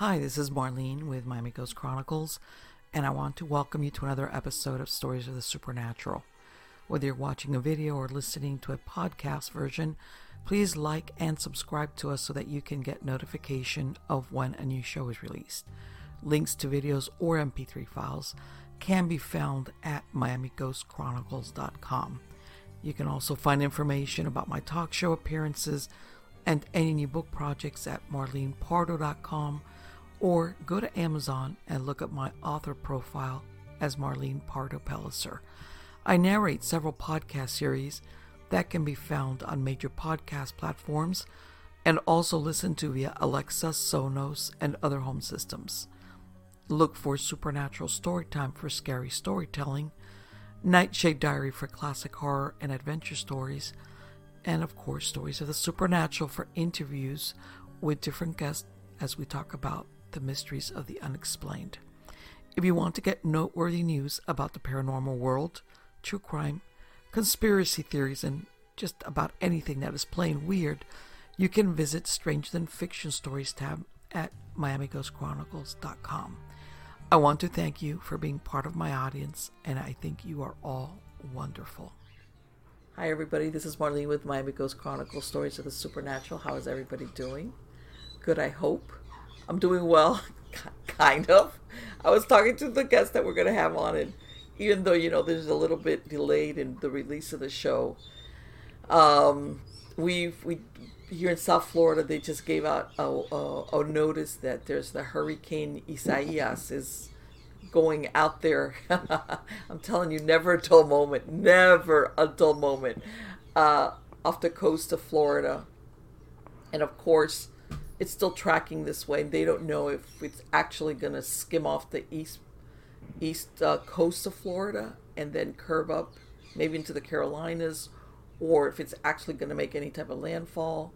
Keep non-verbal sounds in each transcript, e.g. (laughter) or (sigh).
Hi, this is Marlene with Miami Ghost Chronicles, and I want to welcome you to another episode of Stories of the Supernatural. Whether you're watching a video or listening to a podcast version, please like and subscribe to us so that you can get notification of when a new show is released. Links to videos or MP3 files can be found at miamighostchronicles.com. You can also find information about my talk show appearances and any new book projects at marlenepardo.com or go to Amazon and look up my author profile as Marlene Pardo Pellicer. I narrate several podcast series that can be found on major podcast platforms and also listen to via Alexa, Sonos, and other home systems. Look for Supernatural Storytime for scary storytelling, Nightshade Diary for classic horror and adventure stories, and of course, Stories of the Supernatural for interviews with different guests as we talk about the mysteries of the unexplained. If you want to get noteworthy news about the paranormal world, true crime, conspiracy theories, and just about anything that is plain weird, you can visit Stranger Than Fiction Stories tab at MiamiGhostChronicles.com. I want to thank you for being part of my audience, and I think you are all wonderful. Hi, everybody. This is Marlene with Miami Ghost Chronicles Stories of the Supernatural. How is everybody doing? Good, I hope. I'm doing well, (laughs) kind of. I was talking to the guest that we're going to have on, and even though, you know, there's a little bit delayed in the release of the show, um, we've, we, here in South Florida, they just gave out a, a, a notice that there's the Hurricane Isaias is going out there. (laughs) I'm telling you, never a dull moment, never a dull moment, uh, off the coast of Florida. And of course, it's still tracking this way. They don't know if it's actually going to skim off the east east uh, coast of Florida and then curve up maybe into the Carolinas, or if it's actually going to make any type of landfall.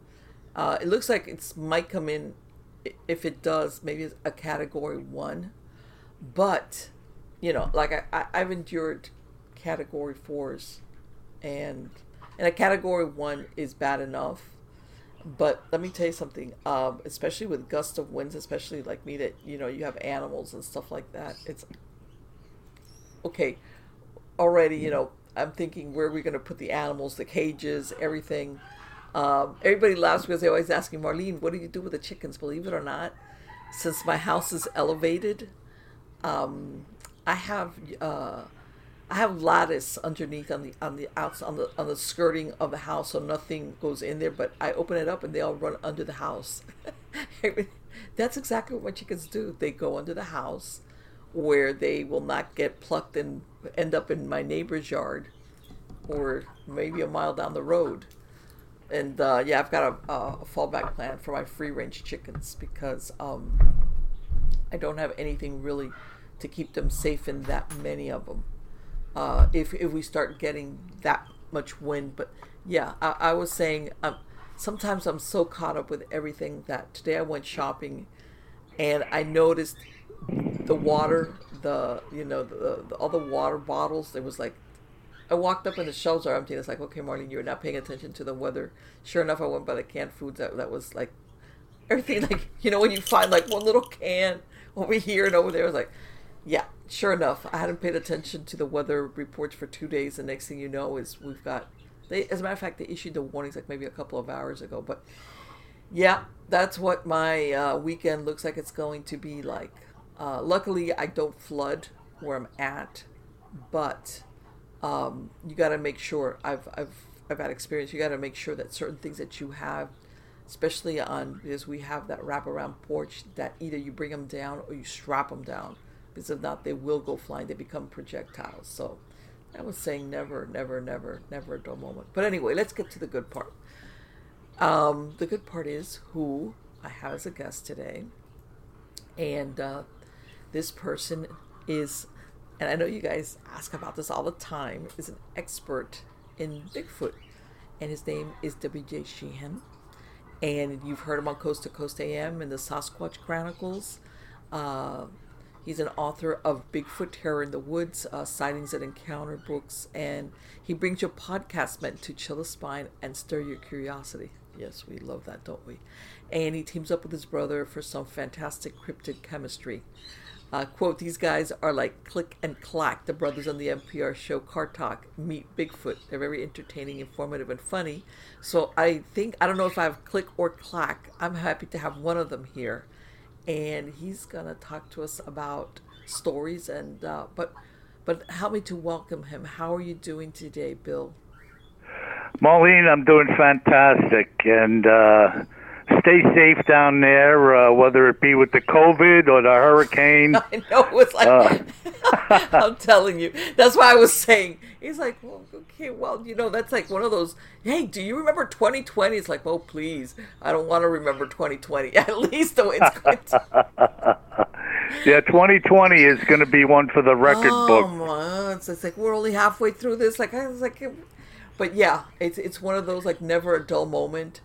Uh, it looks like it might come in. If it does, maybe it's a Category One, but you know, like I, I I've endured Category Fours, and and a Category One is bad enough but let me tell you something um, especially with gust of winds especially like me that you know you have animals and stuff like that it's okay already you know i'm thinking where are we going to put the animals the cages everything. Um, everybody laughs because they always ask me marlene what do you do with the chickens? Believe it or not since my house is elevated um, i have uh, I have lattice underneath on the on the outs on the on the skirting of the house, so nothing goes in there. But I open it up and they all run under the house. (laughs) That's exactly what chickens do. They go under the house, where they will not get plucked and end up in my neighbor's yard, or maybe a mile down the road. And uh, yeah, I've got a, a fallback plan for my free range chickens because um, I don't have anything really to keep them safe in that many of them uh, if if we start getting that much wind. But yeah, I, I was saying um, sometimes I'm so caught up with everything that today I went shopping, and I noticed the water, the you know the, the all the water bottles. There was like I walked up and the shelves are empty. And it's like, okay, Marlene, you're not paying attention to the weather. Sure enough, I went by the canned foods that, that was like everything (laughs) like you know when you find like one little can over here and over there. It was like, yeah, sure enough, I hadn't paid attention to the weather reports for two days. The next thing you know is we've got, they, as a matter of fact, they issued the warnings like maybe a couple of hours ago. But yeah, that's what my uh, weekend looks like it's going to be like. Uh, luckily, I don't flood where I'm at, but um, you got to make sure. I've I've I've had experience. You got to make sure that certain things that you have, especially on because we have that wraparound porch, that either you bring them down or you strap them down because if not, they will go flying. They become projectiles. So I was saying never, never, never, never a dull moment. But anyway, let's get to the good part. Um, the good part is who I have as a guest today. And uh, this person is, and I know you guys ask about this all the time, is an expert in Bigfoot. And his name is W.J. Sheehan. And you've heard him on Coast to Coast AM and the Sasquatch Chronicles. Uh, He's an author of Bigfoot Terror in the Woods, uh, Sightings and Encounter books, and he brings your podcast meant to chill the spine and stir your curiosity. Yes, we love that, don't we? and he teams up with his brother for some fantastic cryptid chemistry. Uh, quote, these guys are like Click and Clack, the brothers on the NPR show Car Talk meet Bigfoot. They're very entertaining, informative, and funny. So I think, I don't know if I have Click or Clack. I'm happy to have one of them here. And he's to talk to us about stories and, uh, but, but help me to welcome him. How are you doing today, Bill? Marlene, I'm doing fantastic. And, uh, stay safe down there, uh, whether it be with the COVID or the hurricane. (laughs) I know it was like uh. (laughs) I'm telling you. That's why I was saying. He's like, well, okay, well, you know, that's like one of those. Hey, do you remember 2020? It's like, oh, please, I don't want to remember 2020. (laughs) At least the way it's going to. yeah, 2020 is going to be one for the record oh, book. It's, it's like we're only halfway through this. Like I was like, but yeah, it's it's one of those like never a dull moment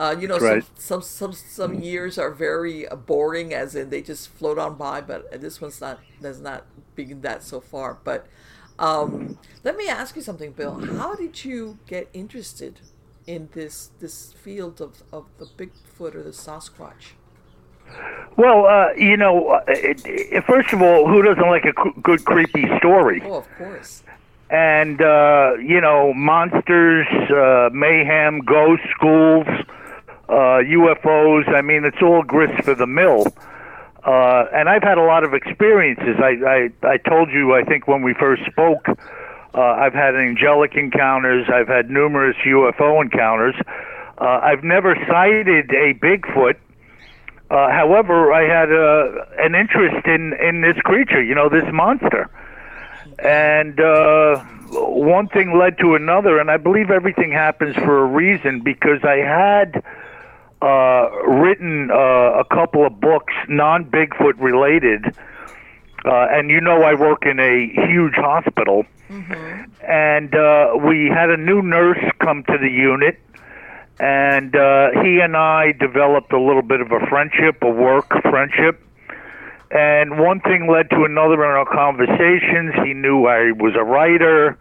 uh, you know, right. some, some some some years are very uh, boring, as in they just float on by. But this one's not does not begin that so far. But um, let me ask you something, Bill. How did you get interested in this this field of, of the Bigfoot or the Sasquatch? Well, uh, you know, it, it, first of all, who doesn't like a good creepy story? Oh, of course. And uh, you know, monsters, uh, mayhem, ghosts, schools uh, UFOs. I mean, it's all grist for the mill. Uh, and I've had a lot of experiences. I, I, I told you, I think, when we first spoke, uh, I've had angelic encounters. I've had numerous UFO encounters. Uh, I've never sighted a Bigfoot. Uh, however, I had uh, an interest in, in this creature, you know, this monster. And uh, one thing led to another, and I believe everything happens for a reason because I had uh, written uh, a couple of books, non Bigfoot related. Uh, and you know, I work in a huge hospital. Mm-hmm. And uh, we had a new nurse come to the unit. And uh, he and I developed a little bit of a friendship, a work friendship. And one thing led to another in our conversations. He knew I was a writer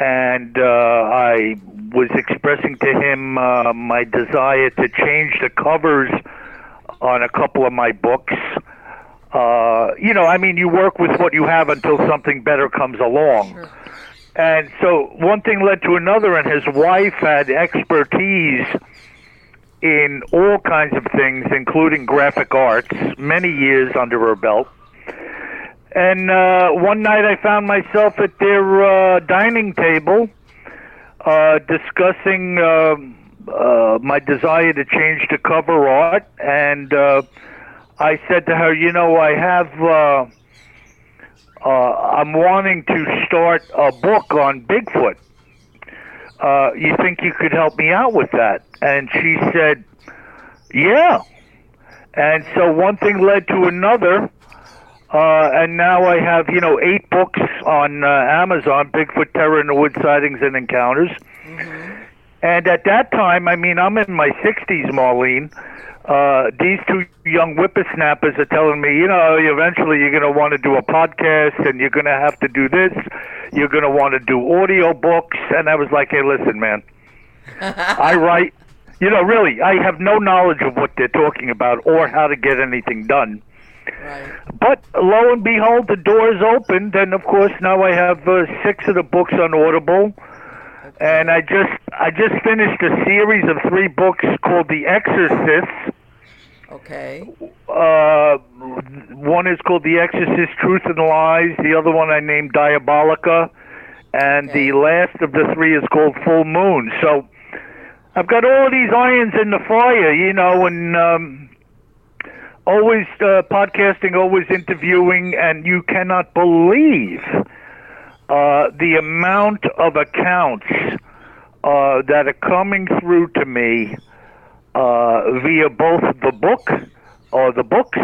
and uh, I was expressing to him uh, my desire to change the covers on a couple of my books. Uh, you know, I mean, you work with what you have until something better comes along. Sure. And so one thing led to another, and his wife had expertise in all kinds of things, including graphic arts, many years under her belt. And uh, one night I found myself at their uh, dining table uh, discussing uh, uh, my desire to change the cover art. And uh, I said to her, You know, I have. Uh, uh, I'm wanting to start a book on Bigfoot. Uh, you think you could help me out with that? And she said, Yeah. And so one thing led to another uh, and now I have, you know, eight books on uh, Amazon Bigfoot Terror in the Wood Sightings and Encounters. Mm-hmm. And at that time, I mean, I'm in my 60s, Marlene. Uh, these two young whippersnappers are telling me, you know, eventually you're going to want to do a podcast and you're going to have to do this. You're going to want to do audio books. And I was like, hey, listen, man, (laughs) I write, you know, really, I have no knowledge of what they're talking about or how to get anything done. Right. But lo and behold, the doors opened, and of course now I have uh, six of the books on Audible. And I just I just finished a series of three books called The Exorcist. Okay. Uh, one is called The Exorcist: Truth and Lies. The other one I named Diabolica, and okay. the last of the three is called Full Moon. So I've got all of these irons in the fire, you know, and um, always uh, podcasting, always interviewing, and you cannot believe uh, the amount of accounts uh, that are coming through to me uh, via both the book or the books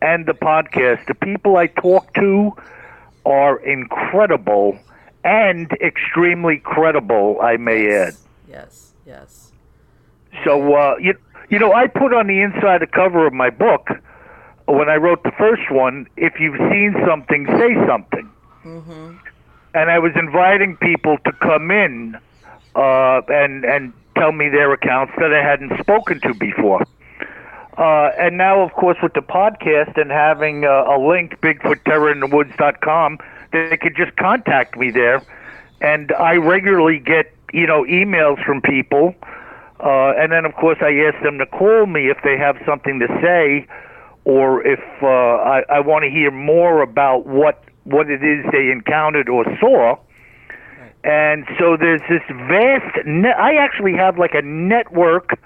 and the podcast. The people I talk to are incredible and extremely credible, I may yes. add. Yes, yes. So, uh, you, you know, I put on the inside the cover of my book when I wrote the first one, if you've seen something, say something. Mm-hmm. And I was inviting people to come in uh, and and tell me their accounts that I hadn't spoken to before. Uh, and now, of course, with the podcast and having uh, a link, BigfootTerrorInTheWoods.com, they could just contact me there. And I regularly get, you know, emails from people. Uh, and then, of course, I ask them to call me if they have something to say or if uh, I, I want to hear more about what, what it is they encountered or saw. And so there's this vast. Ne- I actually have like a network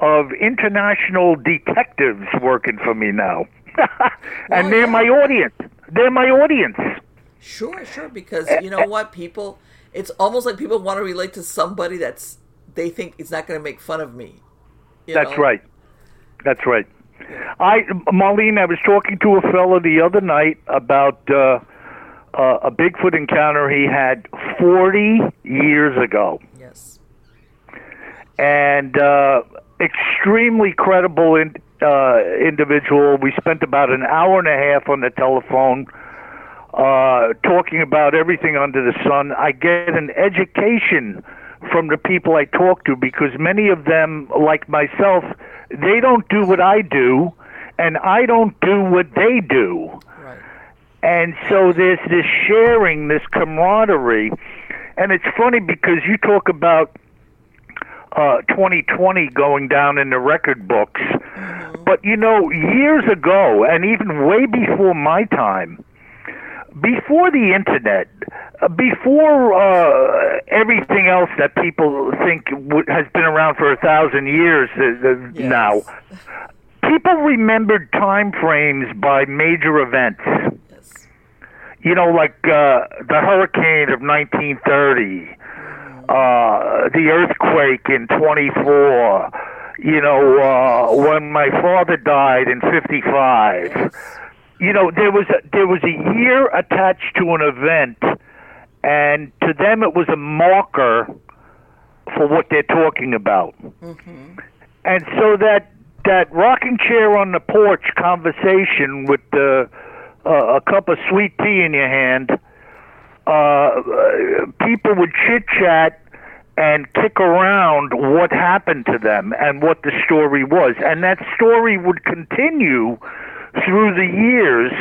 of international detectives working for me now, (laughs) and Well, they're yeah. my audience. They're my audience. Sure, sure. Because you know what, people, it's almost like people want to relate to somebody that's they think is not going to make fun of me. you That's know? right. That's right. I, Marlene, I was talking to a fellow the other night about uh, uh, a Bigfoot encounter he had 40 years ago. Yes. and uh, extremely credible in, uh, individual. We spent about an hour and a half on the telephone uh, talking about everything under the sun. I get an education from the people I talk to because many of them, like myself, they don't do what I do, and I don't do what they do. Right. And so there's this sharing, this camaraderie. And it's funny because you talk about uh, 2020 going down in the record books. But you know, years ago, and even way before my time, before the internet, before uh, everything else that people think w- has been around for a thousand years uh, Yes. now, people remembered time frames by major events Yes. you know, like uh, the hurricane of 1930, uh, the earthquake in 24, you know, uh, when my father died in 55. You know, there was a, there was a year attached to an event, and to them it was a marker for what they're talking about. And so that that rocking chair on the porch conversation with the uh, a cup of sweet tea in your hand, uh, uh, people would chit chat and kick around what happened to them and what the story was, and that story would continue through the years.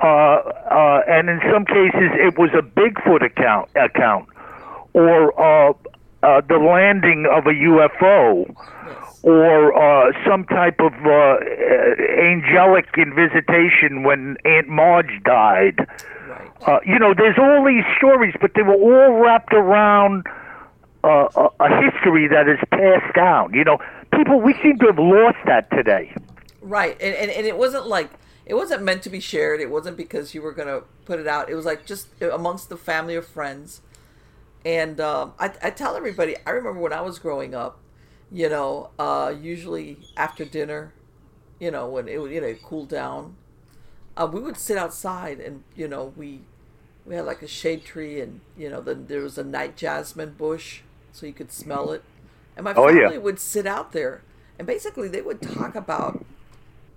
Uh, uh, and in some cases, it was a Bigfoot account account, or uh, uh, the landing of a UFO Yes. or uh, some type of uh, angelic visitation when Aunt Marge died. Right. Uh, you know, there's all these stories, but they were all wrapped around uh, a, a history that is passed down. You know, people, we seem to have lost that today. Right. And, and and it wasn't like it wasn't meant to be shared. It wasn't because you were gonna put it out. It was like just amongst the family of friends. And um, I, I tell everybody, I remember when I was growing up, you know, uh, usually after dinner, you know, when it would, you know, cool down, uh, we would sit outside and, you know, we, we had like a shade tree and, you know, then there was a night jasmine bush so you could smell it. And my Oh, family yeah. would sit out there and basically they would talk about,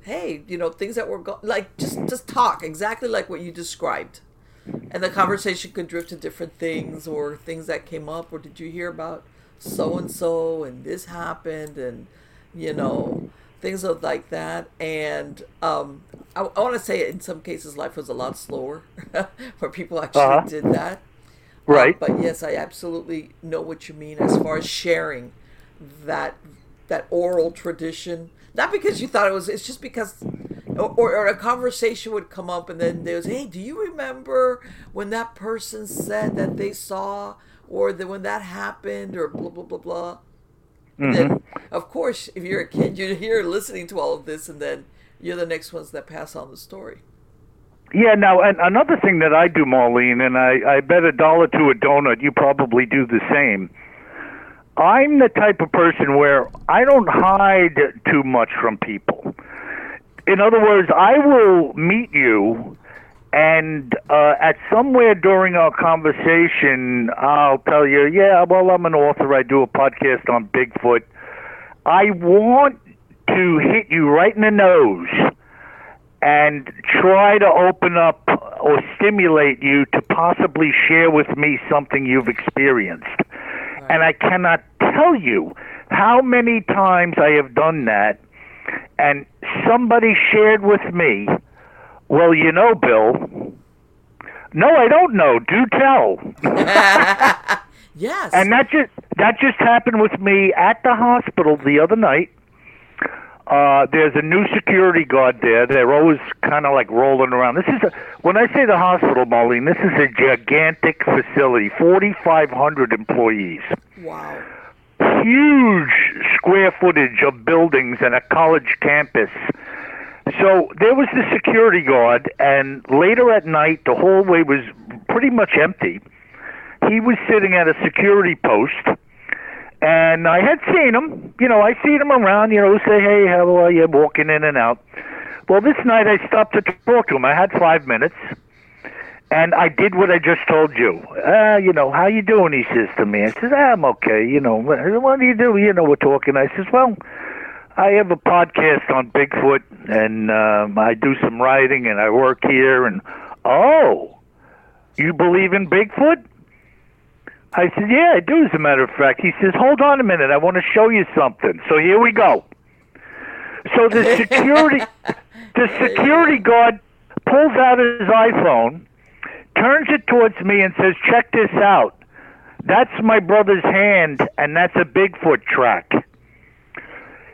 hey, you know, things that were go- like just, just talk exactly like what you described and the conversation could drift to different things or things that came up or did you hear about so and so and this happened and you know things of like that and um i, I want to say in some cases life was a lot slower (laughs) where people actually Uh-huh. did that Right. Uh, but yes i absolutely know what you mean as far as sharing that that oral tradition not because you thought it was it's just because or, or a conversation would come up and then there was hey do you remember when that person said that they saw or that when that happened or blah blah blah blah And then mm-hmm. of course if you're a kid you're here listening to all of this and then you're the next ones that pass on the story Yeah, now, and another thing that I do, Marlene, and I, I bet a dollar to a donut, you probably do the same. I'm the type of person where I don't hide too much from people. In other words, I will meet you, and uh, at somewhere during our conversation, I'll tell you, yeah, well, I'm an author. I do a podcast on Bigfoot. I want to hit you right in the nose and try to open up or stimulate you to possibly share with me something you've experienced. And I cannot tell you how many times I have done that and somebody shared with me, "Well, you know, Bill." No, I don't know. Do tell. yes. (laughs) And that just that just happened with me at the hospital the other night. Uh, there's a new security guard there. They're always kind of like rolling around. This is a, when I say the hospital, Marlene. This is a gigantic facility, 4,500 employees, wow. huge square footage of buildings and a college campus. So there was the security guard, and later at night, the hallway was pretty much empty. He was sitting at a security post and I had seen him. You know, I seen him around. You know, say, "Hey, how are you?" Walking in and out. Well, this night I stopped to talk to him. I had five minutes, and I did what I just told you. Uh, you know, how you doing? He says to me. I says, ah, "I'm okay." You know, what do you do? You know, we're talking. I says, "Well." I have a podcast on Bigfoot, and um, I do some writing, and I work here. And oh, you believe in Bigfoot? I said, Yeah, I do, as a matter of fact. He says, Hold on a minute, I want to show you something. So here we go. So the security (laughs) the security guard pulls out his iPhone, turns it towards me and says, Check this out. That's my brother's hand and that's a Bigfoot track.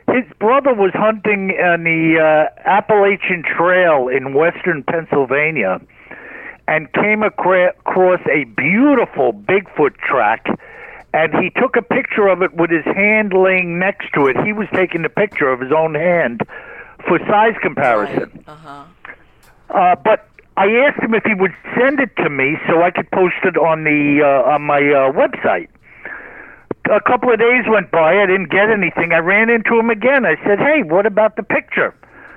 His brother was hunting on the uh, Appalachian Trail in western Pennsylvania and came across a beautiful Bigfoot track. And he took a picture of it with his hand laying next to it. He was taking the picture of his own hand for size comparison. Uh-huh. Uh, but I asked him if he would send it to me so I could post it on the uh, on my uh, website. A couple of days went by. I didn't get anything. I ran into him again. I said, "Hey, what about the picture?"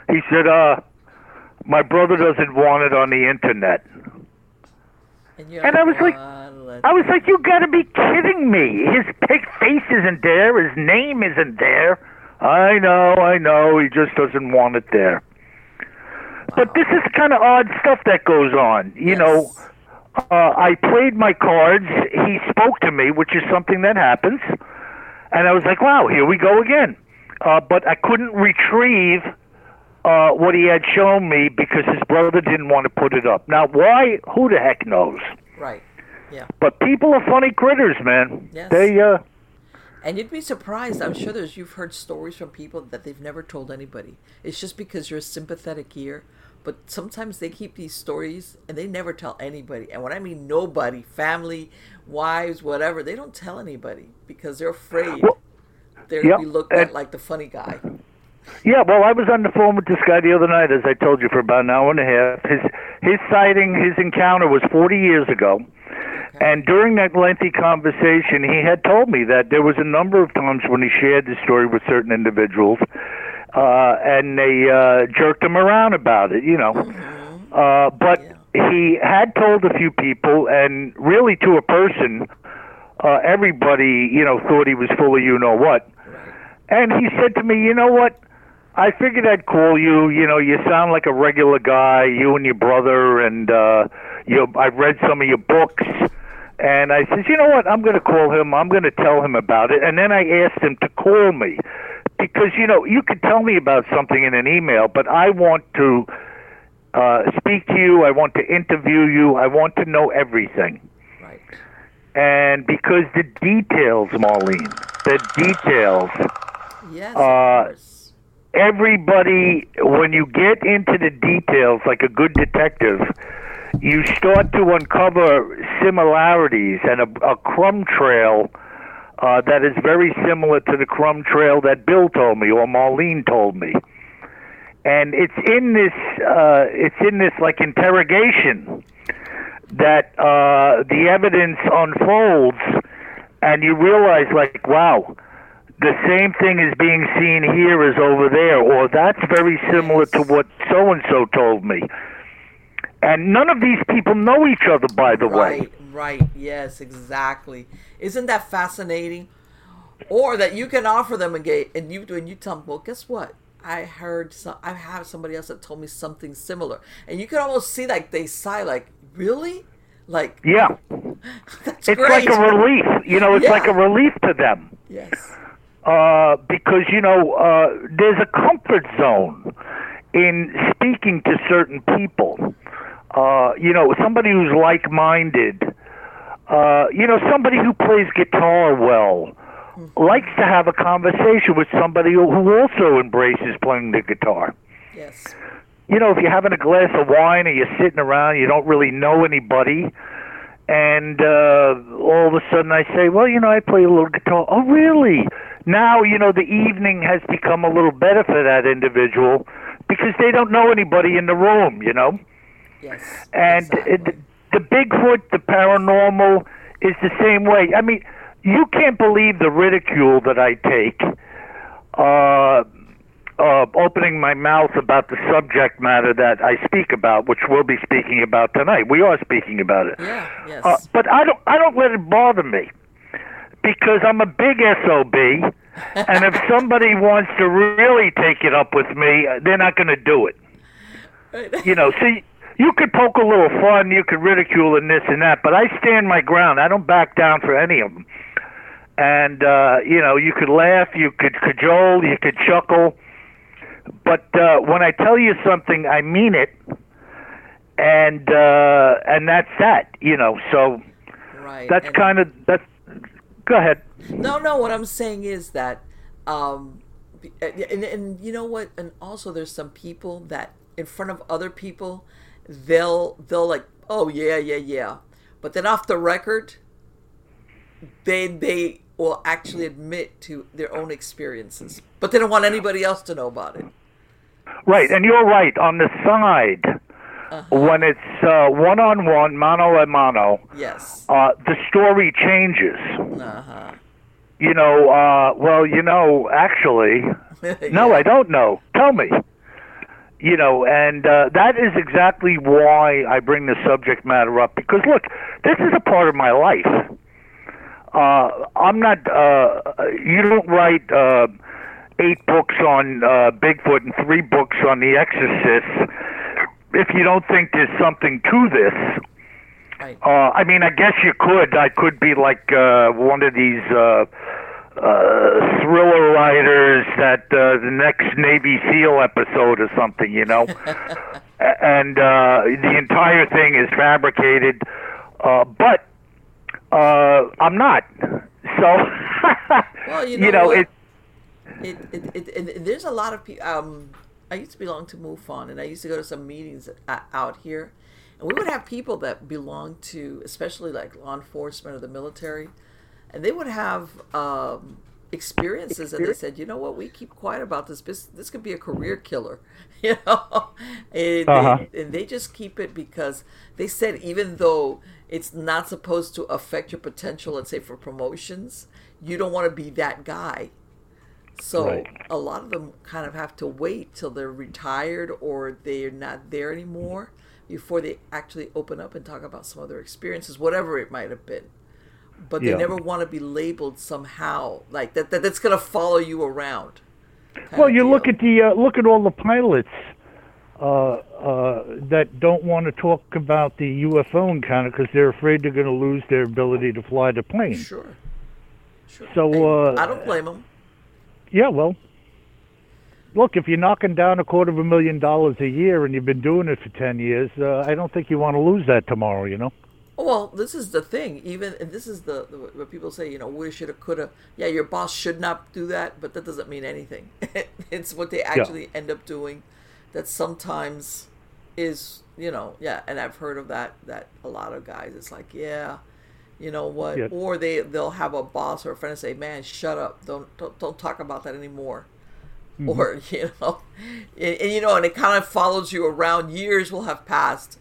He said, "Uh, my brother doesn't want it on the internet." And, And I was like- I was like, "You got to be kidding me! His face isn't there. His name isn't there." I know, I know. He just doesn't want it there. But this is kind of odd stuff that goes on. You know, uh, I played my cards. He spoke to me, which is something that happens. And I was like, wow, here we go again. Uh, but I couldn't retrieve uh, what he had shown me because his brother didn't want to put it up. Now, why? Who the heck knows? Right. Yeah. But people are funny critters, man. Yes. They, uh, And you'd be surprised. I'm sure there's you've heard stories from people that they've never told anybody. It's just because you're a sympathetic ear. But sometimes they keep these stories and they never tell anybody. And when I mean nobody, family, wives, whatever, they don't tell anybody because they're afraid Well, they're yep, be looked at and- like the funny guy. Yeah, well, I was on the phone with this guy the other night, as I told you, for about an hour and a half. His his sighting, his encounter was 40 years ago, and during that lengthy conversation, he had told me that there was a number of times when he shared the story with certain individuals, uh, and they uh, jerked him around about it, you know. Uh, but he had told a few people, and really to a person, uh, everybody, you know, thought he was full of you know what. And he said to me, you know what? I figured I'd call you. You know, you sound like a regular guy. You and your brother, and uh, you. I've read some of your books, and I says, you know what? I'm going to call him. I'm going to tell him about it. And then I asked him to call me because you know you could tell me about something in an email, but I want to uh, speak to you. I want to interview you. I want to know everything. Right. And because the details, Marlene, the details Yes, Uh. Everybody when you get into the details like a good detective you start to uncover similarities and a, a crumb trail uh, that is very similar to the crumb trail that bill told me or marlene told me. And it's in this uh, it's in this like interrogation that uh, the evidence unfolds and you realize like wow the same thing is being seen here as over there, or that's very similar to what so and so told me. And none of these people know each other, by the way. Right, right. Yes, exactly. Isn't that fascinating? Or that you can offer them a gate and you and you tell them, well, guess what? I heard some. I have somebody else that told me something similar, and you can almost see like they sigh, like really, like Yeah, (laughs) it's great. like a relief. You know, it's Yeah. like a relief to them. yes, uh, because you know uh, there's a comfort zone in speaking to certain people. Uh, you know, somebody who's like-minded. Uh, you know, somebody who plays guitar well likes to have a conversation with somebody who who also embraces playing the guitar. Yes. You know, if you're having a glass of wine and you're sitting around, you don't really know anybody, and uh, all of a sudden I say, "Well, you know, I play a little guitar." Oh, really? Now, you know, the evening has become a little better for that individual because they don't know anybody in the room. You know. Yes. And exactly. it, the Bigfoot, the paranormal, is the same way. I mean, you can't believe the ridicule that I take. Uh, uh, opening my mouth about the subject matter that I speak about, which we'll be speaking about tonight. We are speaking about it. yeah. Yes. Uh, but I don't I don't let it bother me because I'm a big SOB and if somebody wants to really take it up with me, they're not going to do it. You know, see you could poke a little fun, you could ridicule and this and that, but I stand my ground. I don't back down for any of them. And uh, you know, you could laugh, you could cajole, you could chuckle, but uh, when I tell you something, I mean it. And uh, and that's that, you know. So right. that's kind of that's. Go ahead. No, no. What I'm saying is that, um, and and you know what? And also, there's some people that in front of other people, they'll they'll like, oh yeah, yeah, yeah, but then off the record, they they will actually admit to their own experiences, but they don't want anybody else to know about it. Right, and you're right. On the side, when it's one on one, mano a mano, Yes. uh, the story changes. Uh huh. You know, uh, well, you know, actually, (laughs) no, I don't know. Tell me. You know, and uh, that is exactly why I bring the subject matter up because look, this is a part of my life. Uh, I'm not. Uh, you don't write uh, eight books on uh, Bigfoot and three books on The Exorcist if you don't think there's something to this. Right. Uh, I mean, I guess you could. I could be like uh, one of these uh, uh, thriller writers that uh, the next Navy SEAL episode or something, you know. (laughs) And uh, the entire thing is fabricated, uh, but uh, I'm not. So, Well, you (laughs) know know, it. it, it, it, it, it- there's a lot of people. Um, I used to belong to MUFON, and I used to go to some meetings out here, and we would have people that belonged to, especially like law enforcement or the military, and they would have um, experiences, and they said, you know what, we keep quiet about this. This, this could be a career killer, (laughs) you know, and, Uh-huh. they, and they just keep it because they said even though it's not supposed to affect your potential, let's say for promotions, you don't want to be that guy. So Right. a lot of them kind of have to wait till they're retired or they're not there anymore before they actually open up and talk about some of their experiences, whatever it might have been. But they Yeah. never want to be labeled somehow like that. that that's going to follow you around. Well, you deal. look at the uh, look at all the pilots uh, uh, that don't want to talk about the UFO encounter because they're afraid they're going to lose their ability to fly the plane. sure, sure. So, uh, I don't blame them. Yeah, well, look, if you're knocking down a quarter of a million dollars a year and you've been doing it for ten years, uh, I don't think you want to lose that tomorrow. You know. Well, this is the thing. Even and this is the, the what people say. You know, woulda, shoulda, coulda. Yeah, your boss should not do that, but that doesn't mean anything. (laughs) it's what they actually end up doing that sometimes is you know yeah. And I've heard of that. That a lot of guys. It's like yeah, you know what? Yeah. Or they they'll have a boss or a friend say, "Man, shut up! Don't don't, don't talk about that anymore." Or (laughs) you know, and, and you know, and it kind of follows you around. Years will have passed,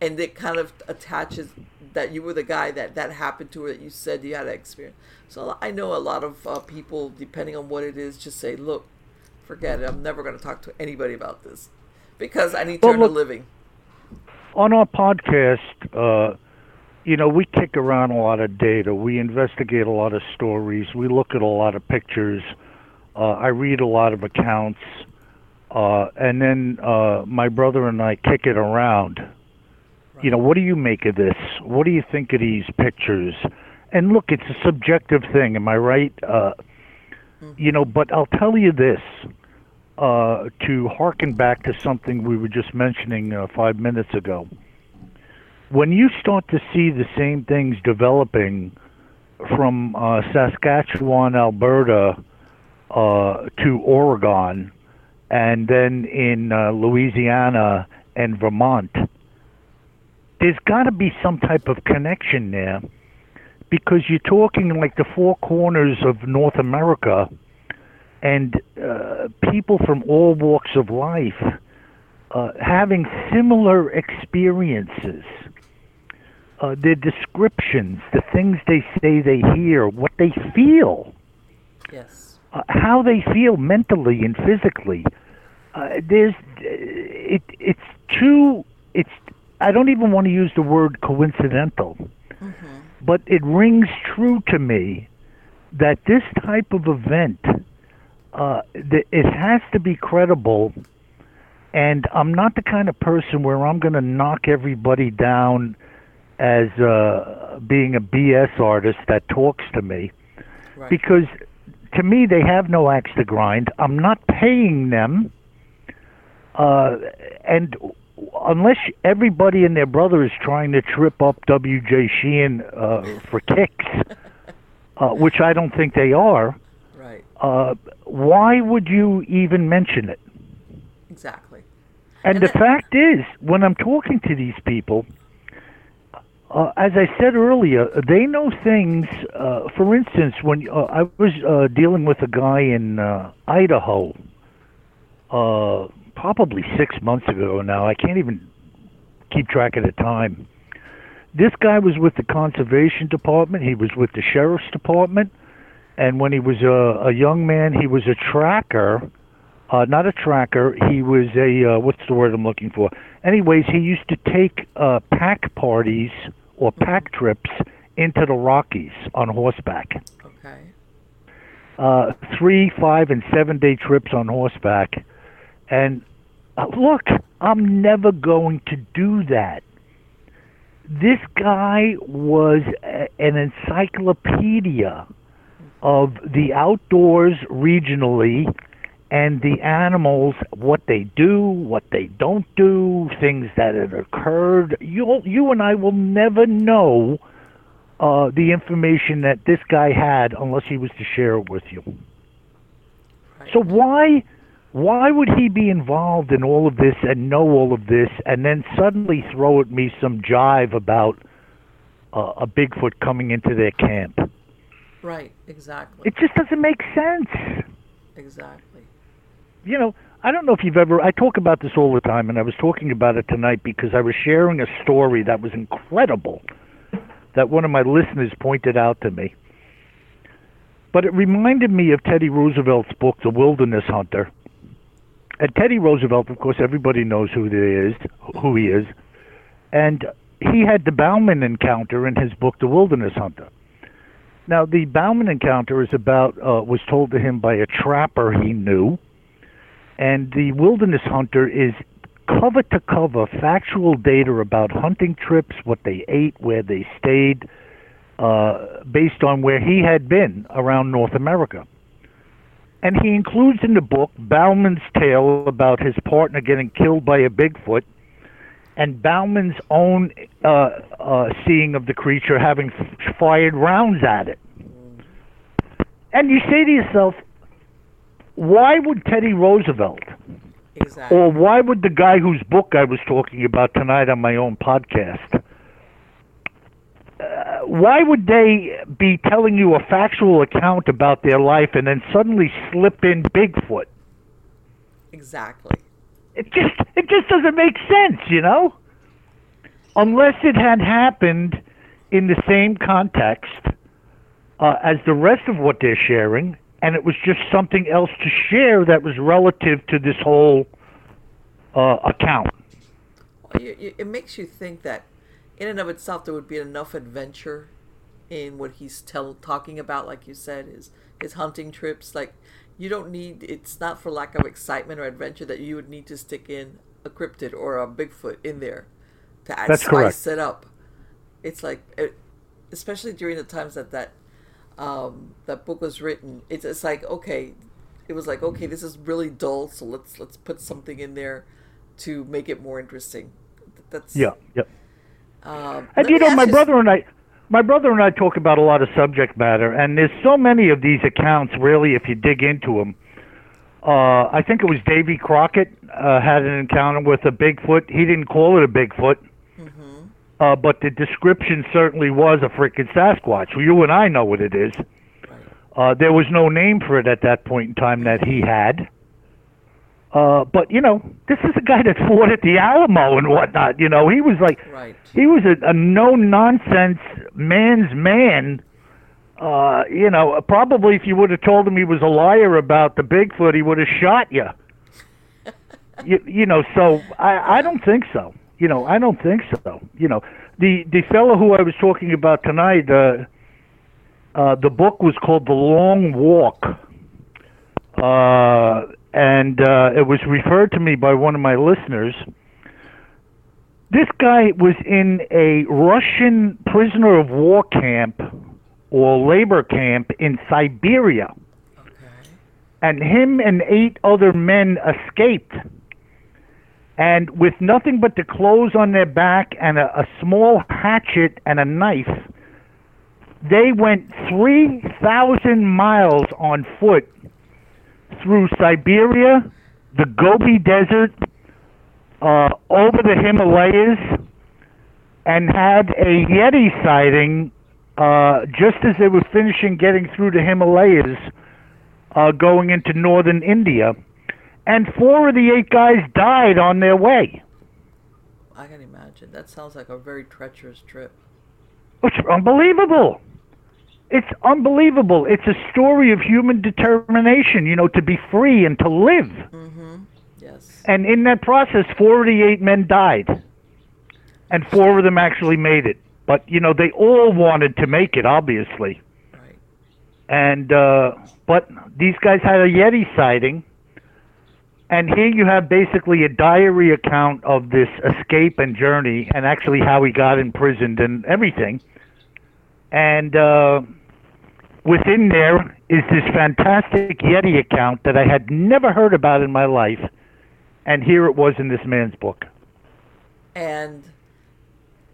and it kind of attaches that you were the guy that that happened to or that you said you had that experience. So I know a lot of uh, people, depending on what it is, just say, "Look, forget it. I'm never going to talk to anybody about this because I need to Well, earn a living." on our podcast, uh, you know, we kick around a lot of data. We investigate a lot of stories. We look at a lot of pictures. Uh, I read a lot of accounts. Uh, and then uh, my brother and I kick it around. You know, what do you make of this? What do you think of these pictures? And look, it's a subjective thing. Am I right? Uh, You know, but I'll tell you this uh, to harken back to something we were just mentioning uh, five minutes ago. When you start to see the same things developing from uh, Saskatchewan, Alberta, uh, to Oregon, and then in uh, Louisiana and Vermont, there's got to be some type of connection there because you're talking like the four corners of North America and uh, people from all walks of life uh, having similar experiences. Uh, their descriptions, the things they say they hear, what they feel, Yes. uh, how they feel mentally and physically. Uh, there's, it, it's too, it's, I don't even want to use the word coincidental, but it rings true to me that this type of event, uh, th- it has to be credible. And I'm not the kind of person where I'm going to knock everybody down as uh, being a BS artist that talks to me Right. because to me they have no axe to grind. I'm not paying them, uh, and unless everybody and their brother is trying to trip up W.J. Sheehan uh, for kicks, (laughs) uh, which I don't think they are, right. uh, why would you even mention it? Exactly. And, And the that- fact is, when I'm talking to these people, uh, as I said earlier, they know things. Uh, for instance, when uh, I was uh, dealing with a guy in uh, Idaho, uh, probably six months ago now, I can't even keep track of the time. This guy was with the conservation department. He was with the sheriff's department, and when he was a, a young man, he was a tracker uh, not a tracker. He was a uh, what's the word I'm looking for? Anyways, he used to take uh, pack parties or pack trips into the Rockies on horseback. Okay. Uh, three, five, and seven day trips on horseback. And uh, look, I'm never going to do that. This guy was a, an encyclopedia of the outdoors regionally and the animals, what they do, what they don't do, things that have occurred. You, you and I will never know uh, the information that this guy had unless he was to share it with you. Right. So why, why would he be involved in all of this and know all of this, and then suddenly throw at me some jive about uh, a Bigfoot coming into their camp? Right. Exactly. It just doesn't make sense. exactly. You know, I don't know if you've ever. I talk about this all the time, and I was talking about it tonight because I was sharing a story that was incredible that one of my listeners pointed out to me. But it reminded me of Teddy Roosevelt's book, The Wilderness Hunter. And Teddy Roosevelt, of course, everybody knows who he is, who he is, and he had the Bauman encounter in his book, The Wilderness Hunter. Now, the Bauman encounter is about uh, was told to him by a trapper he knew and the wilderness hunter is cover to cover factual data about hunting trips, what they ate, where they stayed, uh, based on where he had been around North America. And he includes in the book Bauman's tale about his partner getting killed by a Bigfoot, and Bauman's own uh, uh, seeing of the creature having f- fired rounds at it. And you say to yourself, why would Teddy Roosevelt, Exactly. or why would the guy whose book I was talking about tonight on my own podcast, uh, why would they be telling you a factual account about their life and then suddenly slip in Bigfoot? Exactly. It just it just doesn't make sense, you know? Unless it had happened in the same context uh, as the rest of what they're sharing, and it was just something else to share that was relative to this whole uh, account. Well, you, you, it makes you think that, in and of itself, there would be enough adventure in what he's tell talking about. Like you said, his his hunting trips. Like you don't need. It's not for lack of excitement or adventure that you would need to stick in a cryptid or a Bigfoot in there to add That's correct. spice it up. It's like, it, especially during the times that that um, that book was written, it's it's like okay, it was like okay, this is really dull, so let's let's put something in there to make it more interesting. That's Yeah, yeah. Um, And you know, my brother and I, my brother and I talk about a lot of subject matter, and there's so many of these accounts. Really, if you dig into them, uh, I think it was Davy Crockett uh, had an encounter with a Bigfoot. He didn't call it a Bigfoot, uh, but the description certainly was a freaking Sasquatch. Well, you and I know what it is. Uh, there was no name for it at that point in time that he had. Uh, but you know, this is a guy that fought at the Alamo and whatnot. You know, he was like, Right. he was a, a no nonsense man's man. Uh, you know, probably if you would have told him he was a liar about the Bigfoot, he would have shot you. (laughs) you. You know, so I, I don't think so. You know, I don't think so. You know, the the fellow who I was talking about tonight, uh, uh, the book was called The Long Walk. Uh, and uh, it was referred to me by one of my listeners. This guy was in a Russian prisoner of war camp or labor camp in Siberia, Okay. and him and eight other men escaped. And with nothing but the clothes on their back and a, a small hatchet and a knife, they went 3,000 miles on foot through Siberia, the Gobi Desert, uh, over the Himalayas, and had a Yeti sighting uh, just as they were finishing getting through the Himalayas, uh, going into northern India. And four of the eight guys died on their way. I can imagine. That sounds like a very treacherous trip. It's unbelievable. It's unbelievable. It's a story of human determination, you know, to be free and to live. Mm-hmm. Yes. And in that process, 48 men died. And four of them actually made it. But, you know, they all wanted to make it, obviously. Right. And, uh, but these guys had a Yeti sighting. And here you have basically a diary account of this escape and journey and actually how he got imprisoned and everything. And, uh, within there is this fantastic Yeti account that I had never heard about in my life, and here it was in this man's book. And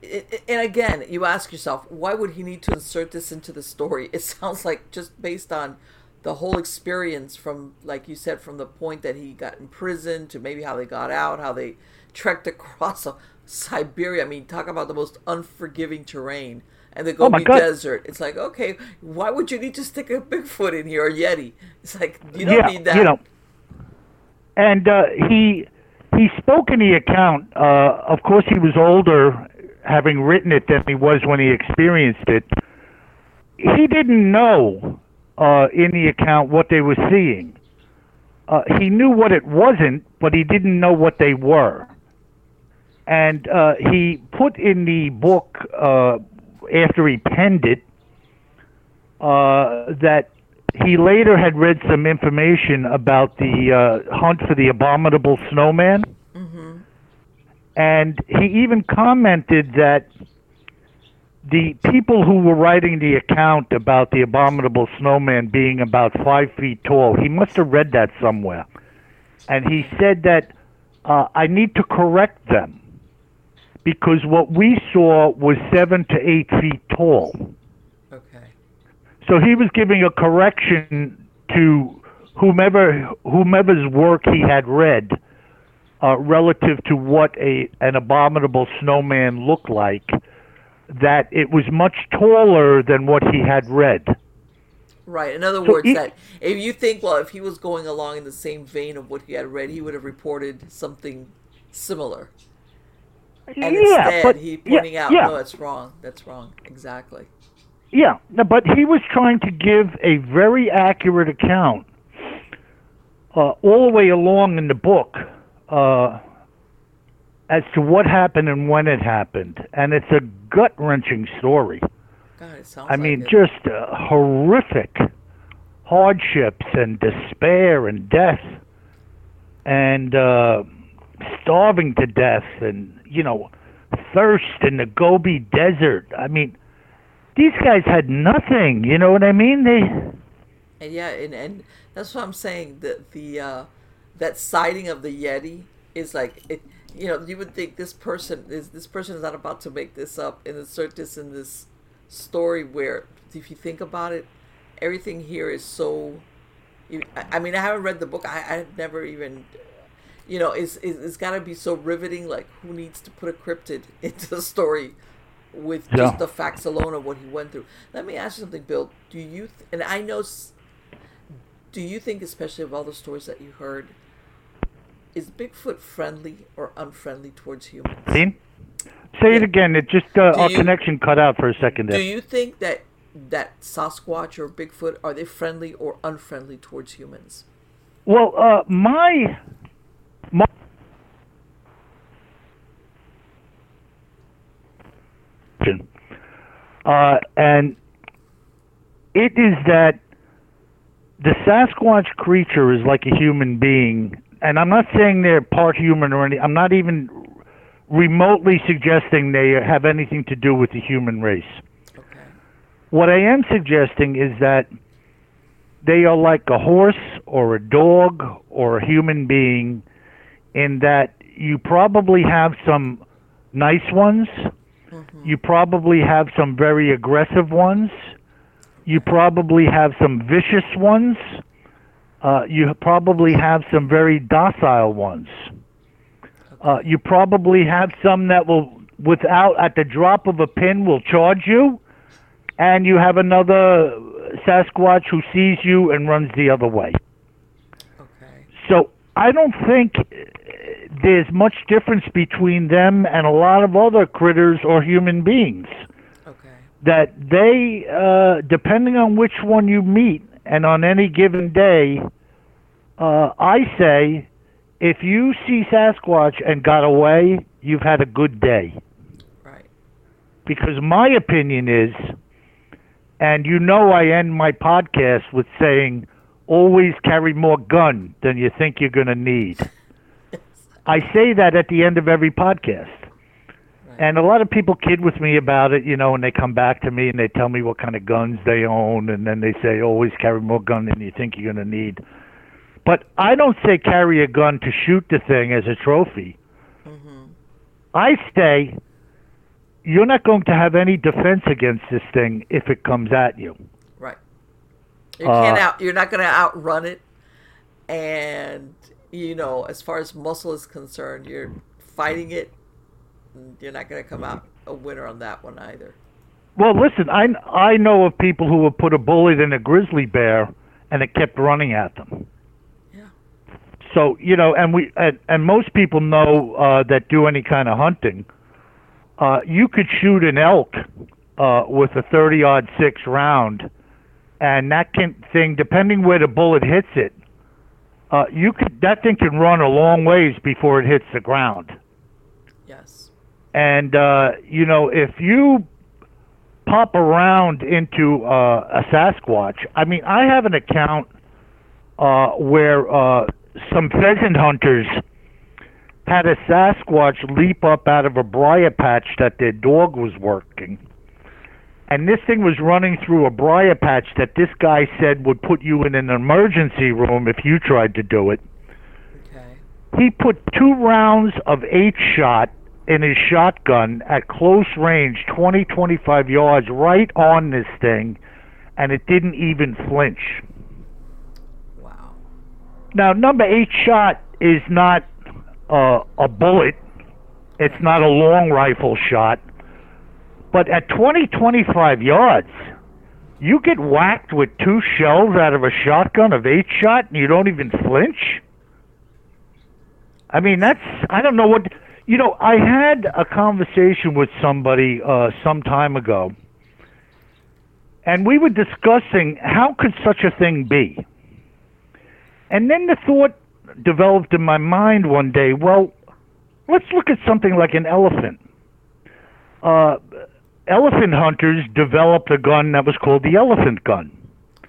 and again, you ask yourself, why would he need to insert this into the story? It sounds like just based on the whole experience from, like you said, from the point that he got in prison to maybe how they got out, how they trekked across (laughs) Siberia. I mean, talk about the most unforgiving terrain and the Oh, Gobi God. Desert. It's like, okay, why would you need to stick a Bigfoot in here or Yeti? It's like you don't yeah, need that. you know. And uh, he he spoke in the account. Uh, of course, he was older, having written it, than he was when he experienced it. He didn't know uh, in the account what they were seeing. Uh, he knew what it wasn't, but he didn't know what they were. And uh, he put in the book uh, after he penned it uh, that he later had read some information about the uh, hunt for the abominable snowman. And he even commented that the people who were writing the account about the abominable snowman being about five feet tall, he must have read that somewhere. And he said that uh, I need to correct them because what we saw was seven to eight feet tall. Okay. So he was giving a correction to whomever whomever's work he had read uh, relative to what a an abominable snowman looked like. That it was much taller than what he had read. Right. In other So words, he- that if you think, well, if he was going along in the same vein of what he had read, he would have reported something similar. And yeah, instead, but he yeah, pointing out, yeah, no, it's wrong. That's wrong. Exactly. yeah. No, but he was trying to give a very accurate account uh, all the way along in the book. Uh, as to what happened and when it happened. And it's a gut wrenching story. God, it sounds I mean, just uh, horrific hardships and despair and death and uh, starving to death and, you know, thirst in the Gobi Desert. I mean, these guys had nothing. You know what I mean? They. And yeah, and, and that's what I'm saying. That the uh, that sighting of the Yeti is like it. You know, you would think this person is this person is not about to make this up and insert this in this story where, if you think about it, everything here is so. I mean, I haven't read the book. I, I've never even you know, it's, it's got to be so riveting. Like, who needs to put a cryptid (laughs) into the story with just the facts alone of what he went through? Let me ask you something, Bill. Do you, th- and I know, do you think, especially of all the stories that you heard, is Bigfoot friendly or unfriendly towards humans? Say yeah. it again. It just uh, our you, connection cut out for a second. There. Do you think that that Sasquatch or Bigfoot are they friendly or unfriendly towards humans? Well, uh, my uh, and it is that the Sasquatch creature is like a human being, and I'm not saying they're part human or any. I'm not even remotely suggesting they have anything to do with the human race. Okay. What I am suggesting is that they are like a horse or a dog or a human being in that you probably have some nice ones, mm-hmm. you probably have some very aggressive ones, you probably have some vicious ones, uh, you probably have some very docile ones. Uh, you probably have some that will, without at the drop of a pin, will charge you, and you have another Sasquatch who sees you and runs the other way. Okay. So I don't think there's much difference between them and a lot of other critters or human beings. Okay. That they, uh, depending on which one you meet, and on any given day, uh, I say, if you see Sasquatch and got away, you've had a good day. Right. Because my opinion is, and you know, I end my podcast with saying always carry more gun than you think you're going to need. (laughs) I say that at the end of every podcast. And a lot of people kid with me about it, you know, and they come back to me and they tell me what kind of guns they own, and then they say, always carry more gun than you think you're going to need. But I don't say carry a gun to shoot the thing as a trophy. Mm-hmm. I say you're not going to have any defense against this thing if it comes at you. Right. You can't uh, out. You're not going to outrun it, and you know, as far as muscle is concerned, you're fighting it. You're not going to come out a winner on that one either. Well, listen, I I know of people who have put a bullet in a grizzly bear, and it kept running at them. Yeah. So you know, and we and, and most people know uh, that do any kind of hunting. Uh, you could shoot an elk uh, with a thirty odd six round and that can thing, depending where the bullet hits it, uh, you could that thing can run a long ways before it hits the ground. And uh, you know, if you pop around into uh, a Sasquatch, I mean, I have an account uh, where uh, some pheasant hunters had a Sasquatch leap up out of a briar patch that their dog was working and this thing was running through a briar patch that this guy said would put you in an emergency room if you tried to do it. Okay. He put two rounds of eight shot in his shotgun at close range, 20, 25 yards, right on this thing, and it didn't even flinch. Wow. Now, number eight shot is not uh, a bullet. It's not a long rifle shot but at 20, 25 yards, you get whacked with two shells out of a shotgun of eight shot and you don't even flinch? I mean, that's, I don't know what, you know, I had a conversation with somebody uh, some time ago, and we were discussing how could such a thing be? And then the thought developed in my mind one day well, let's look at something like an elephant. Uh, elephant hunters developed a gun that was called the elephant gun.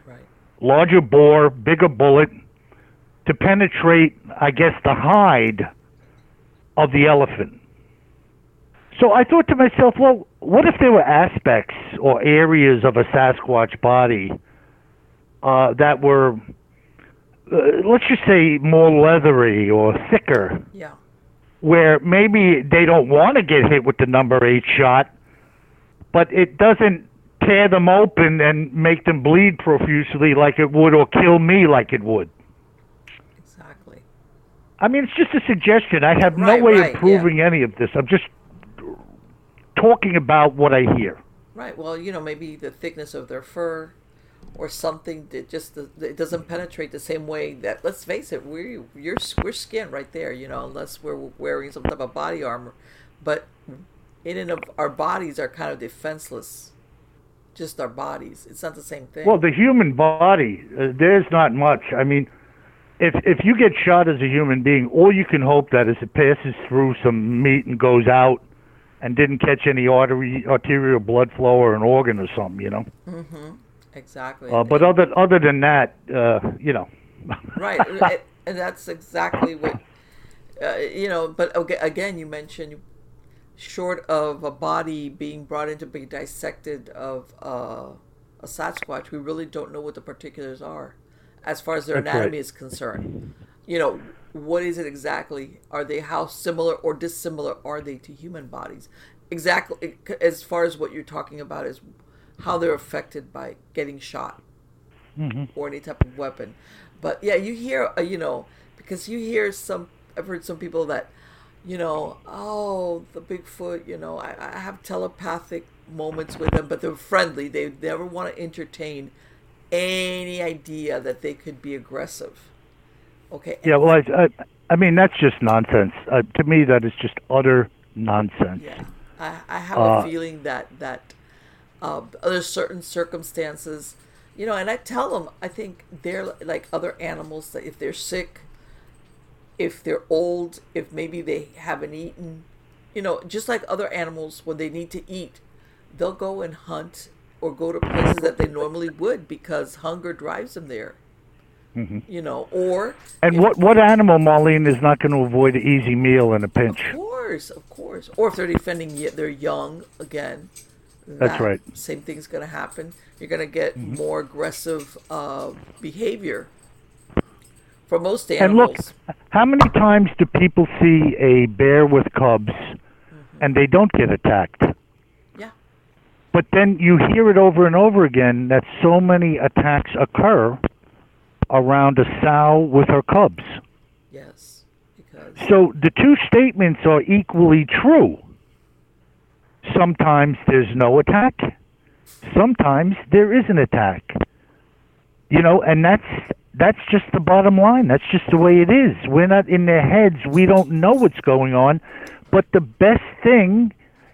Right. Larger bore, bigger bullet to penetrate, I guess, the hide of the elephant. So I thought to myself, well, what if there were aspects or areas of a Sasquatch body uh, that were, uh, let's just say, more leathery or thicker, Yeah. where maybe they don't want to get hit with the number eight shot, but it doesn't tear them open and make them bleed profusely like it would or kill me like it would. I mean, it's just a suggestion. I have Right, no way right, of proving any of this. I'm just talking about what I hear. Right. Well, you know, maybe the thickness of their fur, or something that just it doesn't penetrate the same way that. Let's face it, we you're we're skin right there. You know, unless we're wearing some type of body armor, but in and of our bodies are kind of defenseless. Just our bodies. It's not the same thing. Well, the human body, uh, there's not much. I mean, if if you get shot as a human being, all you can hope that is it passes through some meat and goes out, and didn't catch any artery arterial blood flow or an organ or something. You know. Mm-hmm. Exactly. Uh, but other other than that, uh, you know. (laughs) right and- and that's exactly what uh, you know but okay, again you mentioned short of a body being brought in to be dissected of uh, a sasquatch we really don't know what the particulars are as far as their That's right. anatomy is concerned you know what is it exactly are they how similar or dissimilar are they to human bodies exactly as far as what you're talking about is how they're affected by getting shot or any type of weapon. But yeah, you hear, uh, you know, because you hear some, I've heard some people that, you know, oh, the Bigfoot, you know, I, I have telepathic moments with them, but they're friendly. They never want to entertain any idea that they could be aggressive. Okay. Yeah, well, I, I, I mean, that's just nonsense. Uh, to me, that is just utter nonsense. Yeah, I, I have Uh, a feeling that that uh, there's certain circumstances, you know, and I tell them I think they're like other animals that if they're sick, if they're old, if maybe they haven't eaten, you know, just like other animals when they need to eat, they'll go and hunt or go to places that they (laughs) normally would because hunger drives them there. You know, or Mm-hmm. And what what animal, Marlene, is not going to avoid an easy meal in a pinch? Of course, of course. Or if they're defending y- their young again. That's that right. Same thing's going to happen. You're going to get more aggressive uh, behavior for most animals. And look, how many times do people see a bear with cubs and they don't get attacked? But then you hear it over and over again that so many attacks occur around a sow with her cubs. yes, because So the two statements are equally true. Sometimes there's no attack. Sometimes there is an attack. You know, and that's that's just the bottom line. That's just the way it is. We're not in their heads. We don't know what's going on. But the best thing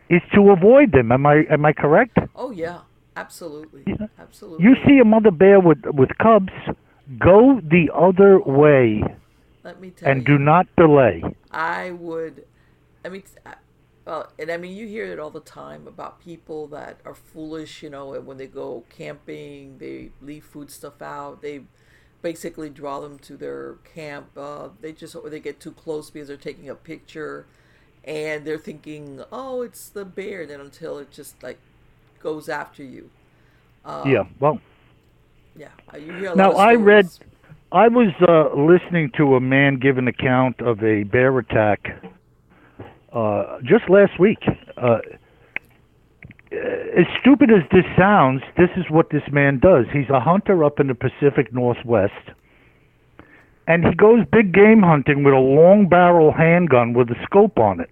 is to avoid them. Am I am I correct? oh yeah, absolutely, Yeah. absolutely. You see a mother bear with with cubs, go the other way Let me tell and you. do not delay. I would, I mean, well, and I mean, you hear it all the time about people that are foolish, you know, and when they go camping, they leave food stuff out. They basically draw them to their camp. Uh, they just, or they get too close because they're taking a picture and they're thinking, oh, it's the bear. And then until it just like goes after you. Um, yeah. Well, Yeah. You hear Now, I read- I was uh, listening to a man give an account of a bear attack uh, just last week. Uh, as stupid as this sounds, this is what this man does. He's a hunter up in the Pacific Northwest, and he goes big game hunting with a long barrel handgun with a scope on it.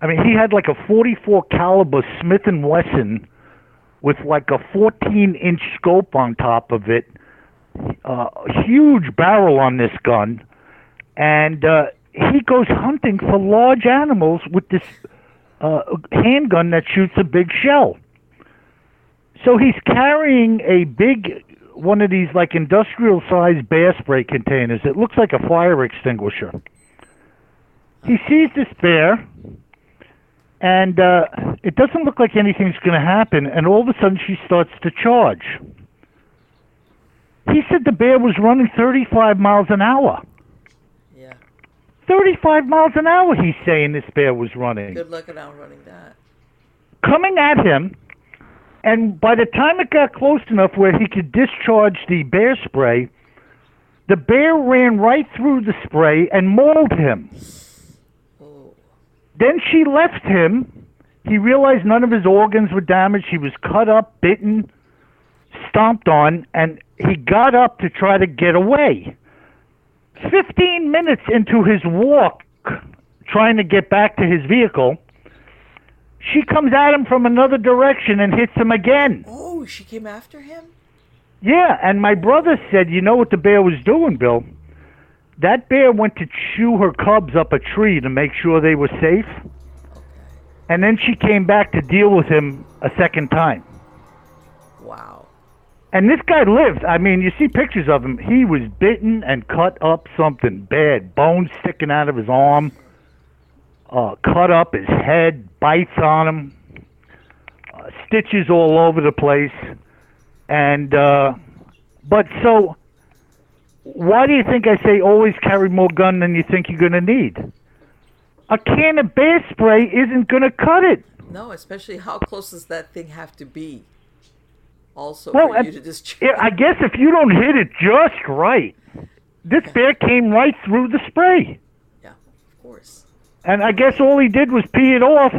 I mean, he had like a 44 caliber Smith and Wesson with like a 14 inch scope on top of it uh, huge barrel on this gun, and uh, he goes hunting for large animals with this uh, handgun that shoots a big shell. So he's carrying a big one of these like industrial sized bear spray containers. It looks like a fire extinguisher. He sees this bear, and uh, it doesn't look like anything's going to happen. And all of a sudden, she starts to charge. He said the bear was running 35 miles an hour. Yeah. 35 miles an hour, he's saying this bear was running. Good luck at outrunning that. Coming at him, and by the time it got close enough where he could discharge the bear spray, the bear ran right through the spray and mauled him. Then she left him. He realized none of his organs were damaged. He was cut up, bitten, stomped on, and he got up to try to get away. 15 minutes into his walk, trying to get back to his vehicle, she comes at him from another direction and hits him again. oh, she came after him. Yeah, and my brother said, you know what the bear was doing, Bill? That bear went to chew her cubs up a tree to make sure they were safe, and then she came back to deal with him a second time. Wow. And this guy lived. I mean, you see pictures of him. He was bitten and cut up something bad. Bones sticking out of his arm. Uh, cut up his head. Bites on him. Uh, stitches all over the place. And, uh, but so, why do you think I say always carry more gun than you think you're going to need? A can of bear spray isn't going to cut it. No, especially how close does that thing have to be? Also, Well, for and- you to just. Yeah, I guess if you don't hit it just right, this bear came right through the spray. Yeah, of course. And I guess all he did was pee it off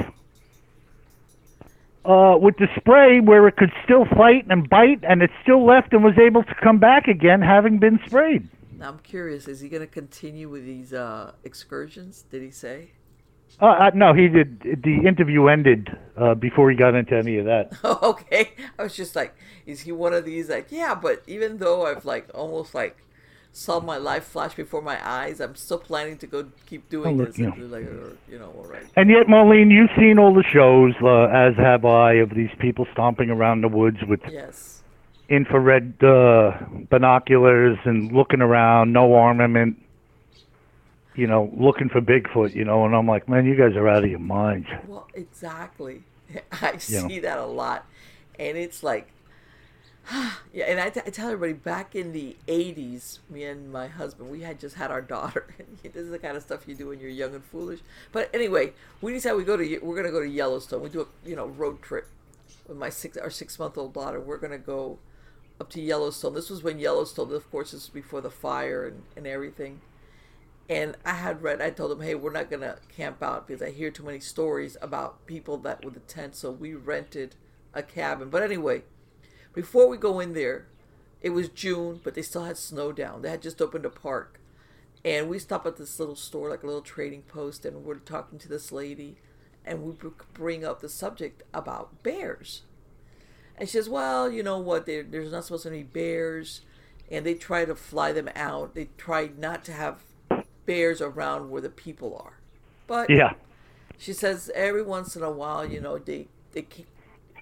uh, with the spray where it could still fight and bite, and it still left and was able to come back again having been sprayed. Now I'm curious. Is he going to continue with these uh, excursions? Did he say? Uh, uh, no, he did. The interview ended uh, before he got into any of that. (laughs) Okay. I was just like, is he one of these? Like, yeah, but even though I've like almost like saw my life flash before my eyes, I'm still planning to go keep doing Oh, this. yeah. And like, uh, you know, all right. And yet, Marlene, you've seen all the shows, uh, as have I, of these people stomping around the woods with Yes. infrared uh, binoculars and looking around, no armament, you know, looking for Bigfoot, you know, and I'm like, man, you guys are out of your minds. Well, exactly. (laughs) I You know. see that a lot, and it's like, (sighs) yeah. And I, t- I tell everybody, back in the '80s, me and my husband, we had just had our daughter. (laughs) this is the kind of stuff you do when you're young and foolish. But anyway, we decided we go to we're gonna go to Yellowstone. We do a you know road trip with my six our six month old daughter. We're gonna go up to Yellowstone. This was when Yellowstone, of course, this was before the fire and, and everything. And I had read, I told them, hey, we're not going to camp out because I hear too many stories about people that with the tent. So we rented a cabin. But anyway, before we go in there, it was June, but they still had snow down. They had just opened a park. And we stop at this little store, like a little trading post, and we're talking to this lady. And we bring up the subject about bears. And she says, well, you know what? There, there's not supposed to be bears. And they try to fly them out. They try not to have bears around where the people are. But Yeah. she says every once in a while, you know, they, they kick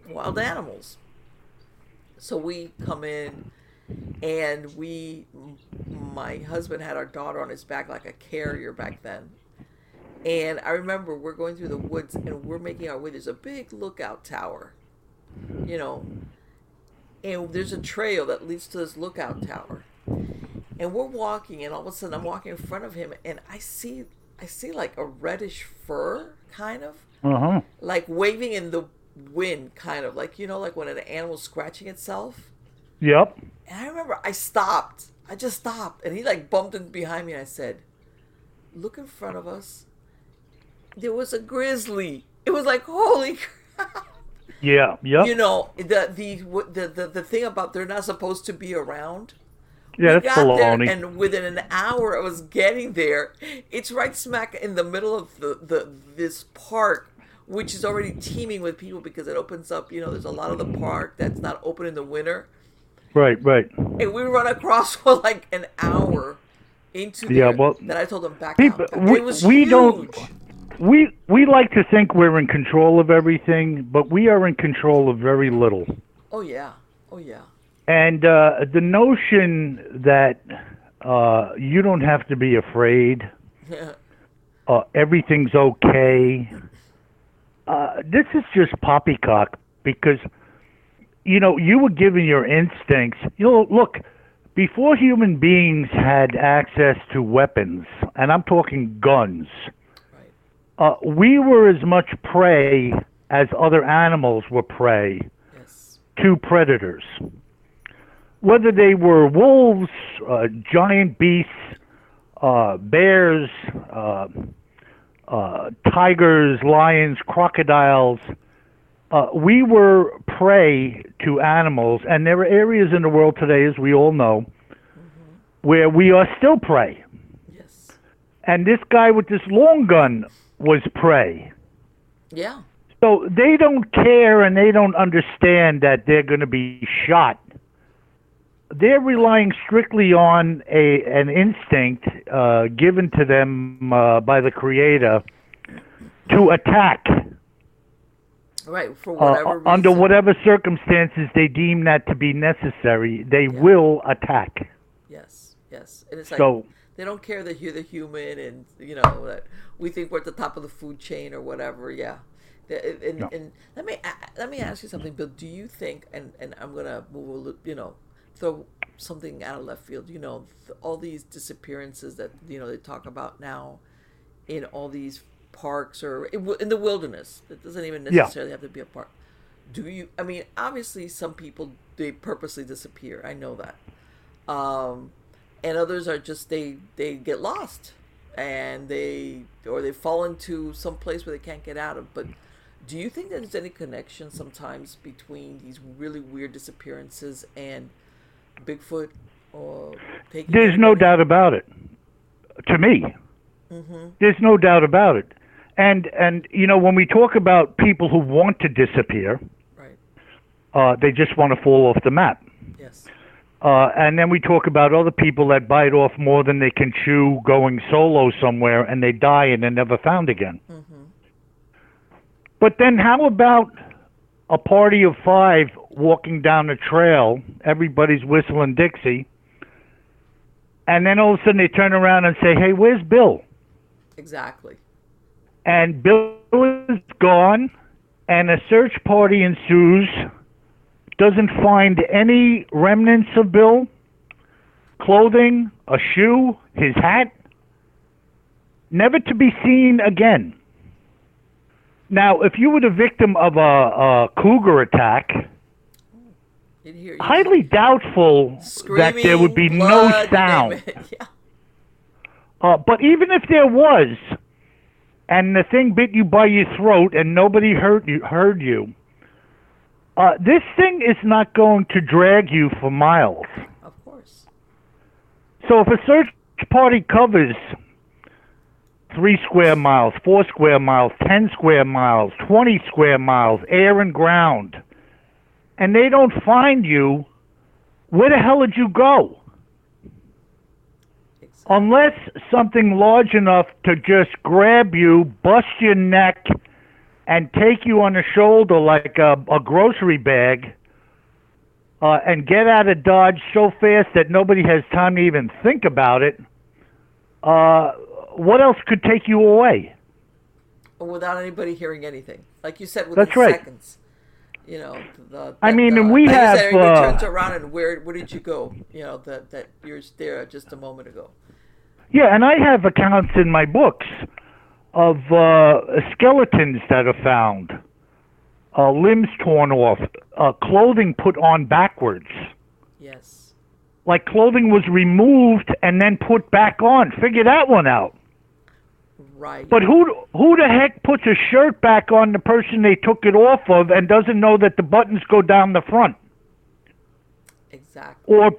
wild animals. So we come in and we, my husband had our daughter on his back like a carrier back then. And I remember we're going through the woods and we're making our way. There's a big lookout tower, you know, and there's a trail that leads to this lookout tower. And we're walking, and all of a sudden I'm walking in front of him, and I see, I see like a reddish fur, kind of Uh huh. like waving in the wind, kind of like you know, like when an animal's scratching itself. Yep. And I remember I stopped. I just stopped, and he like bumped in behind me. And I said, "Look in front of us." There was a grizzly. It was like holy (laughs) crap. Yeah. Yep. You know the the the the, the thing about they're not supposed to be around. yeah, We that's baloney. and within an hour I was getting there. It's right smack in the middle of the, the this park, which is already teeming with people because it opens up. You know, there's a lot of the park that's not open in the winter, right. Right. and we run across (laughs) for like an hour into Yeah, there. well, that I told them back people- out. we- it was we huge. don't- We we like to think we're in control of everything, but we are in control of very little. Oh yeah, oh yeah. And uh, the notion that uh, you don't have to be afraid, (laughs) uh, everything's okay, uh, this is just poppycock because, you know, you were given your instincts. You know, look, before human beings had access to weapons, and I'm talking guns, uh, we were as much prey as other animals were prey Yes. to predators. Whether they were wolves, uh, giant beasts, uh, bears, uh, tigers, lions, crocodiles, uh, we were prey to animals, and there are areas in the world today, as we all know, where we are still prey. Yes. And this guy with this long gun was prey. Yeah. So they don't care and they don't understand that they're going to be shot. They're relying strictly on a an instinct uh, given to them uh, by the Creator to attack Right. For uh, whatever reason. under whatever circumstances they deem that to be necessary. They will attack. Yes. Yes. And it's like So they don't care that you're the human, and you know that we think we're at the top of the food chain or whatever. Yeah. And, No. and let me let me ask you something, Bill. Do you think? And and I'm gonna move a little, you know, throw something out of left field. You know, th- all these disappearances that you know they talk about now in all these parks or in, in the wilderness. It doesn't even Yeah. necessarily have to be a park. Do you? I mean, obviously, some people they purposely disappear. I know that. Um, and others are just they they get lost and they or they fall into some place where they can't get out of. But do you think that there's any connection sometimes between these really weird disappearances and Bigfoot or taking? There's no doubt about it. To me, there's no doubt about it. And and you know when we talk about people who want to disappear, Right. uh, they just want to fall off the map. Yes. Uh, and then we talk about other people that bite off more than they can chew, going solo somewhere, and they die and they're never found again. Mm-hmm. But then how about a party of five walking down a trail? Everybody's whistling Dixie. And then all of a sudden they turn around and say, hey, where's Bill? Exactly. and Bill is gone, and a search party ensues. Doesn't find any remnants of Bill, clothing, a shoe, his hat, never to be seen again. Now, if you were the victim of a, a cougar attack, You'd hear you highly doubtful that there would be no blood, name sound. (laughs) Yeah. Uh, but even if there was, and the thing bit you by your throat and nobody heard you, heard you, uh, this thing is not going to drag you for miles. Of course. So if a search party covers three square miles, four square miles, ten square miles, twenty square miles, air and ground, and they don't find you, where the hell did you go? Exactly. unless something large enough to just grab you, bust your neck, and take you on the shoulder like a, a grocery bag, uh, and get out of Dodge so fast that nobody has time to even think about it, uh, what else could take you away? without anybody hearing anything. Like you said, within That's right. seconds. You know, the, I mean, and uh, we have, said, uh, turns around and where where did you go? You know that that you're there just a moment ago. Yeah, and I have accounts in my books of uh, skeletons that are found, uh, limbs torn off, uh, clothing put on backwards. Yes. like clothing was removed and then put back on. Figure that one out. Right. But who who the heck puts a shirt back on the person they took it off of and doesn't know that the buttons go down the front? exactly. Or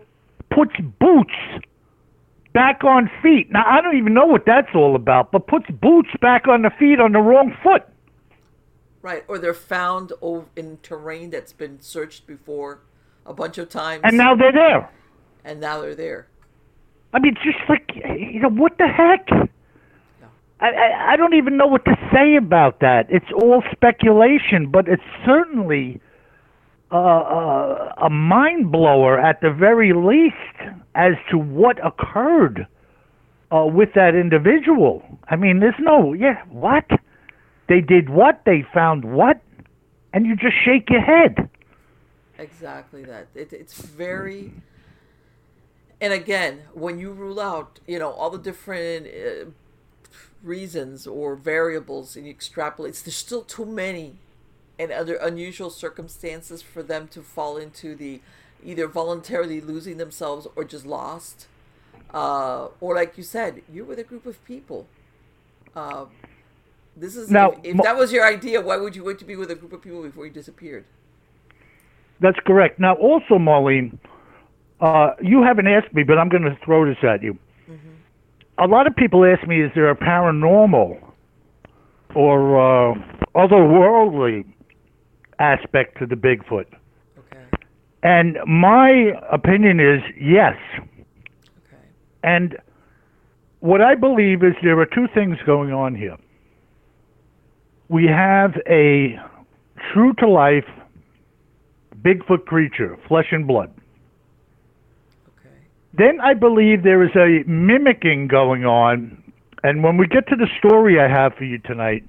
puts boots back on feet. Now I don't even know what that's all about, but puts boots back on the feet on the wrong foot. Right. Or they're found in terrain that's been searched before a bunch of times, And now they're there. and now they're there. I mean, just like you know, what the heck? I, I don't even know what to say about that. It's all speculation, but it's certainly a mind blower at the very least as to what occurred uh, with that individual. I mean, there's no yeah what they did what they found what, and you just shake your head. Exactly that. It, it's very. And again, when you rule out, you know, all the different uh, reasons or variables and you extrapolate, there's still too many and under unusual circumstances for them to fall into the either voluntarily losing themselves or just lost. Uh, or like you said, you're with a group of people. Uh, this is Now, if, if that was your idea, why would you wait to be with a group of people before you disappeared? That's correct. Now, also, Marlene, uh, you haven't asked me, but I'm going to throw this at you. A lot of people ask me, is there a paranormal or uh, otherworldly aspect to the Bigfoot? Okay. And my opinion is yes. Okay. And what I believe is there are two things going on here. We have a true to life Bigfoot creature, flesh and blood. Then I believe there is a mimicking going on. And when we get to the story I have for you tonight,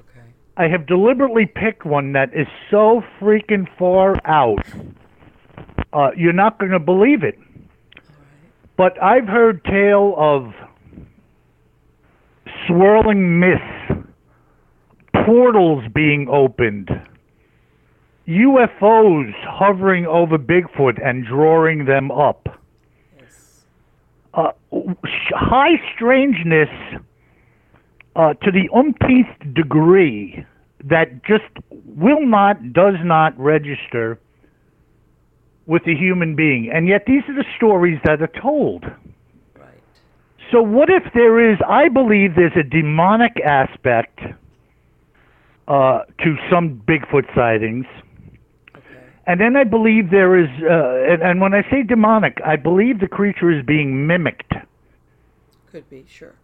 Okay. I have deliberately picked one that is so freaking far out. Uh, you're not going to believe it. But I've heard tale of swirling mists, portals being opened, UFOs hovering over Bigfoot and drawing them up. Uh, high strangeness uh, to the umpteenth degree that just will not, does not register with a human being. And yet these are the stories that are told. Right. So what if there is? I believe there's a demonic aspect uh, to some Bigfoot sightings. And then I believe there is. Uh, and, and when I say demonic, I believe the creature is being mimicked Could be. Sure.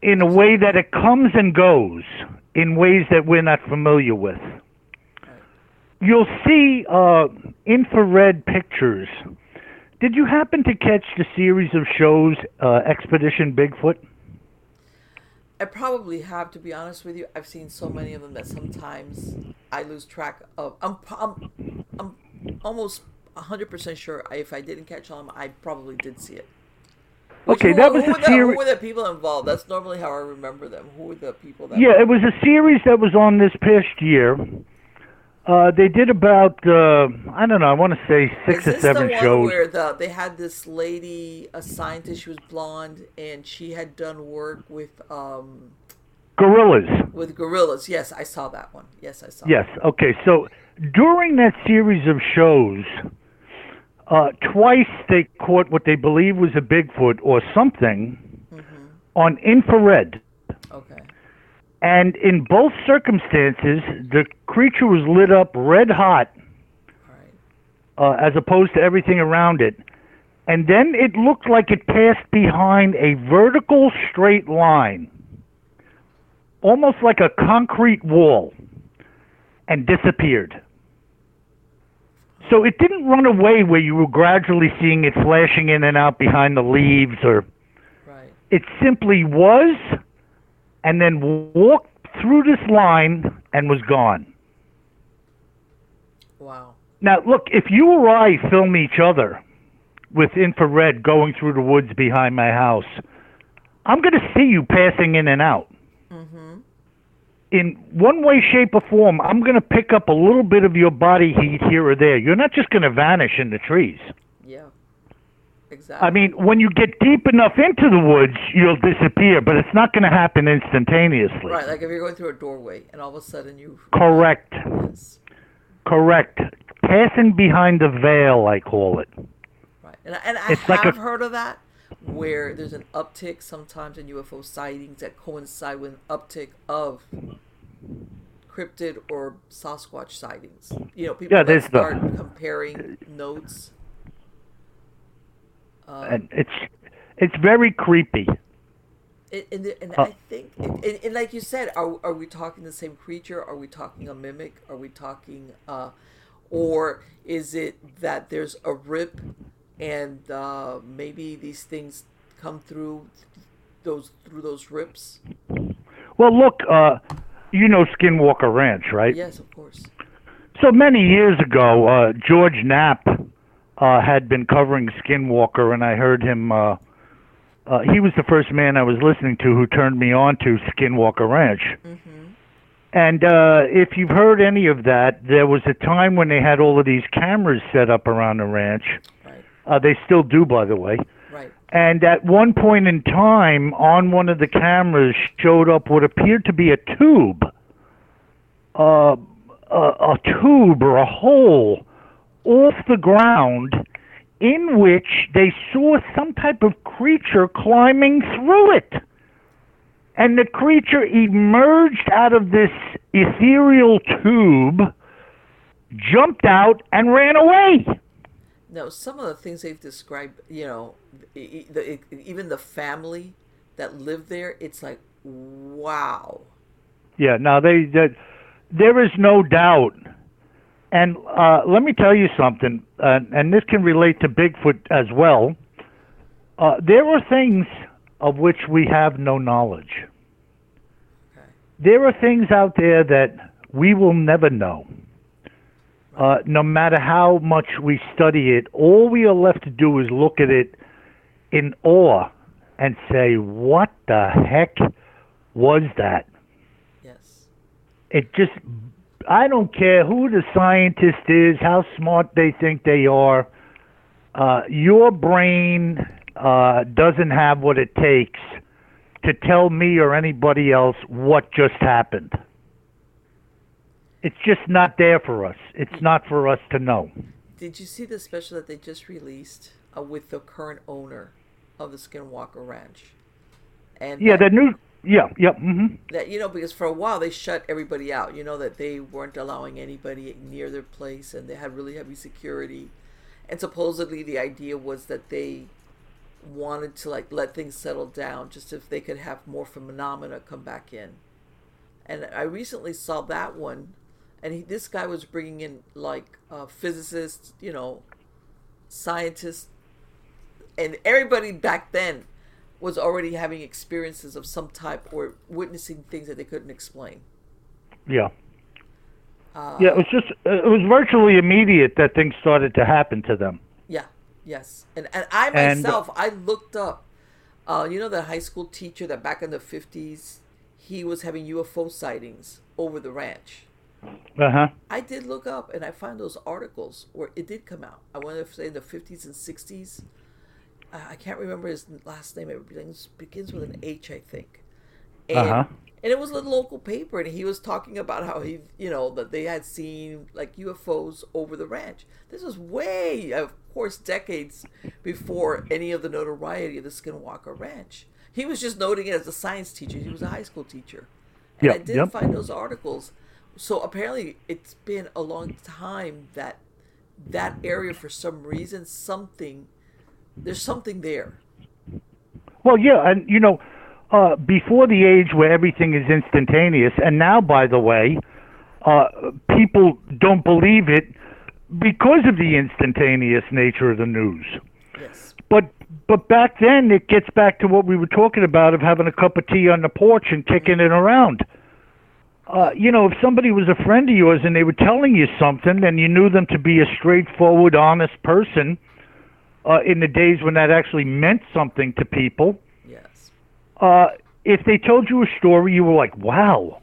in a way that it comes and goes in ways that we're not familiar with. You'll see uh, infrared pictures. Did you happen to catch the series of shows uh, Expedition Bigfoot? I probably have to be honest with you. I've seen so many of them that sometimes I lose track of. I'm I'm, I'm almost hundred percent sure if I didn't catch on, I probably did see it. Which- Okay, who, that was who a were the, seri- Who were the people involved? That's normally how I remember them. Who were the people that? Yeah, it was a series that was on this past year. Uh, they did about uh, I don't know. I want to say six or seven the shows. where the they had this lady, a scientist, she was blonde, and she had done work with um Gorillas. with gorillas. Yes, I saw that one. Yes, I saw. Yes. Okay. So during that series of shows, uh, twice they caught what they believe was a Bigfoot or something on infrared. Okay. And in both circumstances, the creature was lit up red hot right. uh, as opposed to everything around it. And then it looked like it passed behind a vertical straight line, almost like a concrete wall, and disappeared. So it didn't run away where you were gradually seeing it flashing in and out behind the leaves, or Right. it simply was, and then walked through this line and was gone. Wow. Now, look, if you or I film each other with infrared going through the woods behind my house, I'm going to see you passing in and out. In one way, shape, or form, I'm going to pick up a little bit of your body heat here or there. You're not just going to vanish in the trees. Yeah. Exactly. I mean, when you get deep enough into the woods, you'll disappear, but it's not going to happen instantaneously. right. Like if you're going through a doorway and all of a sudden you. Correct. Yes. Correct. Passing behind the veil, I call it. Right. And I, and I It's have like a- heard of that, where there's an uptick sometimes in UFO sightings that coincide with an uptick of cryptid or Sasquatch sightings. You know, people Yeah, that there's the- start comparing notes. Um, And it's it's very creepy. And, and, and Uh, I think, and, and, and like you said, are, are we talking the same creature? Are we talking a mimic? Are we talking, uh, or is it that there's a rip and uh, maybe these things come through those through those rips? Well, look, uh, you know Skinwalker Ranch, right? Yes, of course. So many years ago, uh, George Knapp, uh, had been covering Skinwalker, and I heard him. Uh, uh, he was the first man I was listening to who turned me on to Skinwalker Ranch. Mm-hmm. And uh, if you've heard any of that, there was a time when they had all of these cameras set up around the ranch. Uh, they still do, by the way. Right. And at one point in time, on one of the cameras showed up what appeared to be a tube, uh, a, a tube or a hole off the ground in which they saw some type of creature climbing through it. And the creature emerged out of this ethereal tube, jumped out, and ran away. Now, some of the things they've described, you know, the, even the family that lived there, it's like, wow. Yeah, now they, that there is no doubt. And uh, let me tell you something, uh, and this can relate to Bigfoot as well. Uh, there are things of which we have no knowledge. Okay. There are things out there that we will never know. Uh, no matter how much we study it, all we are left to do is look at it in awe and say, what the heck was that? Yes. It just, I don't care who the scientist is, how smart they think they are. Uh, your brain uh, doesn't have what it takes to tell me or anybody else what just happened. It's just not there for us. It's not for us to know. Did you see the special that they just released uh, with the current owner of the Skinwalker Ranch? And Yeah, that, the new. Yeah, yeah. mm-hmm. that you know because for a while they shut everybody out. You know that they weren't allowing anybody near their place, and they had really heavy security. And supposedly the idea was that they wanted to like let things settle down, just if they could have more phenomena come back in. And I recently saw that one, and he, this guy was bringing in like uh, physicists, you know, scientists, and everybody back then was already having experiences of some type or witnessing things that they couldn't explain. Yeah. Uh, Yeah, it was just, it was virtually immediate that things started to happen to them. Yeah. Yes. And and I And- myself, I looked up. Uh, you know the high school teacher that back in the fifties, he was having UFO sightings over the ranch. Uh huh. I did look up and I found those articles where it did come out. I want to say in the 50s and 60s. Uh, I can't remember his last name. It begins, begins with an H, I think. And, Uh-huh. and it was a local paper, and he was talking about how he, you know, that they had seen like UFOs over the ranch. This was way, of course, decades before any of the notoriety of the Skinwalker Ranch. He was just noting it as a science teacher. He was a high school teacher. And I did yep. find those articles. So apparently, it's been a long time that that area, for some reason, something there's something there. Well, yeah, and you know, uh, before the age where everything is instantaneous, and now, by the way, uh, people don't believe it because of the instantaneous nature of the news. Yes. But but back then, it gets back to what we were talking about of having a cup of tea on the porch and kicking it around. Uh, you know, if somebody was a friend of yours and they were telling you something, and you knew them to be a straightforward, honest person, uh, in the days when that actually meant something to people, Yes. uh, if they told you a story, you were like, wow.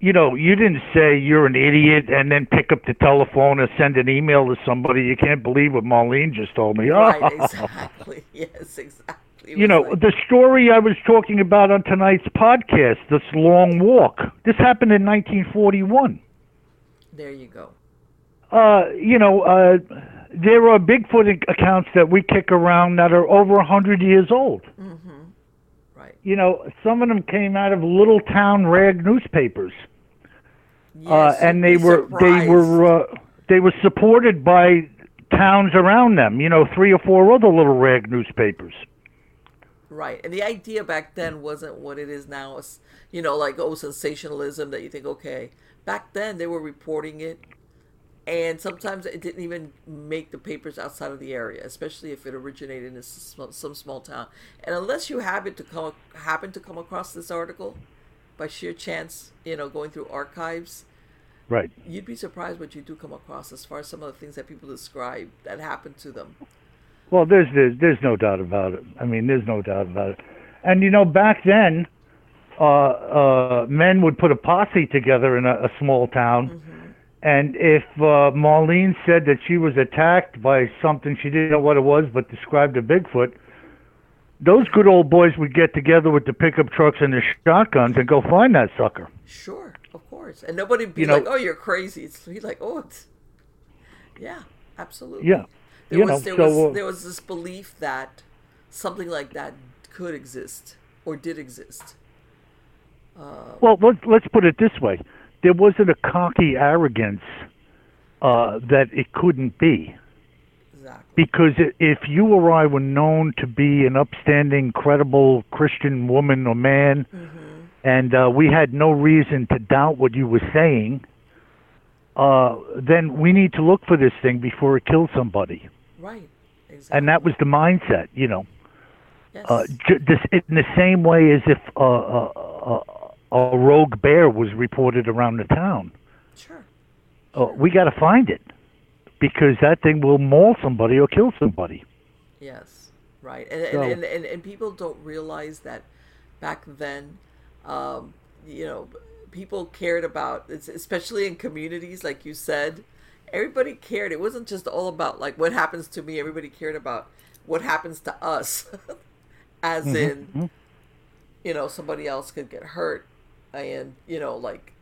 You know, you didn't say you're an idiot and then pick up the telephone or send an email to somebody. You can't believe what Marlene just told me. Right. (laughs) Exactly. (laughs) yes. Exactly. You know, like- the story I was talking about on tonight's podcast, this long walk, this happened in 1941. there you go. Uh, you know, uh, there are Bigfoot ac- accounts that we kick around that are over a 100 years old. Right. You know, some of them came out of little town rag newspapers. Yes. uh, and they were they were uh, they were supported by towns around them. You know, three or four other little rag newspapers. Right. And the idea back then wasn't what it is now. It's, you know, like, oh, sensationalism that you think, okay. Back then, they were reporting it. And sometimes it didn't even make the papers outside of the area, especially if it originated in a s- some small town. And unless you happen to come happen to come across this article by sheer chance, you know, going through archives, Right. You'd be surprised what you do come across as far as some of the things that people describe that happened to them. Well, there's there's there's no doubt about it. I mean, there's no doubt about it. And you know, back then, uh, uh, men would put a posse together in a, a small town, Mm-hmm. and if uh, Marlene said that she was attacked by something she didn't know what it was, but described a Bigfoot, those good old boys would get together with the pickup trucks and the shotguns and go find that sucker. Sure, of course. And nobody'd be You know- like, "Oh, you're crazy." It's be like, "Oh, it's yeah, absolutely." Yeah. There you was know, there so, was uh, there was this belief that something like that could exist or did exist. Well, let's let's put it this way: there wasn't a cocky arrogance uh, that it couldn't be, Exactly. because if you or I were known to be an upstanding, credible Christian woman or man, and uh, we had no reason to doubt what you were saying, uh, then we need to look for this thing before it kills somebody, Right. Exactly. and that was the mindset, you know. yes. uh, j- this, in the same way as if uh, a, a, a rogue bear was reported around the town. sure. Uh, we got to find it because that thing will maul somebody or kill somebody. Yes, right, and So- and, and, and and people don't realize that back then, um, you know, people cared about, especially in communities like you said, everybody cared. It wasn't just all about like what happens to me. Everybody cared about what happens to us, (laughs) as Mm-hmm, in, you know, somebody else could get hurt, and you know, like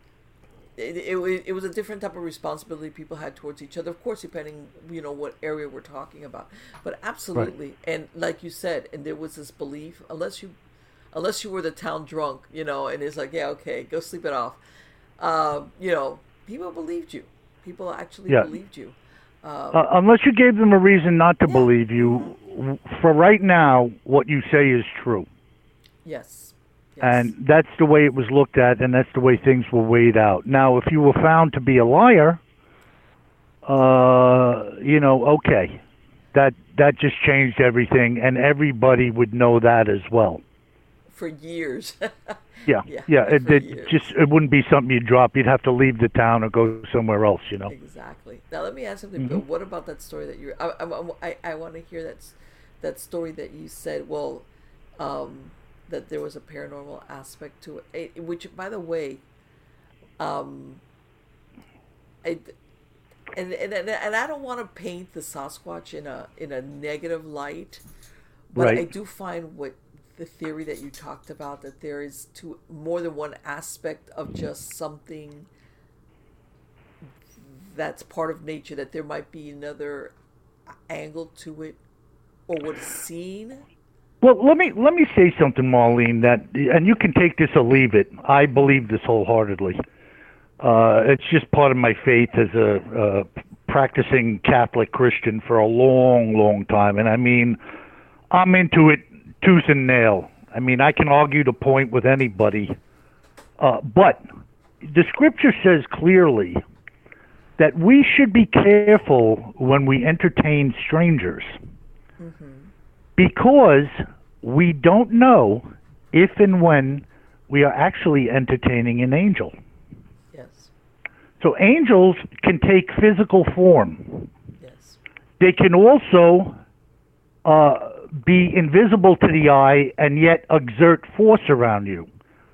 it, it, it was a different type of responsibility people had towards each other. Of course depending you know what area we're talking about. But absolutely. And like you said and there was this belief unless you unless you were the town drunk you know and it's like yeah okay go sleep it off. Um, you know people believed you people actually Yeah. believed you Uh, unless you gave them a reason not to believe you, for right now, what you say is true. yes, yes. And that's the way it was looked at, and that's the way things were weighed out. Now, if you were found to be a liar, uh, you know, okay, that that just changed everything, and everybody would know that as well. For years (laughs) Yeah, Yeah, yeah. It, it just it wouldn't be something you'd drop. You'd have to leave the town or go somewhere else. You know. Exactly. Now let me ask something. Mm-hmm. Bill. What about that story that you? I I, I, I want to hear that that story that you said. Well, um, that there was a paranormal aspect to it, which, by the way, um, I, and and and and I don't want to paint the Sasquatch in a in a negative light, but Right. I do find what the theory that you talked about that there is two more than one aspect of just something that's part of nature that there might be another angle to it or what is seen Well, let me let me say something, Marlene. That and you can take this or leave it. I believe this wholeheartedly. Uh, it's just part of my faith as a uh, practicing Catholic Christian for a long, long time, and I mean, I'm into it tooth and nail. I mean, I can argue the point with anybody, uh, but the Scripture says clearly that we should be careful when we entertain strangers because we don't know if and when we are actually entertaining an angel. yes So angels can take physical form. yes They can also uh, be invisible to the eye and yet exert force around you.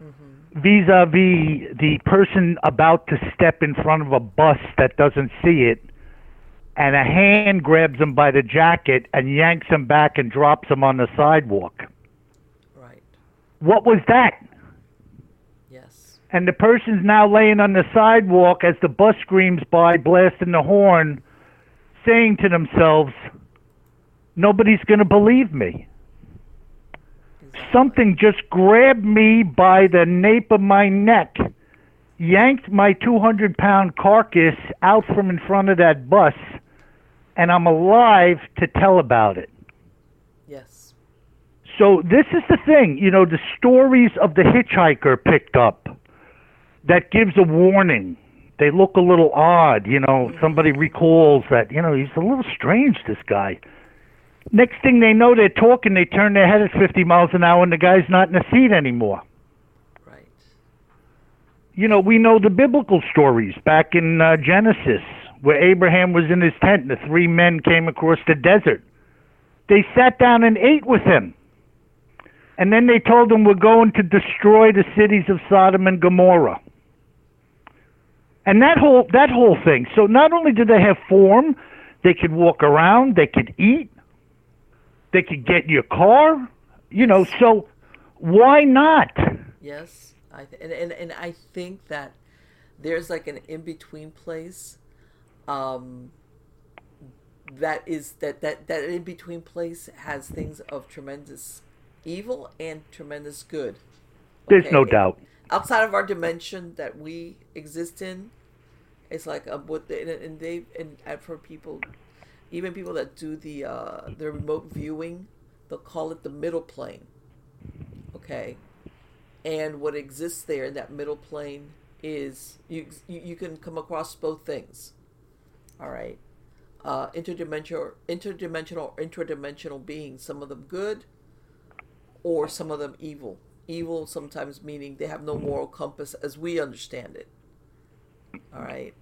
Mm-hmm. Vis-a-vis the person about to step in front of a bus that doesn't see it, and a hand grabs him by the jacket and yanks him back and drops him on the sidewalk. right What was that? yes and the person's now laying on the sidewalk as the bus screams by, blasting the horn, saying to themselves, Nobody's going to believe me. Something just grabbed me by the nape of my neck, yanked my 200 pound carcass out from in front of that bus, and I'm alive to tell about it. yes So this is the thing, you know, the stories of the hitchhiker picked up that gives a warning. They look a little odd, you know, somebody mm-hmm. recalls that, you know, he's a little strange this guy. Next thing they know they're talking, they turn their head at 50 miles an hour and the guy's not in the seat anymore. right You know, we know the biblical stories back in uh, Genesis where Abraham was in his tent and the three men came across the desert. They sat down and ate with him. And then they told him, We're going to destroy the cities of Sodom and Gomorrah. And that whole that whole thing. So not only did they have form, they could walk around, they could eat, they could get your car, you know, so why not? Yes, I th- and, and and I think that there's like an in between place, um, that is that that that in between place has things of tremendous evil and tremendous good. There's no doubt. Outside of our dimension that we exist in, it's like um, what they, and they and, and for people, even people that do the uh, the remote viewing, they'll call it the middle plane. Okay, and what exists there in that middle plane is you you, you can come across both things. All right, uh, interdimensional interdimensional intradimensional beings. Some of them good, or some of them evil. Evil sometimes meaning they have no moral compass as we understand it. All right.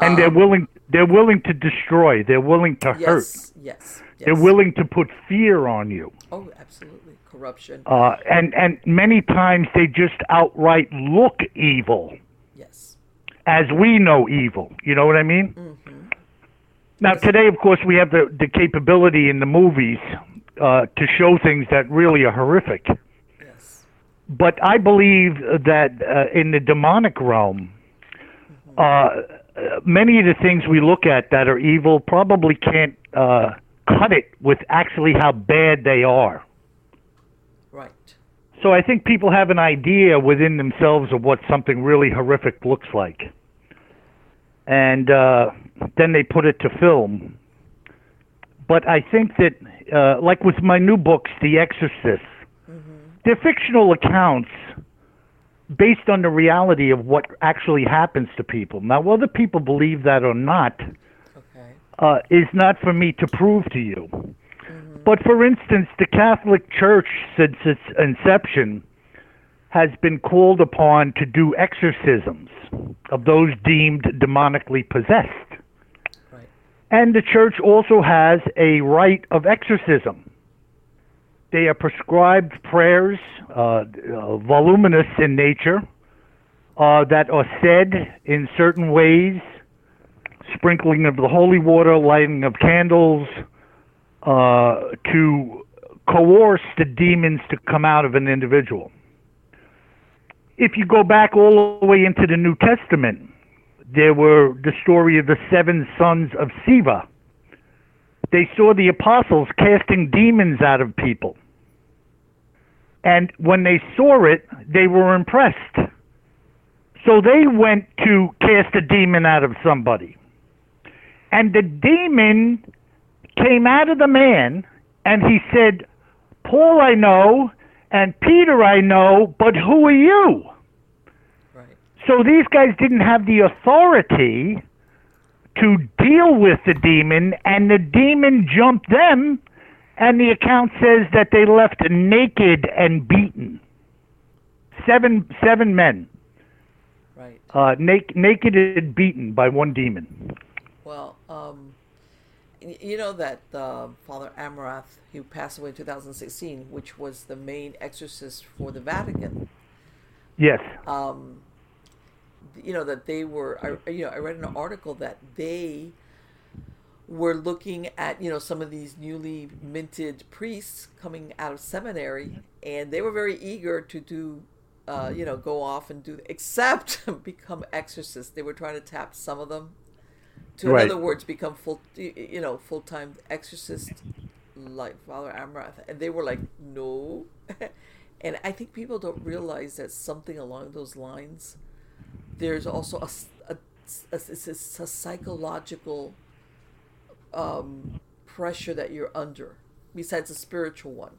And they're Um, willing they're willing to destroy. They're willing to hurt. Yes, yes, yes. They're willing to put fear on you. Oh, absolutely. Corruption. Uh, and and many times they just outright look evil, yes. as we know evil. You know what I mean? Mm-hmm. Now today, of course, we have the the capability in the movies uh, to show things that really are horrific. Yes. But I believe that uh, in the demonic realm, uh, uh, many of the things we look at that are evil probably can't uh, cut it with actually how bad they are. Right. So I think people have an idea within themselves of what something really horrific looks like. And uh, then they put it to film. But I think that, uh, like with my new books, The Exorcist, they're fictional accounts based on the reality of what actually happens to people. Now, whether people believe that or not Okay. uh, is not for me to prove to you. But for instance, the Catholic Church, since its inception, has been called upon to do exorcisms of those deemed demonically possessed. Right. And the church also has a rite of exorcism. They are prescribed prayers, uh, uh, voluminous in nature, uh, that are said in certain ways sprinkling of the holy water, lighting of candles, uh, to coerce the demons to come out of an individual. If you go back all the way into the New Testament, there were the story of the seven sons of Sceva. They saw the apostles casting demons out of people. And when they saw it, they were impressed. So they went to cast a demon out of somebody. And the demon came out of the man and he said, Paul I know and Peter I know, but who are you? Right. So these guys didn't have the authority to deal with the demon, and the demon jumped them, and the account says that they left naked and beaten. Seven seven men, Right. uh, naked, naked and beaten by one demon. Well, um, you know that uh, Father Amorth, who passed away in 2016, which was the main exorcist for the Vatican. Yes. Um, you know that they were. I, you know, I read an article that they were looking at you know some of these newly minted priests coming out of seminary, and they were very eager to do. Uh, you know, go off and do, except (laughs) become exorcists. They were trying to tap some of them to, Right. in other words, become full, you know, full time exorcist like Father Amorth, and they were like, no. (laughs) and I think people don't realize that something along those lines. There's also a, a, a, it's a psychological um, pressure that you're under, besides a spiritual one.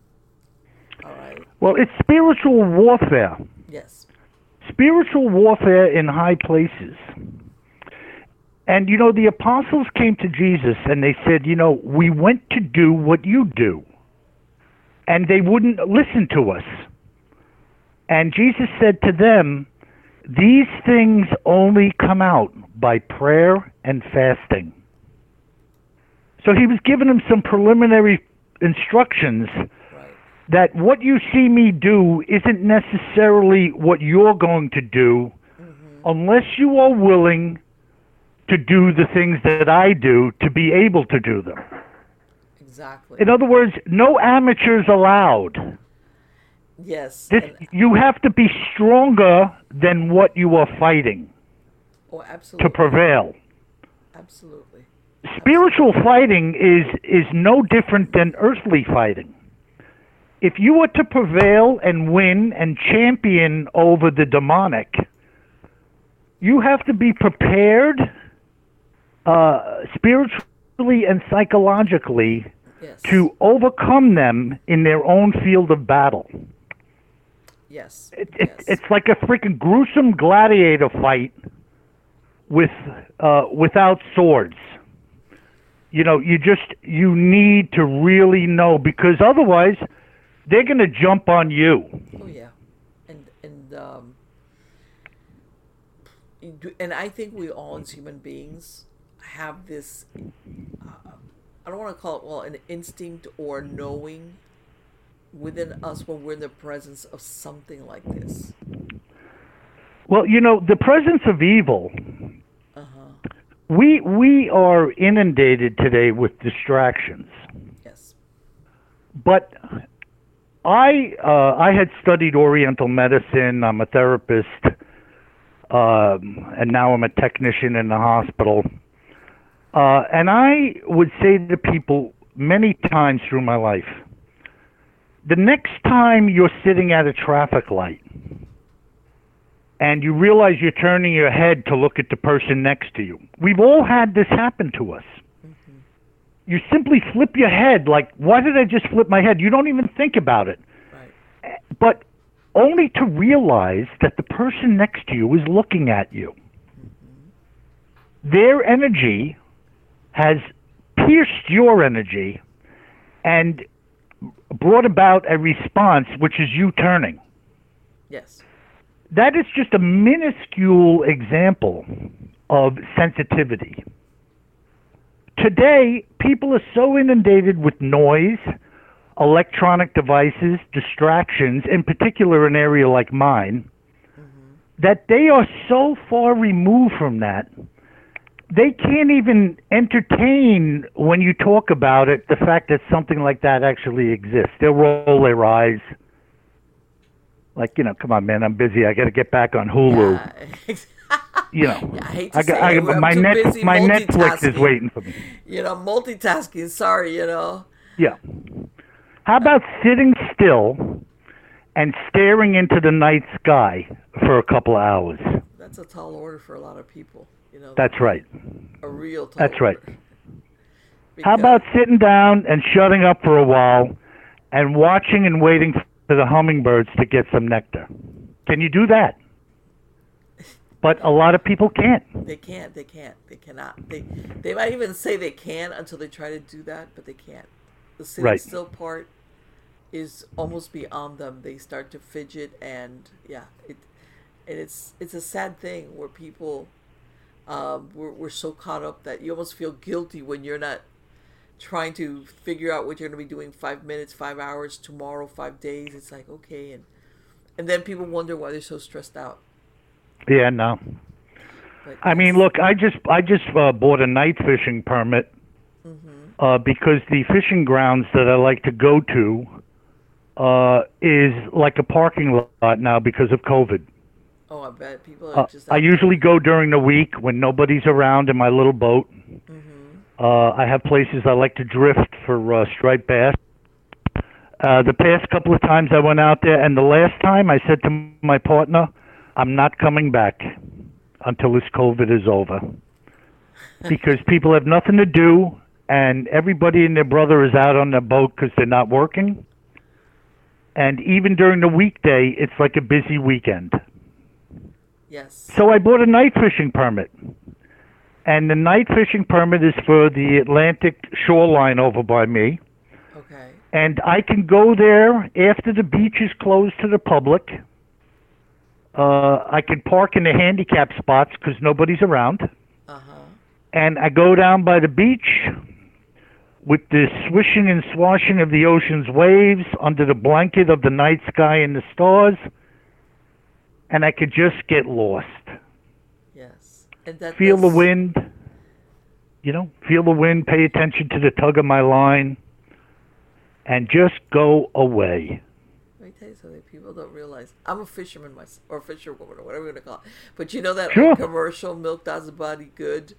All right. Well, it's spiritual warfare. Yes. spiritual warfare in high places. And you know, the apostles came to Jesus and they said, you know, we went to do what you do. And they wouldn't listen to us. And Jesus said to them, these things only come out by prayer and fasting. So he was giving him some preliminary instructions Right. that what you see me do isn't necessarily what you're going to do mm-hmm. unless you are willing to do the things that I do to be able to do them. Exactly. In other words, no amateurs allowed. yes. This, and- you have to be stronger than what you are fighting oh, absolutely. to prevail. absolutely. Spiritual fighting is is no different than earthly fighting. If you are to prevail and win and champion over the demonic, you have to be prepared uh, spiritually and psychologically Yes. to overcome them in their own field of battle. Yes. It, it, yes. It's like a freaking gruesome gladiator fight with uh, without swords. You know, you just you need to really know because otherwise they're going to jump on you. Oh yeah, and and um, and I think we all as human beings have this. Uh, I don't want to call it well an instinct or knowing within us when we're in the presence of something like this. Well, you know, the presence of evil. We we are inundated today with distractions. Yes. But I uh, I had studied Oriental medicine. I'm a therapist, um, and now I'm a technician in the hospital. Uh, and I would say to people many times through my life, the next time you're sitting at a traffic light and you realize you're turning your head to look at the person next to you, we've all had this happen to us. Mm-hmm. You simply flip your head like why did i just flip my head? You don't even think about it. Right. but only to realize that the person next to you is looking at you. Mm-hmm. Their energy has pierced your energy and brought about a response which is you turning. Yes. That is just a minuscule example of sensitivity. Today, people are so inundated with noise, electronic devices, distractions, in particular an area like mine, mm-hmm. that they are so far removed from that, they can't even entertain when you talk about it the fact that something like that actually exists. They'll roll their eyes. Like, you know, come on, man, I'm busy. I got to get back on Hulu. You know, Yeah, (laughs) I hate to I got, say I, it, my net, my Netflix is waiting for me. you know, multitasking. Sorry, you know. Yeah. How about sitting still and staring into the night sky for a couple of hours? That's a tall order for a lot of people. You know. That's right. a real tall That's right. How about sitting down and shutting up for a while and watching and waiting for the hummingbirds to get some nectar? Can you do that? But a lot of people can't. They can't. They can't. They cannot. They they might even say they can until they try to do that, but they can't. The sitting Right. still part is almost beyond them. They start to fidget, and yeah, it and it's it's a sad thing where people um, we're we're so caught up that you almost feel guilty when you're not trying to figure out what you're going to be doing five minutes, five hours, tomorrow, five days. It's like okay, and and then people wonder why they're so stressed out. Yeah, no. But I mean, look, I just I just uh, bought a night fishing permit uh, because the fishing grounds that I like to go to uh, is like a parking lot now because of COVID. Oh, I bet people are Uh, just. I usually go during the week when nobody's around in my little boat. Uh, I have places I like to drift for uh, striped bass. Uh, the past couple of times I went out there, and the last time I said to my partner, "I'm not coming back until this COVID is over," (laughs) because people have nothing to do, and everybody and their brother is out on their boat because they're not working. And even during the weekday, it's like a busy weekend. Yes. So I bought a night fishing permit. And the night fishing permit is for the Atlantic shoreline over by me. Okay. And I can go there after the beach is closed to the public Uh, I can park in the handicap spots because nobody's around. Uh huh. And I go down by the beach with the swishing and swashing of the ocean's waves under the blanket of the night sky and the stars. And I could just get lost. Yes. And that Feel the wind. You know, feel the wind, pay attention to the tug of my line, and just go away. Let me tell you something. People don't realize I'm a fisherman myself, or fisherwoman, or whatever you want to call it. But you know that Sure. commercial, "Milk does a body good."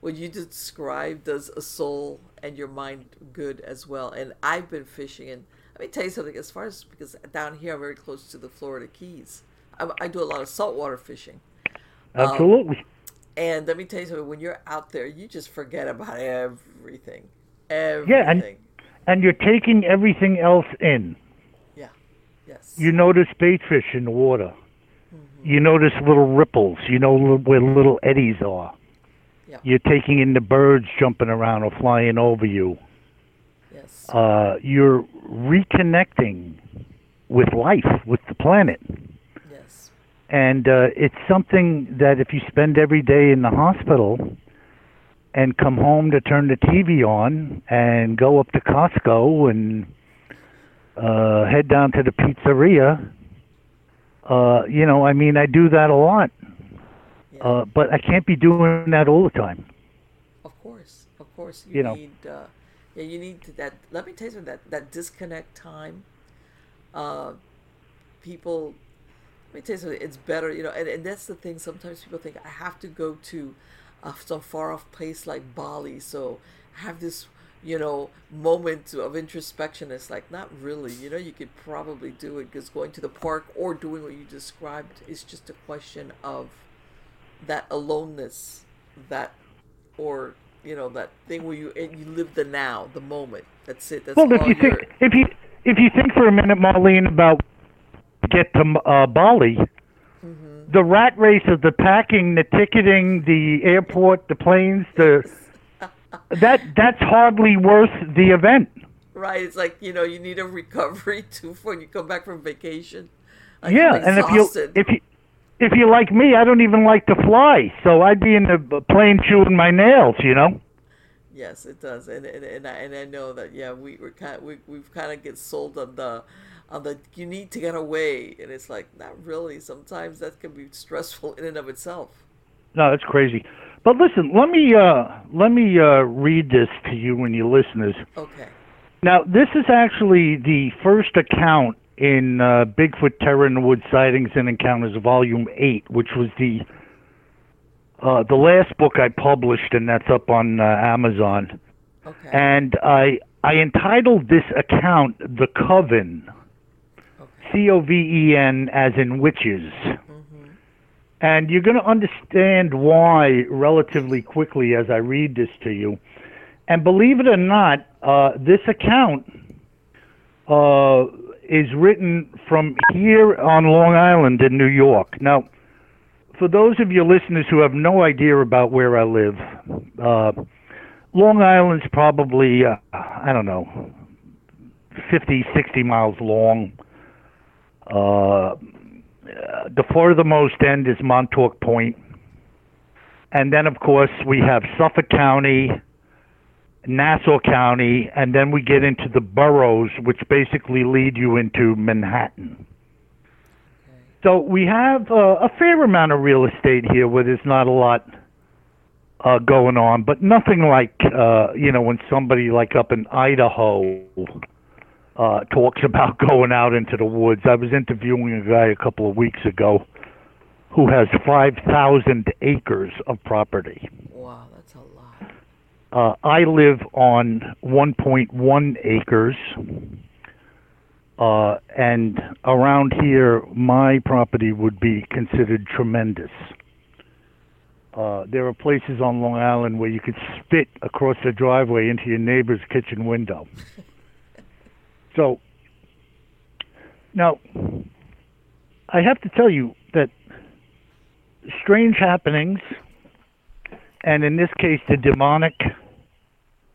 What you described does a soul and your mind good as well. And I've been fishing, and let me tell you something. As far as because down here I'm very close to the Florida Keys, I, I do a lot of saltwater fishing. Um, Absolutely. And let me tell you something. When you're out there, you just forget about everything. and- Everything. and you're taking everything else in. Yeah. Yes. You notice bait fish in the water. Mm-hmm. You notice little ripples. You know where little eddies are. Yeah. You're taking in the birds jumping around or flying over you. yes. Uh, you're reconnecting with life, with the planet. And uh, it's something that if you spend every day in the hospital and come home to turn the TV on and go up to Costco and uh, head down to the pizzeria, uh, you know, I mean, I do that a lot. Yeah. Uh, but I can't be doing that all the time. Of course, of course, you, You know. need. Uh, yeah, you need that. Let me tell you something. That that disconnect time. Uh, people. Let me tell you something. It's better, you know, and, and that's the thing. Sometimes people think I have to go to uh, some far off place like Bali, so have this, you know, moment of introspection. It's like not really. You know, you could probably do it because going to the park or doing what you described is just a question of that aloneness, that or you know that thing where you and you live the now, the moment. That's it. That's Well, if you think if you if you think for a minute, Marlene, about get to uh, Bali, Mm-hmm. the rat race of the packing, the ticketing, the airport, the planes, the (laughs) that that's hardly worth the event. Right. It's like you know you need a recovery (laughs) too when you come back from vacation. Like, yeah, and if you if you if you like me, I don't even like to fly, so I'd be in the plane chewing my nails, you know. Yes, it does, and and and I, and I know that. Yeah, we we're kind we we've kind of get sold on the on the you need to get away, and it's like not really. Sometimes that can be stressful in and of itself. No, that's crazy. But listen, let me uh, let me uh, read this to you and your listeners. Okay. Now, this is actually the first account in uh, Bigfoot Terror in the Woods Sightings and Encounters, Volume Eight, which was the uh, the last book I published, and that's up on uh, Amazon. Okay. And I I entitled this account "The Coven,". C O V E N, as in witches. Mm-hmm. And you're going to understand why relatively quickly as I read this to you. And believe it or not, uh, this account uh, is written from here on Long Island in New York. Now, for those of your listeners who have no idea about where I live, uh, Long Island's probably, uh, I don't know, 50, 60 miles long. Uh, the furthermost end is Montauk Point. And then, of course, we have Suffolk County, Nassau County, and then we get into the boroughs, which basically lead you into Manhattan. So we have uh, a fair amount of real estate here where there's not a lot uh, going on, but nothing like, uh, you know, when somebody like up in Idaho uh, talks (laughs) about going out into the woods. I was interviewing a guy a couple of weeks ago who has 5,000 acres of property. Wow, that's a lot. Uh, I live on 1.1 acres, uh, and around here, my property would be considered tremendous. Uh, there are places on Long Island where you could spit across the driveway into your neighbor's kitchen window. (laughs) So, now, I have to tell you that strange happenings, and in this case, the demonic,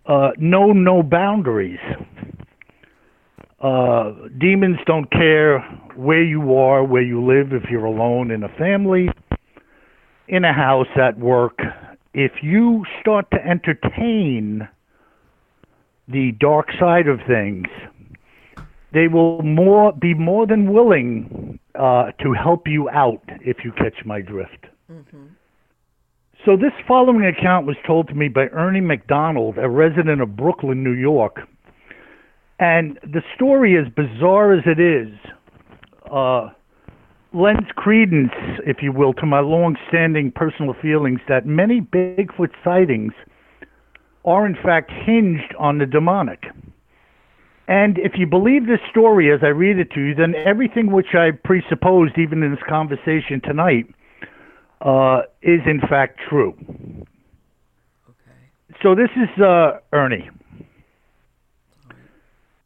uh, know no boundaries. Uh, demons don't care where you are, where you live, if you're alone in a family, in a house, at work. If you start to entertain the dark side of things, they will more be more than willing uh, to help you out if you catch my drift. So this following account was told to me by Ernie McDonald, a resident of Brooklyn, New York. And the story, as bizarre as it is, uh, lends credence, if you will, to my long-standing personal feelings that many Bigfoot sightings are in fact hinged on the demonic. And if you believe this story as I read it to you, then everything which I presupposed, even in this conversation tonight, uh, is in fact true. Okay. So this is uh, Ernie.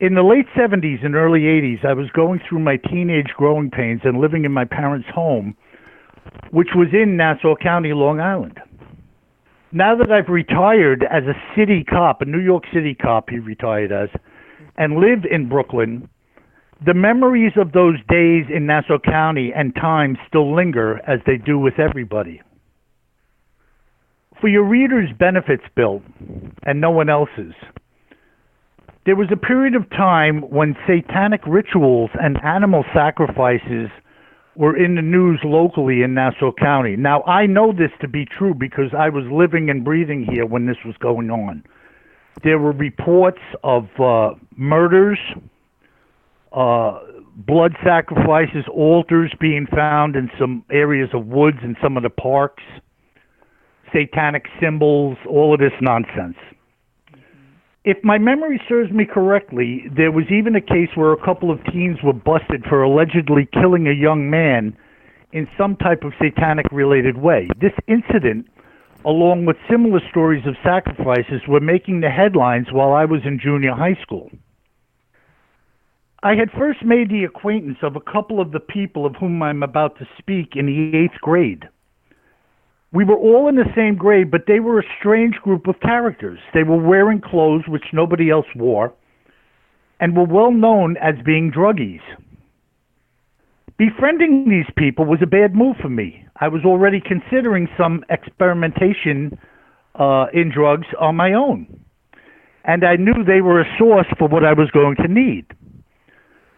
In the late 70s and early 80s, I was going through my teenage growing pains and living in my parents' home, which was in Nassau County, Long Island. Now that I've retired as a city cop, a New York City cop, he retired as, and live in Brooklyn, the memories of those days in Nassau County and time still linger as they do with everybody. For your readers' benefits, Bill, and no one else's, there was a period of time when satanic rituals and animal sacrifices were in the news locally in Nassau County. Now, I know this to be true because I was living and breathing here when this was going on. There were reports of uh, murders, uh, blood sacrifices, altars being found in some areas of woods and some of the parks, satanic symbols, all of this nonsense. If my memory serves me correctly, there was even a case where a couple of teens were busted for allegedly killing a young man in some type of satanic related way. This incident, along with similar stories of sacrifices, were making the headlines while I was in junior high school. I had first made the acquaintance of a couple of the people of whom I'm about to speak in the eighth grade. We were all in the same grade, but they were a strange group of characters. They were wearing clothes which nobody else wore and were well known as being druggies. Befriending these people was a bad move for me. I was already considering some experimentation uh, in drugs on my own. And I knew they were a source for what I was going to need.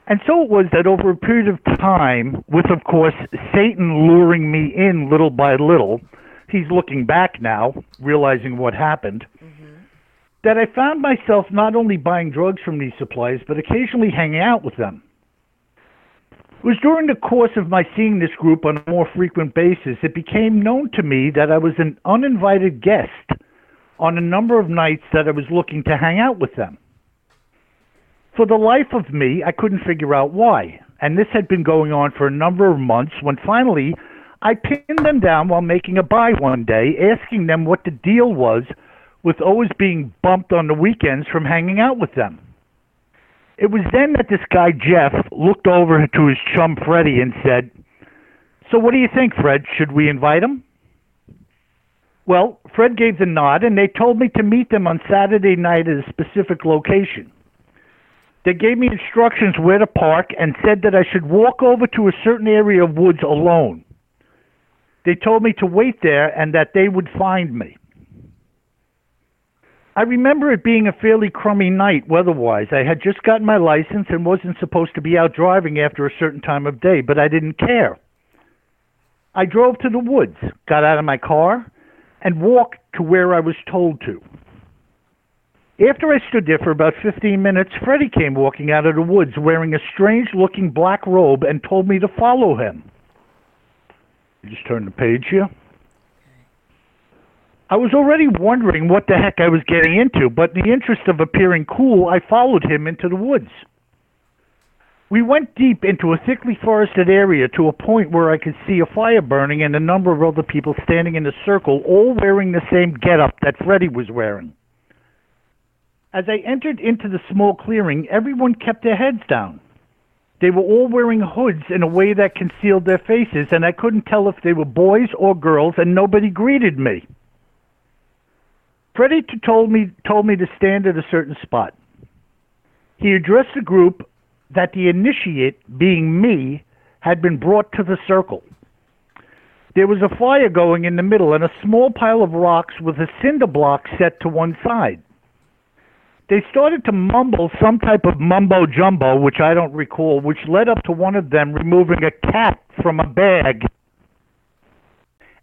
And so it was that over a period of time, with of course Satan luring me in little by little, he's looking back now, realizing what happened, that I found myself not only buying drugs from these suppliers, but occasionally hanging out with them. It was during the course of my seeing this group on a more frequent basis, it became known to me that I was an uninvited guest on a number of nights that I was looking to hang out with them. For the life of me, I couldn't figure out why. And this had been going on for a number of months when finally I pinned them down while making a buy one day, asking them what the deal was with always being bumped on the weekends from hanging out with them. It was then that this guy, Jeff, looked over to his chum, Freddie, and said, So what do you think, Fred? Should we invite him? Well, Fred gave the nod, and they told me to meet them on Saturday night at a specific location. They gave me instructions where to park and said that I should walk over to a certain area of woods alone. They told me to wait there and that they would find me. I remember it being a fairly crummy night weather-wise. I had just gotten my license and wasn't supposed to be out driving after a certain time of day, but I didn't care. I drove to the woods, got out of my car, and walked to where I was told to. After I stood there for about 15 minutes, Freddie came walking out of the woods wearing a strange looking black robe and told me to follow him. Just turn the page here. I was already wondering what the heck I was getting into, but in the interest of appearing cool, I followed him into the woods. We went deep into a thickly forested area to a point where I could see a fire burning and a number of other people standing in a circle, all wearing the same getup that Freddie was wearing. As I entered into the small clearing, everyone kept their heads down. They were all wearing hoods in a way that concealed their faces, and I couldn't tell if they were boys or girls, and nobody greeted me. Freddie told me told me to stand at a certain spot. He addressed the group that the initiate, being me, had been brought to the circle. There was a fire going in the middle and a small pile of rocks with a cinder block set to one side. They started to mumble some type of mumbo jumbo, which I don't recall, which led up to one of them removing a cat from a bag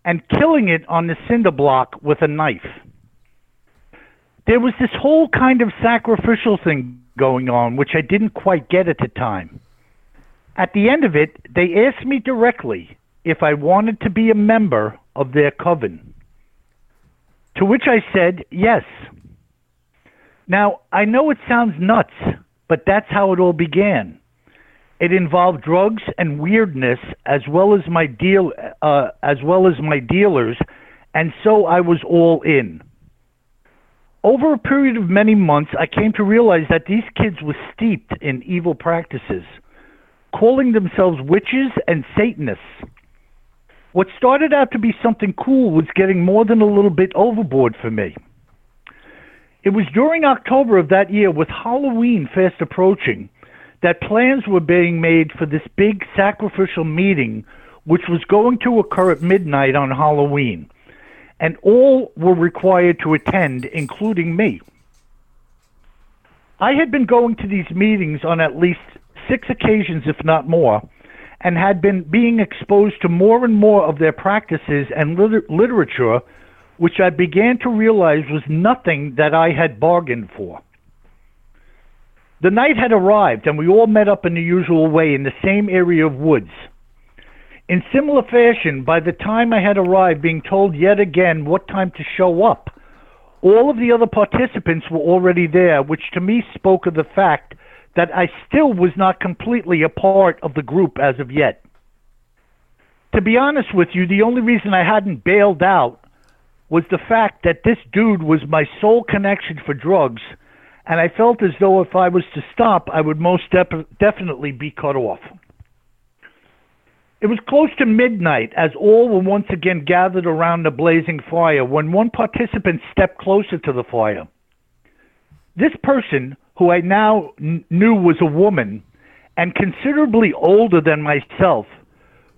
and killing it on the cinder block with a knife. There was this whole kind of sacrificial thing going on, which I didn't quite get at the time. At the end of it, they asked me directly if I wanted to be a member of their coven. To which I said yes. Now, I know it sounds nuts, but that's how it all began. It involved drugs and weirdness as well as my deal uh, as well as my dealers, and so I was all in. Over a period of many months, I came to realize that these kids were steeped in evil practices, calling themselves witches and Satanists. What started out to be something cool was getting more than a little bit overboard for me. It was during October of that year, with Halloween fast approaching, that plans were being made for this big sacrificial meeting, which was going to occur at midnight on Halloween. And all were required to attend, including me. I had been going to these meetings on at least six occasions, if not more, and had been being exposed to more and more of their practices and liter- literature, which I began to realize was nothing that I had bargained for. The night had arrived, and we all met up in the usual way in the same area of woods. In similar fashion, by the time I had arrived, being told yet again what time to show up, all of the other participants were already there, which to me spoke of the fact that I still was not completely a part of the group as of yet. To be honest with you, the only reason I hadn't bailed out was the fact that this dude was my sole connection for drugs, and I felt as though if I was to stop, I would most def- definitely be cut off. It was close to midnight as all were once again gathered around the blazing fire when one participant stepped closer to the fire. This person, who I now n- knew was a woman and considerably older than myself,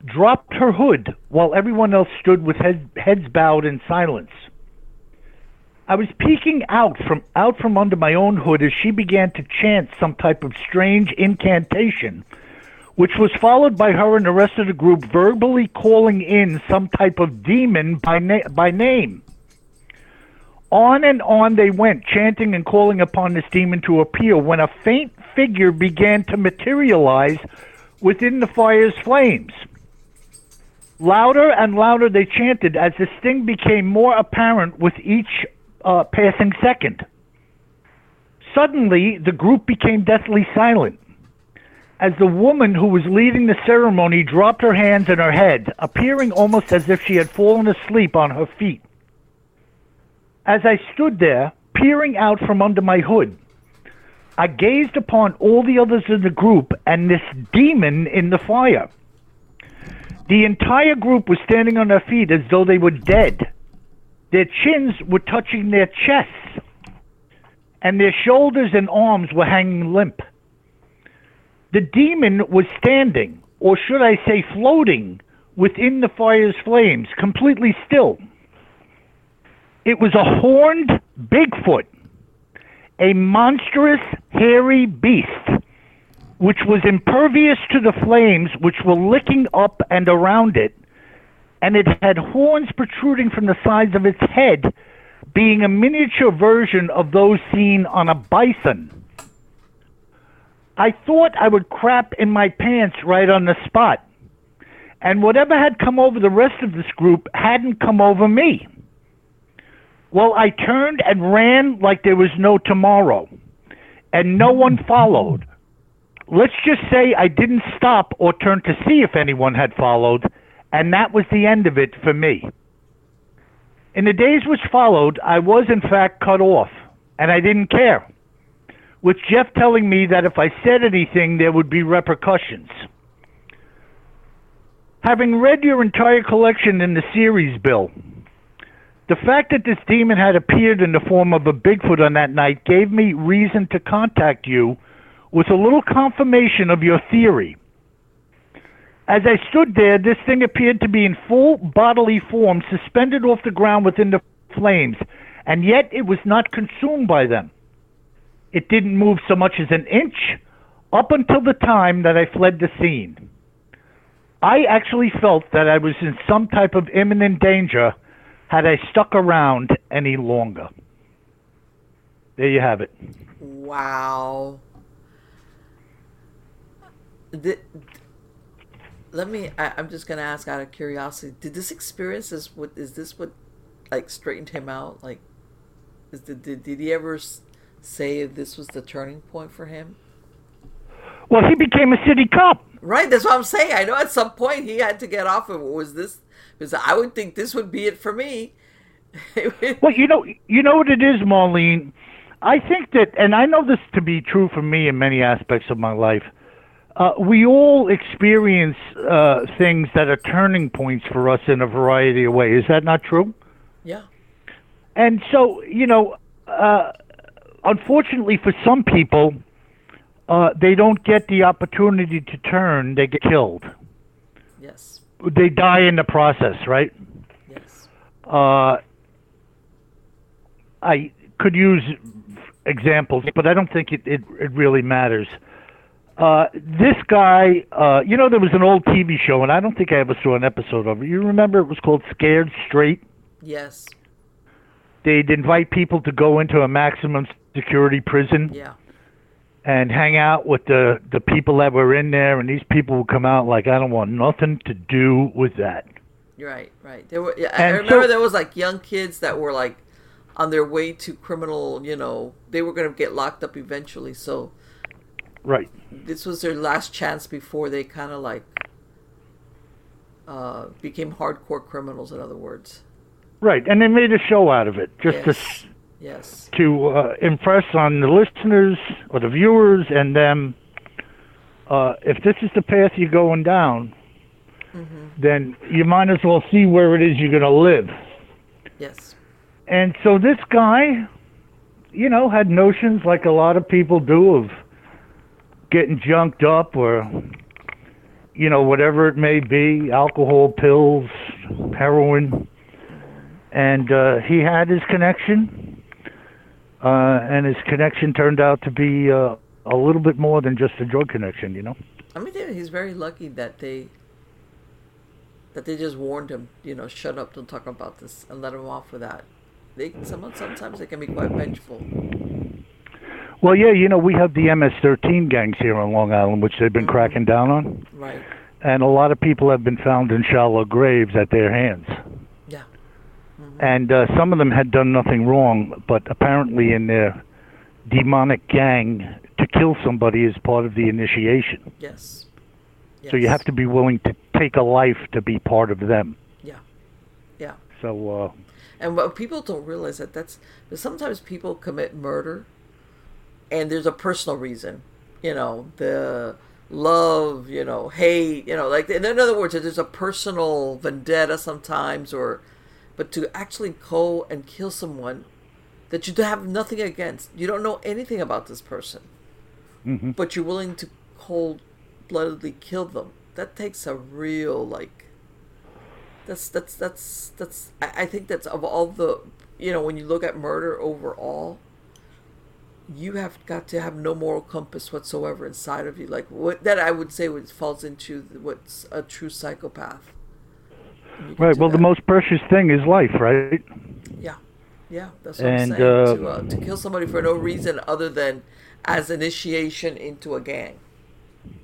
dropped her hood while everyone else stood with head, heads bowed in silence. I was peeking out from out from under my own hood as she began to chant some type of strange incantation, which was followed by her and the rest of the group verbally calling in some type of demon by na- by name. On and on they went, chanting and calling upon this demon to appear, when a faint figure began to materialize within the fire's flames. Louder and louder they chanted as the sting became more apparent with each uh, passing second. Suddenly, the group became deathly silent. As the woman who was leading the ceremony dropped her hands in her head, appearing almost as if she had fallen asleep on her feet. As I stood there, peering out from under my hood, I gazed upon all the others in the group and this demon in the fire. The entire group was standing on their feet as though they were dead. Their chins were touching their chests, and their shoulders and arms were hanging limp. The demon was standing, or should I say floating, within the fire's flames, completely still. It was a horned Bigfoot, a monstrous, hairy beast, which was impervious to the flames which were licking up and around it, and it had horns protruding from the sides of its head, being a miniature version of those seen on a bison. I thought I would crap in my pants right on the spot, and whatever had come over the rest of this group hadn't come over me. Well, I turned and ran like there was no tomorrow, and no one followed. Let's just say I didn't stop or turn to see if anyone had followed, and that was the end of it for me. In the days which followed, I was in fact cut off, and I didn't care, with Jeff telling me that if I said anything, there would be repercussions. Having read your entire collection in the series, Bill, the fact that this demon had appeared in the form of a Bigfoot on that night gave me reason to contact you with a little confirmation of your theory. As I stood there, this thing appeared to be in full bodily form, suspended off the ground within the flames, and yet it was not consumed by them. It didn't move so much as an inch up until the time that I fled the scene. I actually felt that I was in some type of imminent danger had I stuck around any longer. There you have it. Wow. The, let me. I, I'm just gonna ask out of curiosity. Did this experience is what is this what like straightened him out? Like, is the, did did he ever say this was the turning point for him? Well, he became a city cop. Right, that's what I'm saying. I know at some point he had to get off of it. Was this because I would think this would be it for me. (laughs) well, you know, you know what it is, Marlene. I think that, and I know this to be true for me in many aspects of my life. Uh, we all experience uh, things that are turning points for us in a variety of ways. Is that not true? Yeah. And so, you know, uh, unfortunately for some people, uh, they don't get the opportunity to turn, they get killed. Yes. They die in the process, right? Yes. Uh, I could use examples, but I don't think it, it, it really matters. Uh, this guy, uh, you know, there was an old TV show, and I don't think I ever saw an episode of it. You remember it was called Scared Straight? Yes. They'd invite people to go into a maximum security prison. Yeah and hang out with the the people that were in there, and these people would come out like, I don't want nothing to do with that. Right, right. There were. Yeah, I remember so, there was like young kids that were like on their way to criminal. You know, they were going to get locked up eventually. So, right. This was their last chance before they kind of like uh, became hardcore criminals. In other words. Right, and they made a show out of it just yes. to Yes. To uh, impress on the listeners or the viewers and them, uh, if this is the path you're going down, mm-hmm. then you might as well see where it is you're going to live. Yes. And so this guy, you know, had notions like a lot of people do of getting junked up or, you know, whatever it may be alcohol, pills, heroin. And uh, he had his connection uh, and his connection turned out to be uh, a little bit more than just a drug connection, you know. I mean, he's very lucky that they that they just warned him, you know, shut up, don't talk about this, and let him off with that. They some, sometimes they can be quite vengeful. Well, yeah, you know, we have the MS-13 gangs here on Long Island, which they've been mm-hmm. cracking down on. Right. And a lot of people have been found in shallow graves at their hands and uh, some of them had done nothing wrong, but apparently in their demonic gang, to kill somebody is part of the initiation. Yes. yes. So you have to be willing to take a life to be part of them. Yeah. Yeah. So. Uh, and what people don't realize that that's sometimes people commit murder, and there's a personal reason. You know the love, you know, hate, you know, like in other words, there's a personal vendetta sometimes, or but to actually go and kill someone that you have nothing against, you don't know anything about this person, mm-hmm. but you're willing to cold bloodedly kill them. That takes a real like. That's that's that's that's. I, I think that's of all the you know when you look at murder overall. You have got to have no moral compass whatsoever inside of you. Like what that I would say would falls into what's a true psychopath Right. Well, that. the most precious thing is life, right? Yeah. Yeah, that's what and, I'm saying. Uh, to, uh, to kill somebody for no reason other than as initiation into a gang.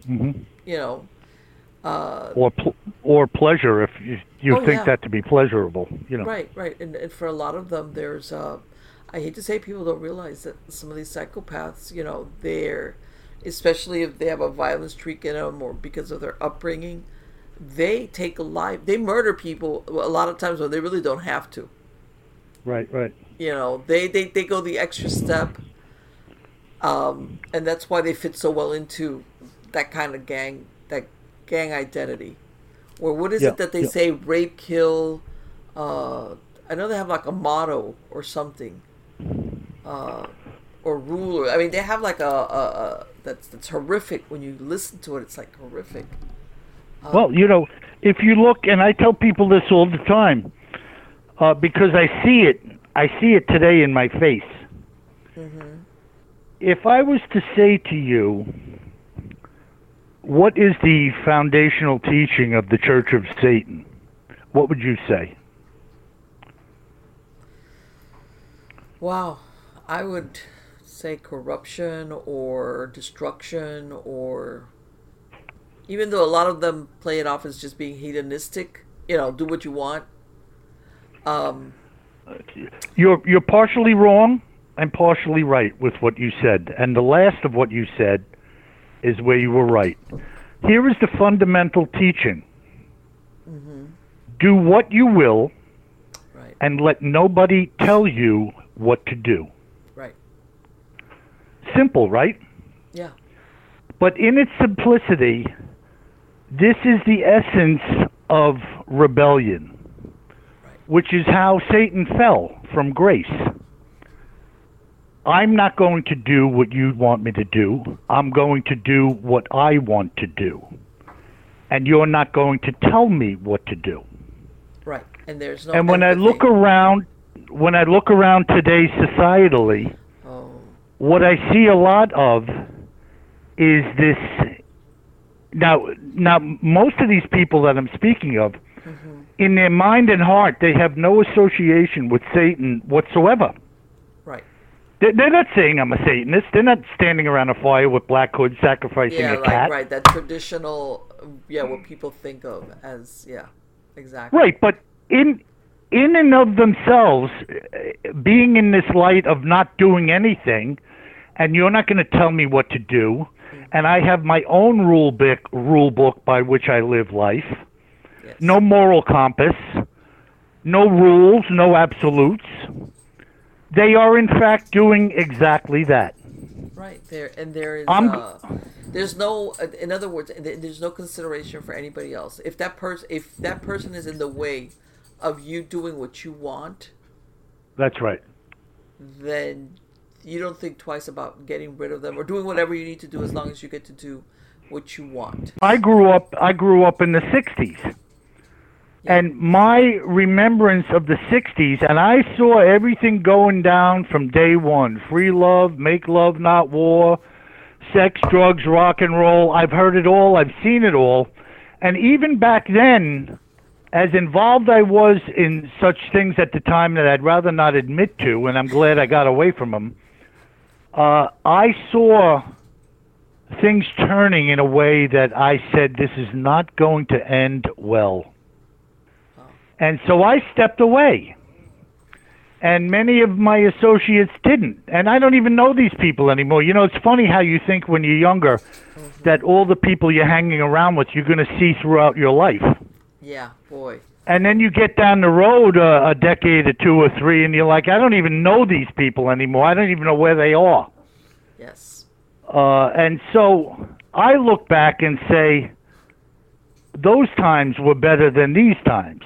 Mm-hmm. You know. Uh, or pl- or pleasure if you, you oh, think yeah. that to be pleasurable, you know. Right, right, and, and for a lot of them, there's. Uh, I hate to say, people don't realize that some of these psychopaths, you know, they're, especially if they have a violent streak in them or because of their upbringing, they take a life they murder people a lot of times when they really don't have to right right you know they they, they go the extra step um, and that's why they fit so well into that kind of gang that gang identity or what is yeah, it that they yeah. say rape kill uh, i know they have like a motto or something uh, or rule i mean they have like a, a, a that's that's horrific when you listen to it. It's like horrific. Well, you know, if you look, and I tell people this all the time, uh, because I see it, I see it today in my face. If I was to say to you, what is the foundational teaching of the Church of Satan? What would you say? Wow, I would say corruption or destruction or even though a lot of them play it off as just being hedonistic, you know, do what you want. Um, You're you're partially wrong and partially right with what you said, and the last of what you said is where you were right. Here is the fundamental teaching: mm-hmm. do what you will, right, and let nobody tell you what to do. right, Simple, right? yeah, But in its simplicity, this is the essence of rebellion, which is how Satan fell from grace. I'm not going to do what you want me to do. I'm going to do what I want to do. And you're not going to tell me what to do. right. And there's no. and when I look around, when I look around today societally, oh, what I see a lot of is this. Now, now, most of these people that I'm speaking of, in their mind and heart, they have no association with Satan whatsoever. right. They're, they're not saying I'm a Satanist. They're not standing around a fire with black hood sacrificing Yeah, a like cat. right. That traditional, yeah, what people think of as yeah, exactly. Right, but in in and of themselves, uh, being in this light of not doing anything, and you're not going to tell me what to do, and I have my own rule book rule book by which I live life. Yes. No moral compass, no rules, no absolutes. They are in fact doing exactly that. Right there, and there is. Uh, there's no. In other words, there's no consideration for anybody else. If that person, if that person is in the way of you doing what you want, That's right. then you don't think twice about getting rid of them or doing whatever you need to do as long as you get to do what you want. I grew up I grew up in the 60s. And my remembrance of the 60s and I saw everything going down from day 1. Free love, make love not war, sex, drugs, rock and roll. I've heard it all, I've seen it all. And even back then as involved I was in such things at the time that I'd rather not admit to and I'm glad I got away from them. Uh, I saw things turning in a way that I said this is not going to end well. And so I stepped away. And many of my associates didn't. And I don't even know these people anymore. You know, it's funny how you think when you're younger that all the people you're hanging around with you're going to see throughout your life. Yeah, boy. And then you get down the road uh, a decade or two or three and you're like, I don't even know these people anymore. I don't even know where they are. Yes. Uh, and so I look back and say, those times were better than these times.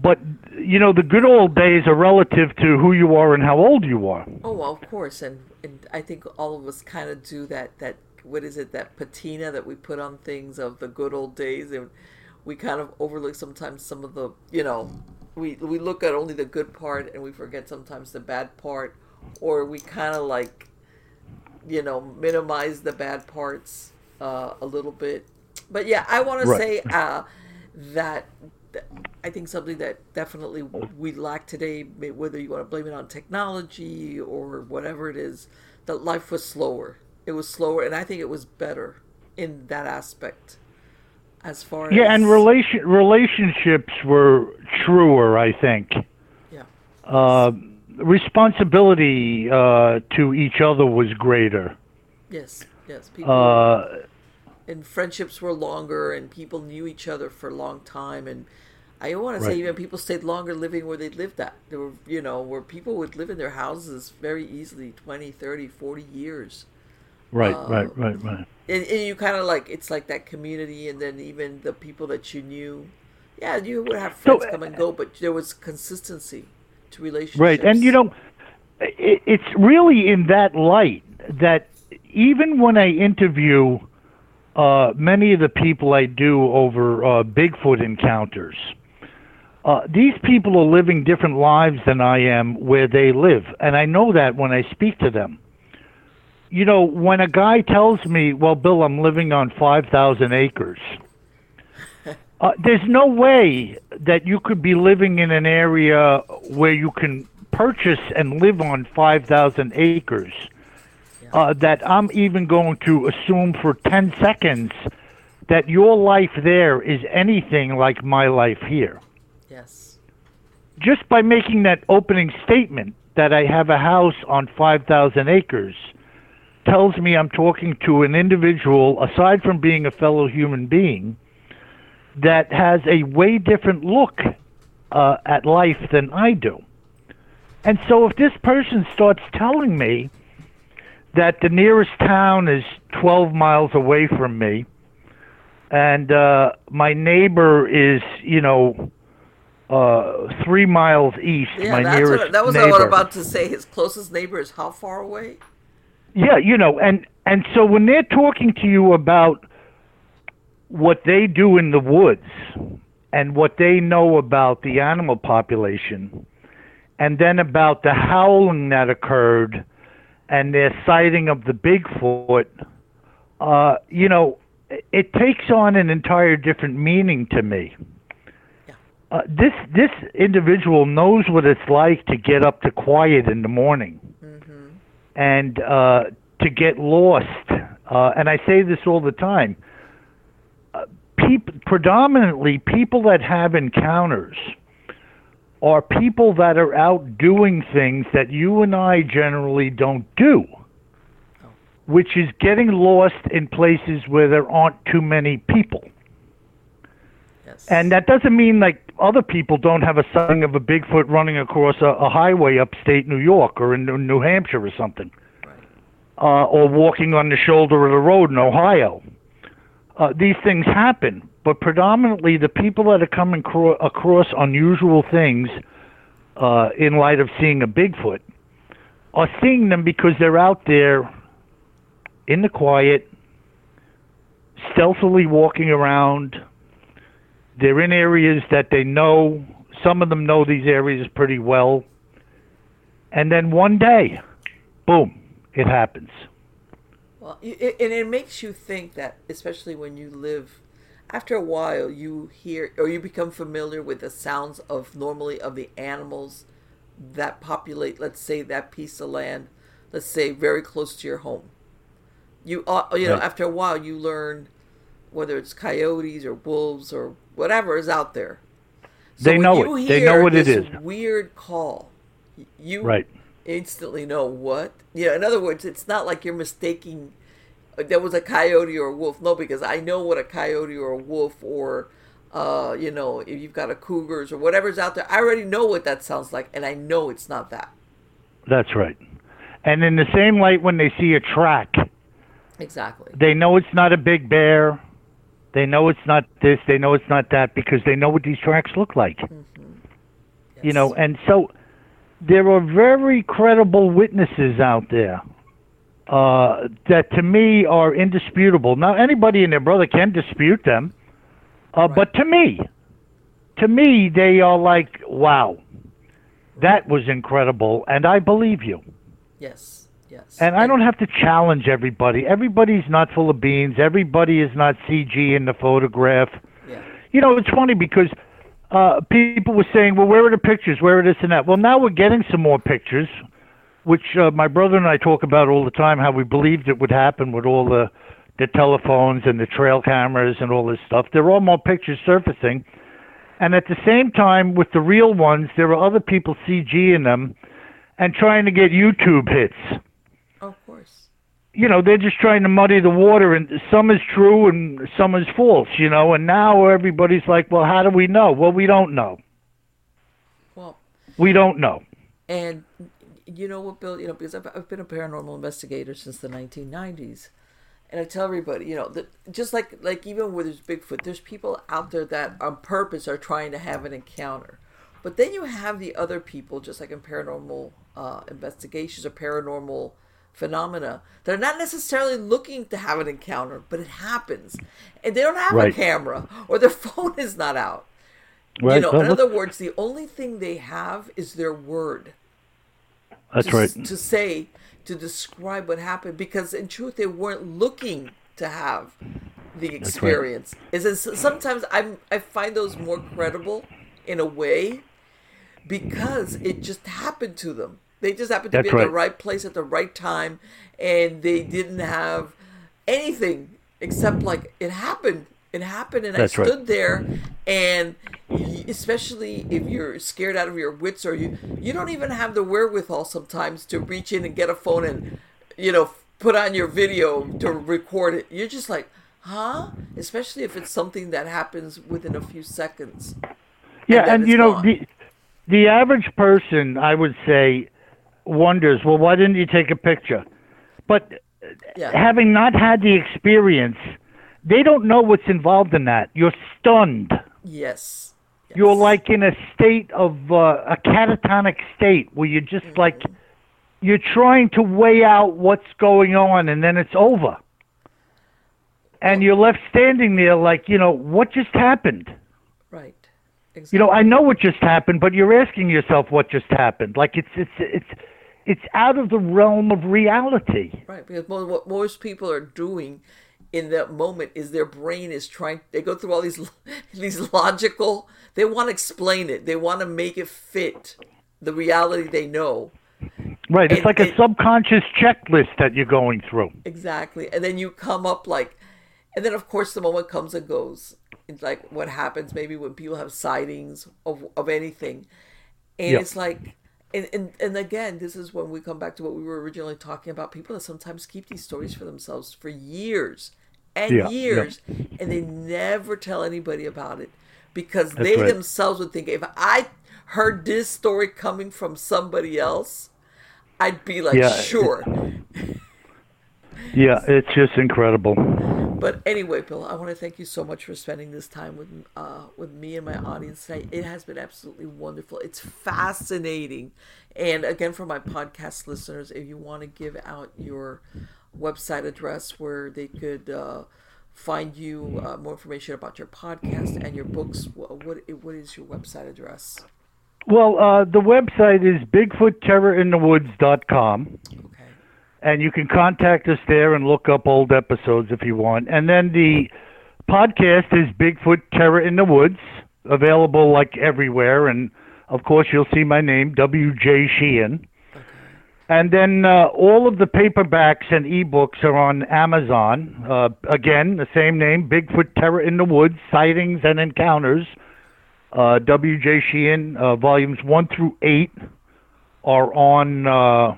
But, you know, the good old days are relative to who you are and how old you are. Oh, well, of course, and and I think all of us kind of do that. That what is it? That patina that we put on things of the good old days, and we kind of overlook sometimes some of the, you know, we we look at only the good part and we forget sometimes the bad part, or we kind of like, you know, minimize the bad parts uh, a little bit. But yeah, I want Right. to say uh, that. that I think something that definitely we lack today, whether you want to blame it on technology or whatever it is, that life was slower. It was slower, and I think it was better in that aspect. As far as Yeah, and relation relationships were truer, I think. yeah, Uh, responsibility uh, to each other was greater. yes, yes, people Uh, and friendships were longer, and people knew each other for a long time, and I want to say even people stayed longer living where they lived at. There were, you know, where people would live in their houses very easily 20, 30, 40 years. Right, Uh, right, right, right. and, and you kind of like it's like that community and then even the people that you knew yeah you would have So, friends come and go but there was consistency to relationships Right, and you know, it, it's really in that light that even when I interview uh, many of the people I do over uh, Bigfoot encounters, uh, these people are living different lives than I am where they live, and I know that when I speak to them. You know, when a guy tells me, "Well, Bill, I'm living on five thousand acres," (laughs) uh, there's no way that you could be living in an area where you can purchase and live on five thousand acres. Uh, that I'm even going to assume for 10 seconds that your life there is anything like my life here Yes. just by making that opening statement that I have a house on 5,000 acres tells me I'm talking to an individual, aside from being a fellow human being, that has a way different look uh, at life than I do. And so if this person starts telling me that the nearest town is 12 miles away from me, and uh, my neighbor is, you know, uh, three miles east. Yeah, my that's nearest what, that was neighbor. what I was about to say. His closest neighbor is how far away? Yeah, you know, and and so when they're talking to you about what they do in the woods and what they know about the animal population, and then about the howling that occurred and their sighting of the Bigfoot, uh, you know, it- it takes on an entire different meaning to me. Uh, this this individual knows what it's like to get up to quiet in the morning and uh, to get lost. Uh, and I say this all the time. Uh, peop- predominantly, people that have encounters are people that are out doing things that you and I generally don't do, which is getting lost in places where there aren't too many people. Yes. And that doesn't mean like other people don't have a sighting of a Bigfoot running across a, a highway upstate New York or in New Hampshire or something, Right. uh, or walking on the shoulder of the road in Ohio. Uh, these things happen, but predominantly the people that are coming cro- across unusual things uh, in light of seeing a Bigfoot are seeing them because they're out there in the quiet, stealthily walking around. They're in areas that they know. Some of them know these areas pretty well. And then one day, boom, it happens. Well, it, and it makes you think that, especially when you live, after a while, you hear or you become familiar with the sounds of normally of the animals that populate, let's say, that piece of land, let's say, very close to your home. You, uh, you know, Right. after a while, you learn whether it's coyotes or wolves or whatever is out there. So They know it. They know what it is. Weird call. You Right. instantly know what. Yeah, in other words, it's not like you're mistaking uh, there was a coyote or a wolf. No, because I know what a coyote or a wolf or uh, you know, if you've got a cougars or whatever's out there, I already know what that sounds like, and I know it's not that. That's right. And in the same light, when they see a track, Exactly. they know it's not a big bear. They know it's not this. They know it's not that because they know what these tracks look like. You know, and so there are very credible witnesses out there uh, that to me are indisputable. Now, anybody and their brother can dispute them, uh, but to me, to me, they are like, wow, that was incredible, and I believe you. Yes. Yes. And I don't have to challenge everybody. Everybody's not full of beans. Everybody is not CG in the photograph. Yeah. You know, it's funny because uh, people were saying, well, where are the pictures? Where are this and that? Well, now we're getting some more pictures, which uh, my brother and I talk about all the time, how we believed it would happen with all the, the telephones and the trail cameras and all this stuff. There are more pictures surfacing. And at the same time, with the real ones, there are other people CG in them and trying to get YouTube hits. You know they're just trying to muddy the water and some is true and some is false you know and now everybody's like well how do we know? Well we don't know. Well, we don't know. And you know what, Bill? You know, because I've, I've been a paranormal investigator since the 1990s, and I tell everybody, you know, that just like like even where there's Bigfoot, there's people out there that on purpose are trying to have an encounter, but then you have the other people, just like in paranormal uh, investigations or paranormal phenomena. They're not necessarily looking to have an encounter, but it happens, and they don't have Right. a camera or their (laughs) phone is not out. Right. You know, in other words, the only thing they have is their word that's to, right. to say to describe what happened because in truth they weren't looking to have the experience is it sometimes i i find those more credible in a way because it just happened to them they just happened to That's be at the right. right place at the right time and they didn't have anything except like it happened it happened and That's i right. stood there and especially if you're scared out of your wits or you you don't even have the wherewithal sometimes to reach in and get a phone and you know put on your video to record it you're just like huh especially if it's something that happens within a few seconds Yeah, then and you know gone. the the average person, I would say, wonders, well, why didn't you take a picture? But yeah having not had the experience, they don't know what's involved in that. You're stunned. yes, yes. You're like in a state of uh, a catatonic state where you're just Mm-hmm. like you're trying to weigh out what's going on, and then it's over, and you're left standing there like, you know, what just happened? right exactly. You know, I know what just happened, but you're asking yourself what just happened. Like it's it's it's it's out of the realm of reality. Right, because what most people are doing in that moment is their brain is trying. They go through all these (laughs) these logical. They want to explain it. They want to make it fit the reality they know Right. It's And like a subconscious checklist that you're going through. exactly, and then you come up like, and then of course the moment comes and goes. It's like what happens maybe when people have sightings of of anything, and Yeah. it's like. And, and, and again, this is when we come back to what we were originally talking about. People that sometimes keep these stories for themselves for years and Yeah, yeah. years, and they never tell anybody about it because That's they right. themselves would think if I heard this story coming from somebody else, I'd be like, Yeah. sure. (laughs) Yeah, it's just incredible. But anyway, Bill, I want to thank you so much for spending this time with uh, with me and my audience tonight. It has been absolutely wonderful. It's fascinating, and again, for my podcast listeners, if you want to give out your website address where they could uh, find you uh, more information about your podcast and your books, what what is your website address? Well, uh, the website is BigfootTerrorInTheWoods.com. Okay. and you can contact us there and look up old episodes if you want. And then the podcast is Bigfoot Terror in the Woods, available like everywhere. And of course, you'll see my name, W.J. Sheehan. And then uh, all of the paperbacks and ebooks are on Amazon. Uh, again, the same name, Bigfoot Terror in the Woods, Sightings and Encounters. Uh, W.J. Sheehan, uh, volumes 1 through 8 are on uh,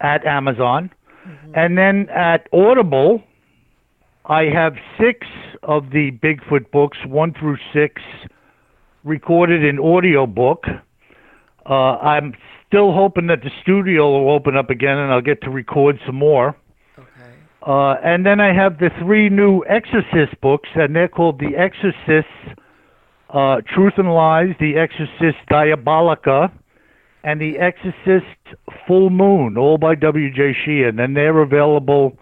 at Amazon. And then at Audible, I have six of the Bigfoot books, one through six, recorded in audiobook. Uh, I'm still hoping that the studio will open up again and I'll get to record some more. Okay. Uh, and then I have the three new Exorcist books, and they're called The Exorcist, uh, Truth and Lies, The Exorcist Diabolica, and The Exorcist Full Moon, all by W.J. Sheehan. And they're available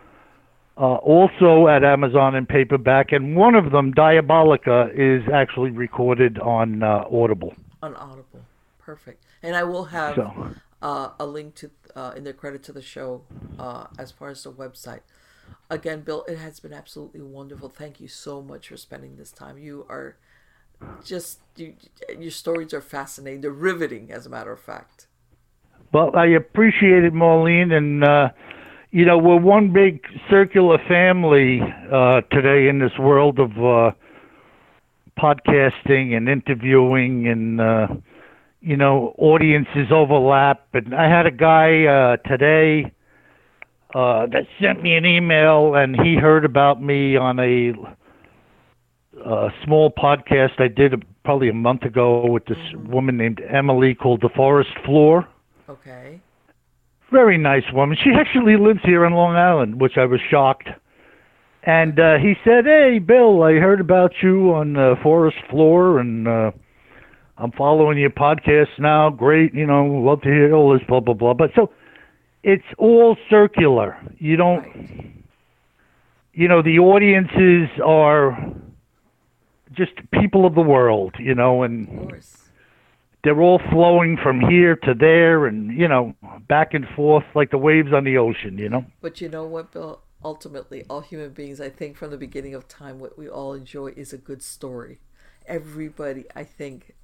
uh, also at Amazon in paperback. And one of them, Diabolica, is actually recorded on uh, Audible. on Audible. Perfect. And I will have So- uh, a link to uh, in the credit to the show uh, as far as the website. Again, Bill, it has been absolutely wonderful. Thank you so much for spending this time. You are just you, your stories are fascinating. They're riveting, as a matter of fact. Well, I appreciate it, Maureen, and uh, you know we're one big circular family uh, today in this world of uh, podcasting and interviewing, and uh, you know audiences overlap. And I had a guy uh, today uh, that sent me an email, and he heard about me on a uh, small podcast I did probably a month ago with this woman named Emily called The Forest Floor. Okay. Very nice woman. She actually lives here in Long Island, which I was shocked. And uh, he said, "Hey, Bill, I heard about you on uh, Forest Floor, and uh, I'm following your podcast now. Great, you know, love to hear all this, blah blah blah." But so, it's all circular. You don't. Right. You know, the audiences are just people of the world. You know, and they're all flowing from here to there, and you know, back and forth like the waves on the ocean. You know. But you know what, Bill? Ultimately, all human beings, I think, from the beginning of time, what we all enjoy is a good story. Everybody, I think,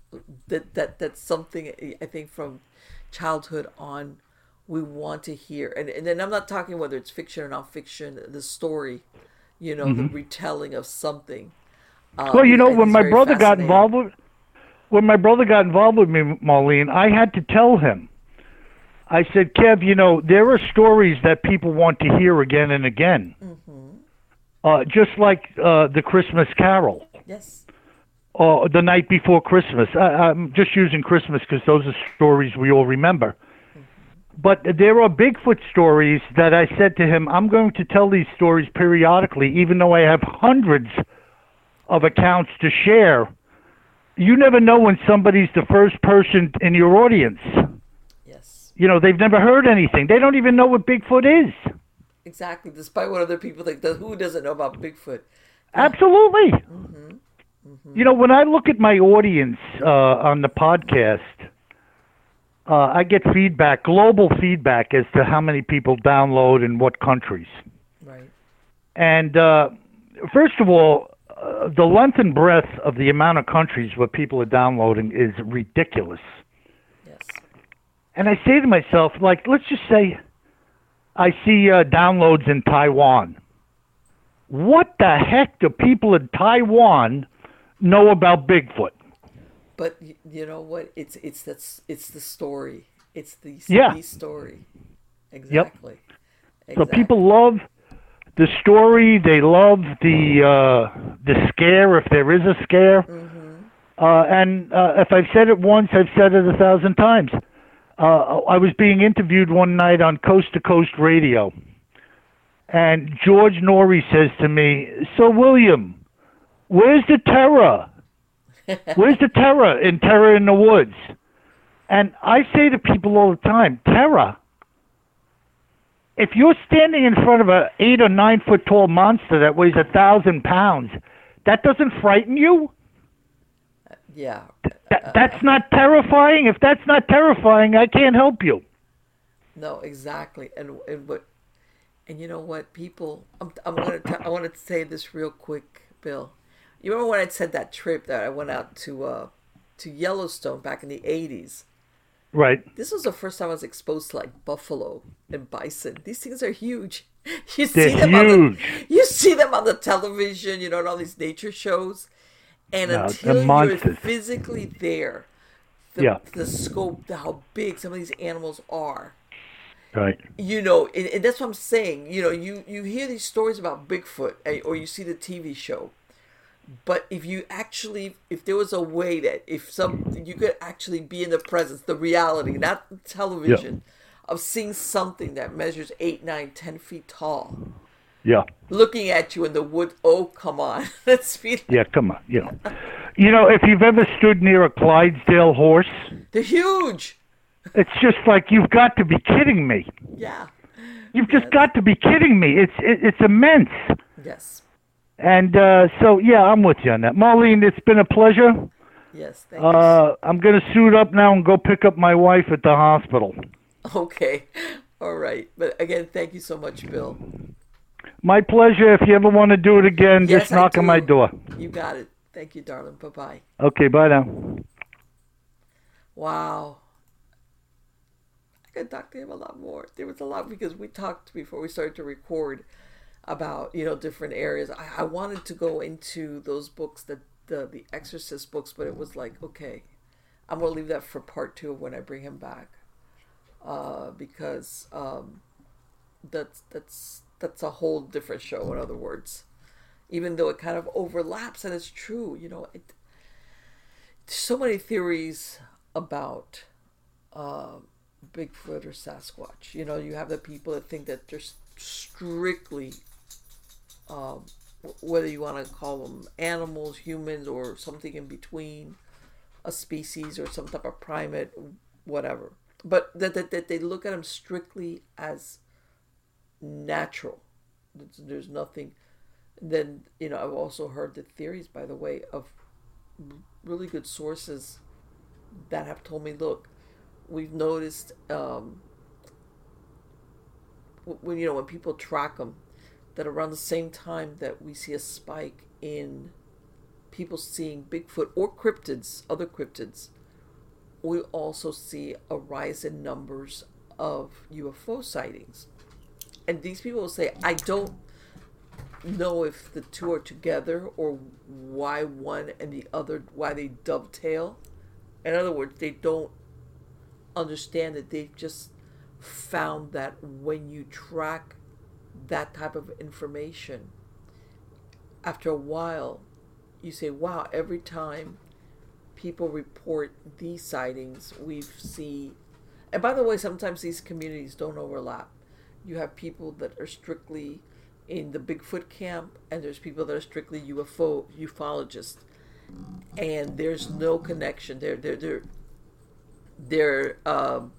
that that that's something I think from childhood on, we want to hear. And and then I'm not talking whether it's fiction or nonfiction. The story, you know, the mm-hmm. retelling of something. Um, Mm-hmm. Well, you know, when my brother got involved with when my brother got involved with me, Marlene, I had to tell him. I said, Kev, you know, there are stories that people want to hear again and again. Mm-hmm. Uh, just like uh, the Christmas Carol, Yes. or the night before Christmas. I, I'm just using Christmas because those are stories we all remember. But there are Bigfoot stories that I said to him, I'm going to tell these stories periodically, even though I have hundreds of accounts to share. You never know when somebody's the first person in your audience. Yes. You know, they've never heard anything. They don't even know what Bigfoot is. Exactly. Despite what other people think, the- who doesn't know about Bigfoot? Absolutely. You know, when I look at my audience uh, on the podcast, uh, I get feedback, global feedback, as to how many people download in what countries. Right. And uh, first of all, uh, the length and breadth of the amount of countries where people are downloading is ridiculous. Yes. And I say to myself, like, let's just say I see uh, downloads in Taiwan. What the heck do people in Taiwan know about Bigfoot? But you know what? It's it's that's it's the story. It's the, Yeah. the story. Exactly. So Exactly. people love the story. They love the uh, the scare, if there is a scare. Uh, and uh, if I've said it once, I've said it a thousand times. Uh, I was being interviewed one night on Coast to Coast Radio, and George Noory says to me, "So William, where's the terror? (laughs) Where's the terror in Terror in the Woods?" And I say to people all the time, "Terror." If you're standing in front of a eight or nine foot tall monster that weighs a thousand pounds, that doesn't frighten you. Yeah. That, that's not terrifying. If that's not terrifying, I can't help you. No, exactly. And and what and you know what people I'm I'm going to I want to say this real quick, Bill. You remember when I said that trip that I went out to uh to Yellowstone back in the 80s? Right. This was the first time I was exposed to like buffalo and bison. These things are huge. (laughs) You They're see them on the huge. (laughs) you see them on the television, you know, and all these nature shows. And No, until they're you're physically there, the, Yeah. the scope, the, how big some of these animals are, Right. you know, and, and that's what I'm saying. You know, you you hear these stories about Bigfoot, eh, or you see the TV show, but if you actually, if there was a way that if some you could actually be in the presence, the reality, not television, of seeing something that measures eight, nine, ten feet tall, Yeah. looking at you in the wood. Oh, come on, (laughs) let's be. Yeah. Come on. You know. You know, if you've ever stood near a Clydesdale horse, They're huge. it's just like you've got to be kidding me. Yeah. You've just got to be kidding me. It's it, it's immense. Yes. And uh, so, yeah, I'm with you on that. Marlene, it's been a pleasure. Yes. Thank you. Uh, I'm going to suit up now and go pick up my wife at the hospital. Okay. (laughs) All right. But again, thank you so much, Bill. My pleasure. If you ever want to do it again, Yes, just knock on my door. You got it. Thank you, darling. Bye bye. Okay, bye now. Wow. I could talk to him a lot more. There was a lot because we talked before we started to record about, you know, different areas. I, I wanted to go into those books, that the the Exorcist books, but it was like, okay, I'm gonna leave that for part two when I bring him back. Uh, because um that's that's that's a whole different show, in other words. Even though it kind of overlaps and it's true, you know, it so many theories about uh, Bigfoot or Sasquatch. You know, you have the people that think that they're strictly, um, whether you want to call them animals, humans, or something in between, a species or some type of primate, whatever. but that, that, that they look at them strictly as natural. There's nothing. Then you know I've also heard the theories, by the way, of really good sources that have told me, look, we've noticed um, when you know when people track them, that around the same time that we see a spike in people seeing Bigfoot or cryptids, other cryptids, we also see a rise in numbers of UFO sightings. And these people will say, I don't know if the two are together or why one and the other, why they dovetail. In other words, they don't understand that they've just found that when you track that type of information, after a while, you say, wow, every time people report these sightings, we see. And by the way, sometimes these communities don't overlap. You have people that are strictly in the Bigfoot camp, and there's people that are strictly UFO ufologists, and there's no connection. They're they're they're they're um,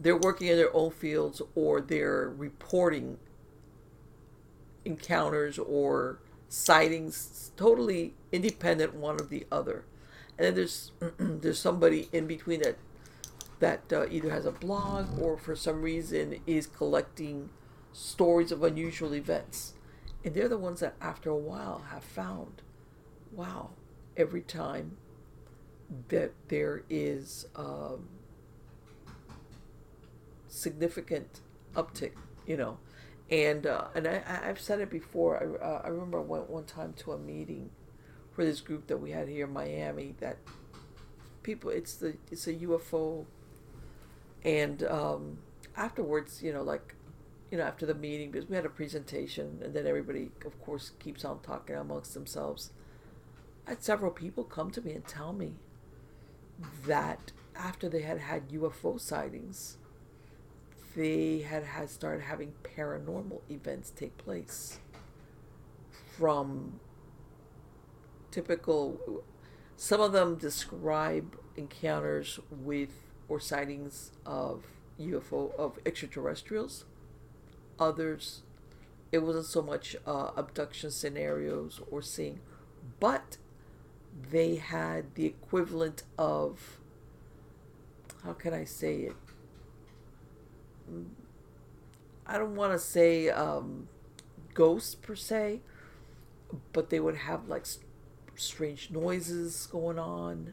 they're working in their own fields, or they're reporting encounters or sightings, totally independent one of the other. And then there's (clears throat) there's somebody in between that that uh, either has a blog or for some reason is collecting stories of unusual events. And they're the ones that after a while have found, wow, every time that there is um, significant uptick, you know, and uh, and I, I've said it before. I, uh, I remember I went one time to a meeting for this group that we had here in Miami. That people, it's the it's a UFO, and um, afterwards, you know, like you know, after the meeting, because we had a presentation, and then everybody, of course, keeps on talking amongst themselves. I had several people come to me and tell me that after they had had UFO sightings, they had, had started having paranormal events take place from typical some of them describe encounters with or sightings of UFO of extraterrestrials. Others it wasn't so much uh, abduction scenarios or seeing but they had the equivalent of how can I say it I don't want to say um, ghosts per se, but they would have like strange noises going on,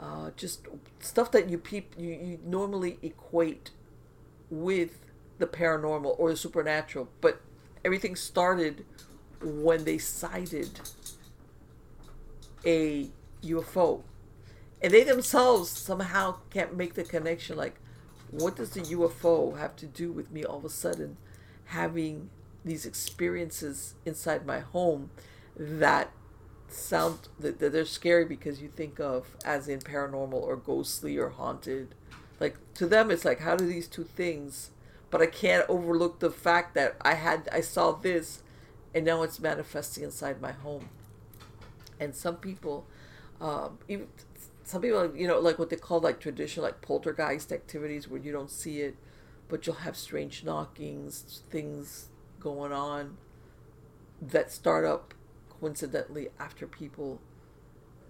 uh, just stuff that you peep you, you normally equate with the paranormal or the supernatural. But everything started when they sighted a UFO, and they themselves somehow can't make the connection. Like, what does the UFO have to do with me all of a sudden having these experiences inside my home that sound that, they're scary because you think of as in paranormal or ghostly or haunted? Like to them it's like how do these two things but i can't overlook the fact that i had i saw this and now it's manifesting inside my home. And some people um, even some people, you know, like what they call like traditional, like poltergeist activities where you don't see it, but you'll have strange knockings, things going on that start up coincidentally after people,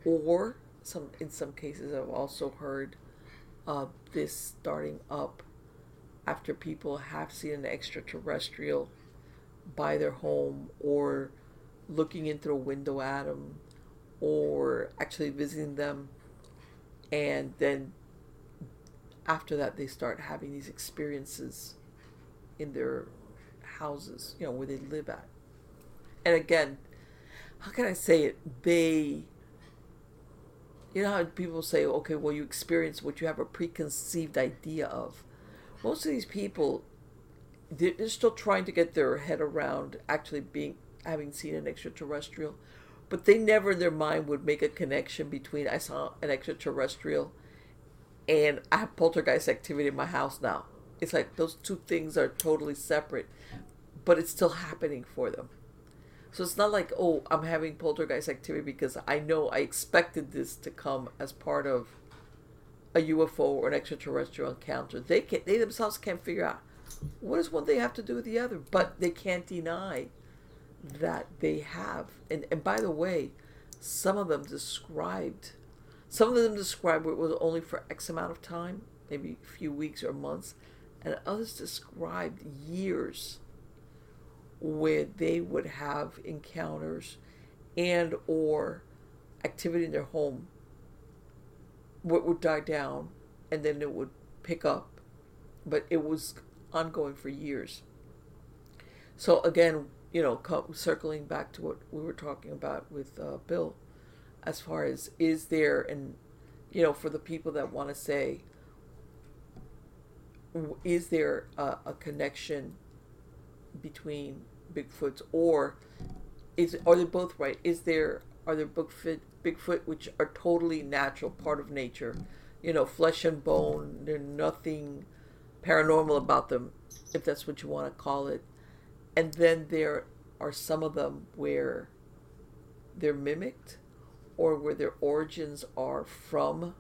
or some in some cases I've also heard uh, this starting up after people have seen an extraterrestrial by their home or looking in through a window at them or actually visiting them and then after that they start having these experiences in their houses you know where they live at. And again how can i say it? They you know how people say okay well you experience what you have a preconceived idea of. Most of these people they're still trying to get their head around actually being having seen an extraterrestrial but they never in their mind would make a connection between I saw an extraterrestrial and I have poltergeist activity in my house now. It's like those two things are totally separate, but it's still happening for them. So it's not like, oh, I'm having poltergeist activity because I know I expected this to come as part of a UFO or an extraterrestrial encounter. They can they themselves can't figure out what does one thing have to do with the other, but they can't deny that they have. And and by the way, some of them described some of them described it was only for X amount of time, maybe a few weeks or months, and others described years where they would have encounters and or activity in their home what would die down and then it would pick up but it was ongoing for years so again you know circling back to what we were talking about with uh, bill as far as is there and you know for the people that want to say is there a, a connection between bigfoots or is are they both right? Is there are there bigfoot bigfoot which are totally natural part of nature? You know flesh and bone there's nothing paranormal about them if that's what you want to call it and then there are some of them where they're mimicked or where their origins are from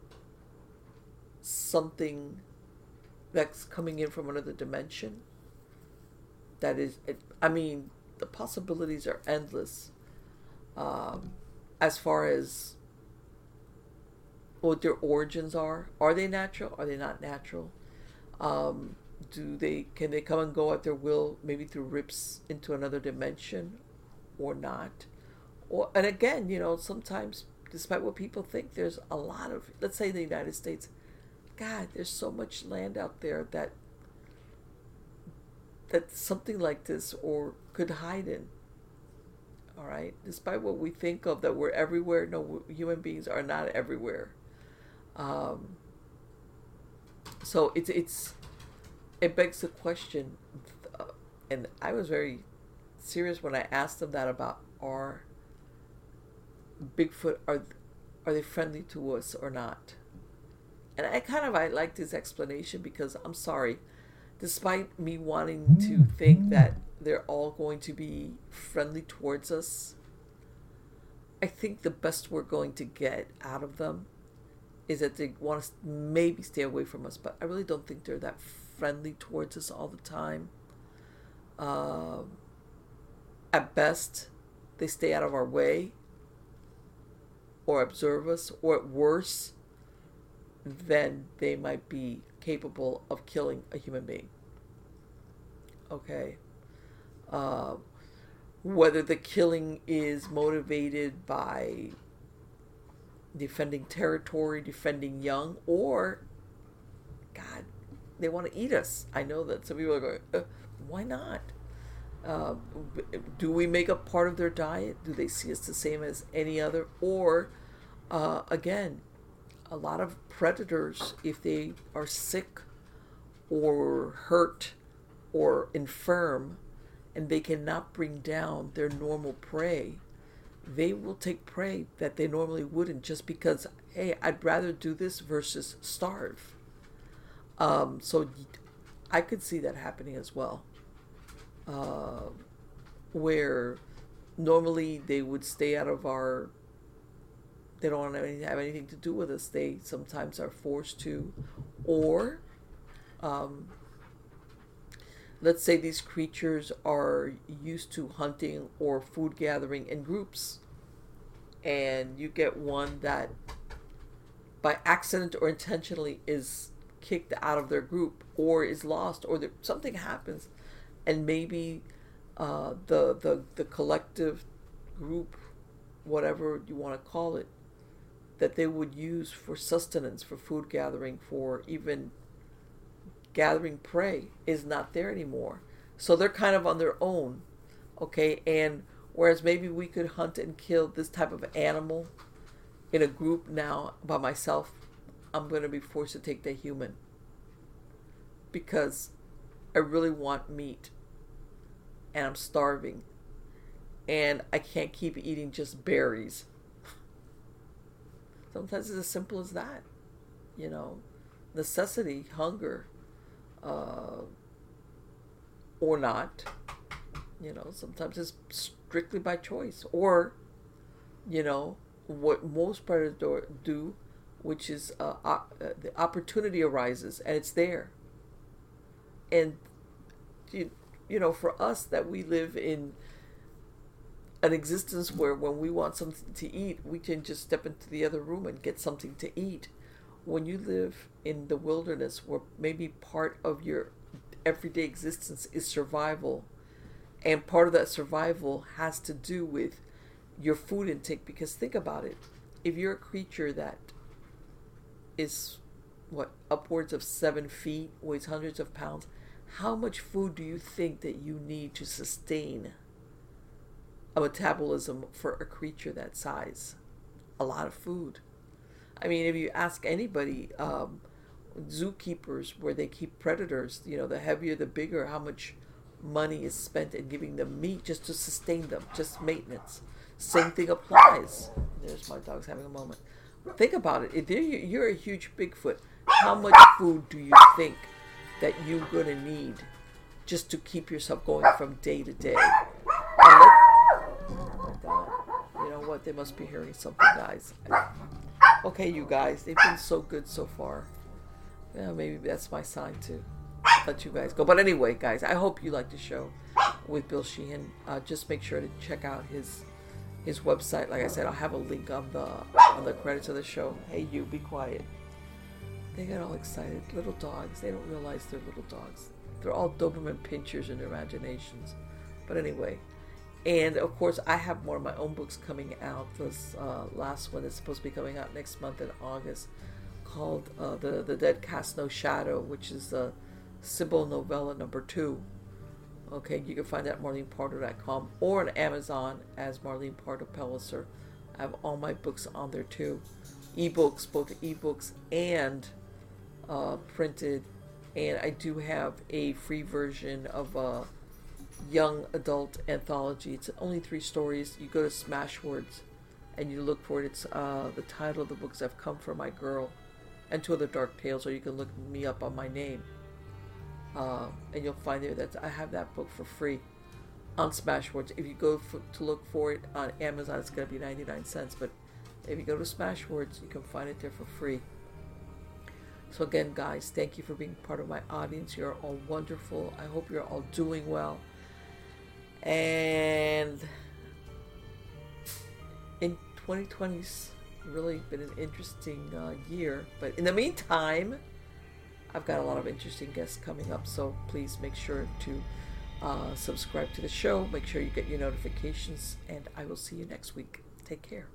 something that's coming in from another dimension. That is i mean the possibilities are endless um, as far as what their origins are. Are they natural? Are they not natural? Um, do they can they come and go at their will maybe through rips into another dimension or not? Or and again you know sometimes despite what people think there's a lot of let's say the united states god there's so much land out there that that something like this or could hide in. All right? Despite what we think of that we're everywhere no human beings are not everywhere. Um, so it's it's it begs the question and i was very serious when i asked them that about are bigfoot are are they friendly to us or not? And i kind of i like this explanation because i'm sorry despite me wanting to hmm. think that they're all going to be friendly towards us i think the best we're going to get out of them is that they want to maybe stay away from us but i really don't think they're that friendly towards us all the time uh, at best they stay out of our way or observe us, or at worse, then they might be capable of killing a human being. Okay. Uh, whether the killing is motivated by defending territory, defending young, or, God, they want to eat us. I know that some people are going, uh, why not? Uh, do we make up part of their diet? Do they see us the same as any other? Or, uh, again, a lot of predators, if they are sick or hurt or infirm and they cannot bring down their normal prey, they will take prey that they normally wouldn't just because, hey, I'd rather do this versus starve. Um, so I could see that happening as well. Uh, where normally they would stay out of our they don't want to have anything to do with us. They sometimes are forced to. Or um, let's say these creatures are used to hunting or food gathering in groups and you get one that by accident or intentionally is kicked out of their group or is lost or something happens and maybe uh, the the the collective group, whatever you want to call it, that they would use for sustenance, for food gathering, for even gathering prey is not there anymore. So they're kind of on their own, okay? And whereas maybe we could hunt and kill this type of animal in a group now by myself, I'm going to be forced to take the human. Because I really want meat. And I'm starving. And I can't keep eating just berries. Sometimes it's as simple as that, you know, necessity, hunger, uh, or not. You know, sometimes it's strictly by choice, or, you know, what most predators do which is uh, uh, the opportunity arises and it's there. And you, you know, for us that we live in an existence where when we want something to eat, we can just step into the other room and get something to eat. When you live in the wilderness, where maybe part of your everyday existence is survival, and part of that survival has to do with your food intake, because think about it if you're a creature that is what upwards of seven feet, weighs hundreds of pounds, how much food do you think that you need to sustain a metabolism for a creature that size? A lot of food. I mean, if you ask anybody, um, zookeepers where they keep predators, you know, the heavier, the bigger, how much money is spent in giving them meat just to sustain them, just maintenance. Same thing applies. There's my dog's having a moment. Think about it. If you're a huge Bigfoot, how much food do you think that you're going to need just to keep yourself going from day to day? You know what? They must be hearing something, guys. Okay, you guys, they've been so good so far. Yeah, maybe that's my sign to let you guys go. But anyway, guys, I hope you like the show with Bill Sheehan. Uh, just make sure to check out his his website. Like I said, I'll have a link on the on the credits of the show. Hey, you, be quiet. They get all excited. Little dogs. They don't realize they're little dogs. They're all Doberman pinchers in their imaginations. But anyway, and of course, I have more of my own books coming out. This uh, last one is supposed to be coming out next month in August, called uh, the the Dead Cast No Shadow, which is a Sybil novella number two. Okay, you can find that at marlenepardo.com or on Amazon as Marlene Pardo Pellicer. I have all my books on there too. Ebooks, both ebooks and uh, printed. And I do have a free version of a young adult anthology. It's only three stories. You go to Smashwords and you look for it. It's uh, the title of the books I've come for my girl and two other dark tales, or you can look me up on my name uh, and you'll find there that I have that book for free on Smashwords. If you go for, to look for it on Amazon, it's going to be 99 cents. But if you go to Smashwords, you can find it there for free. So again, guys, thank you for being part of my audience. You're all wonderful. I hope you're all doing well. And in 2020's really been an interesting uh, year. But in the meantime, I've got a lot of interesting guests coming up, so please make sure to uh, subscribe to the show. Make sure you get your notifications, and I will see you next week. Take care.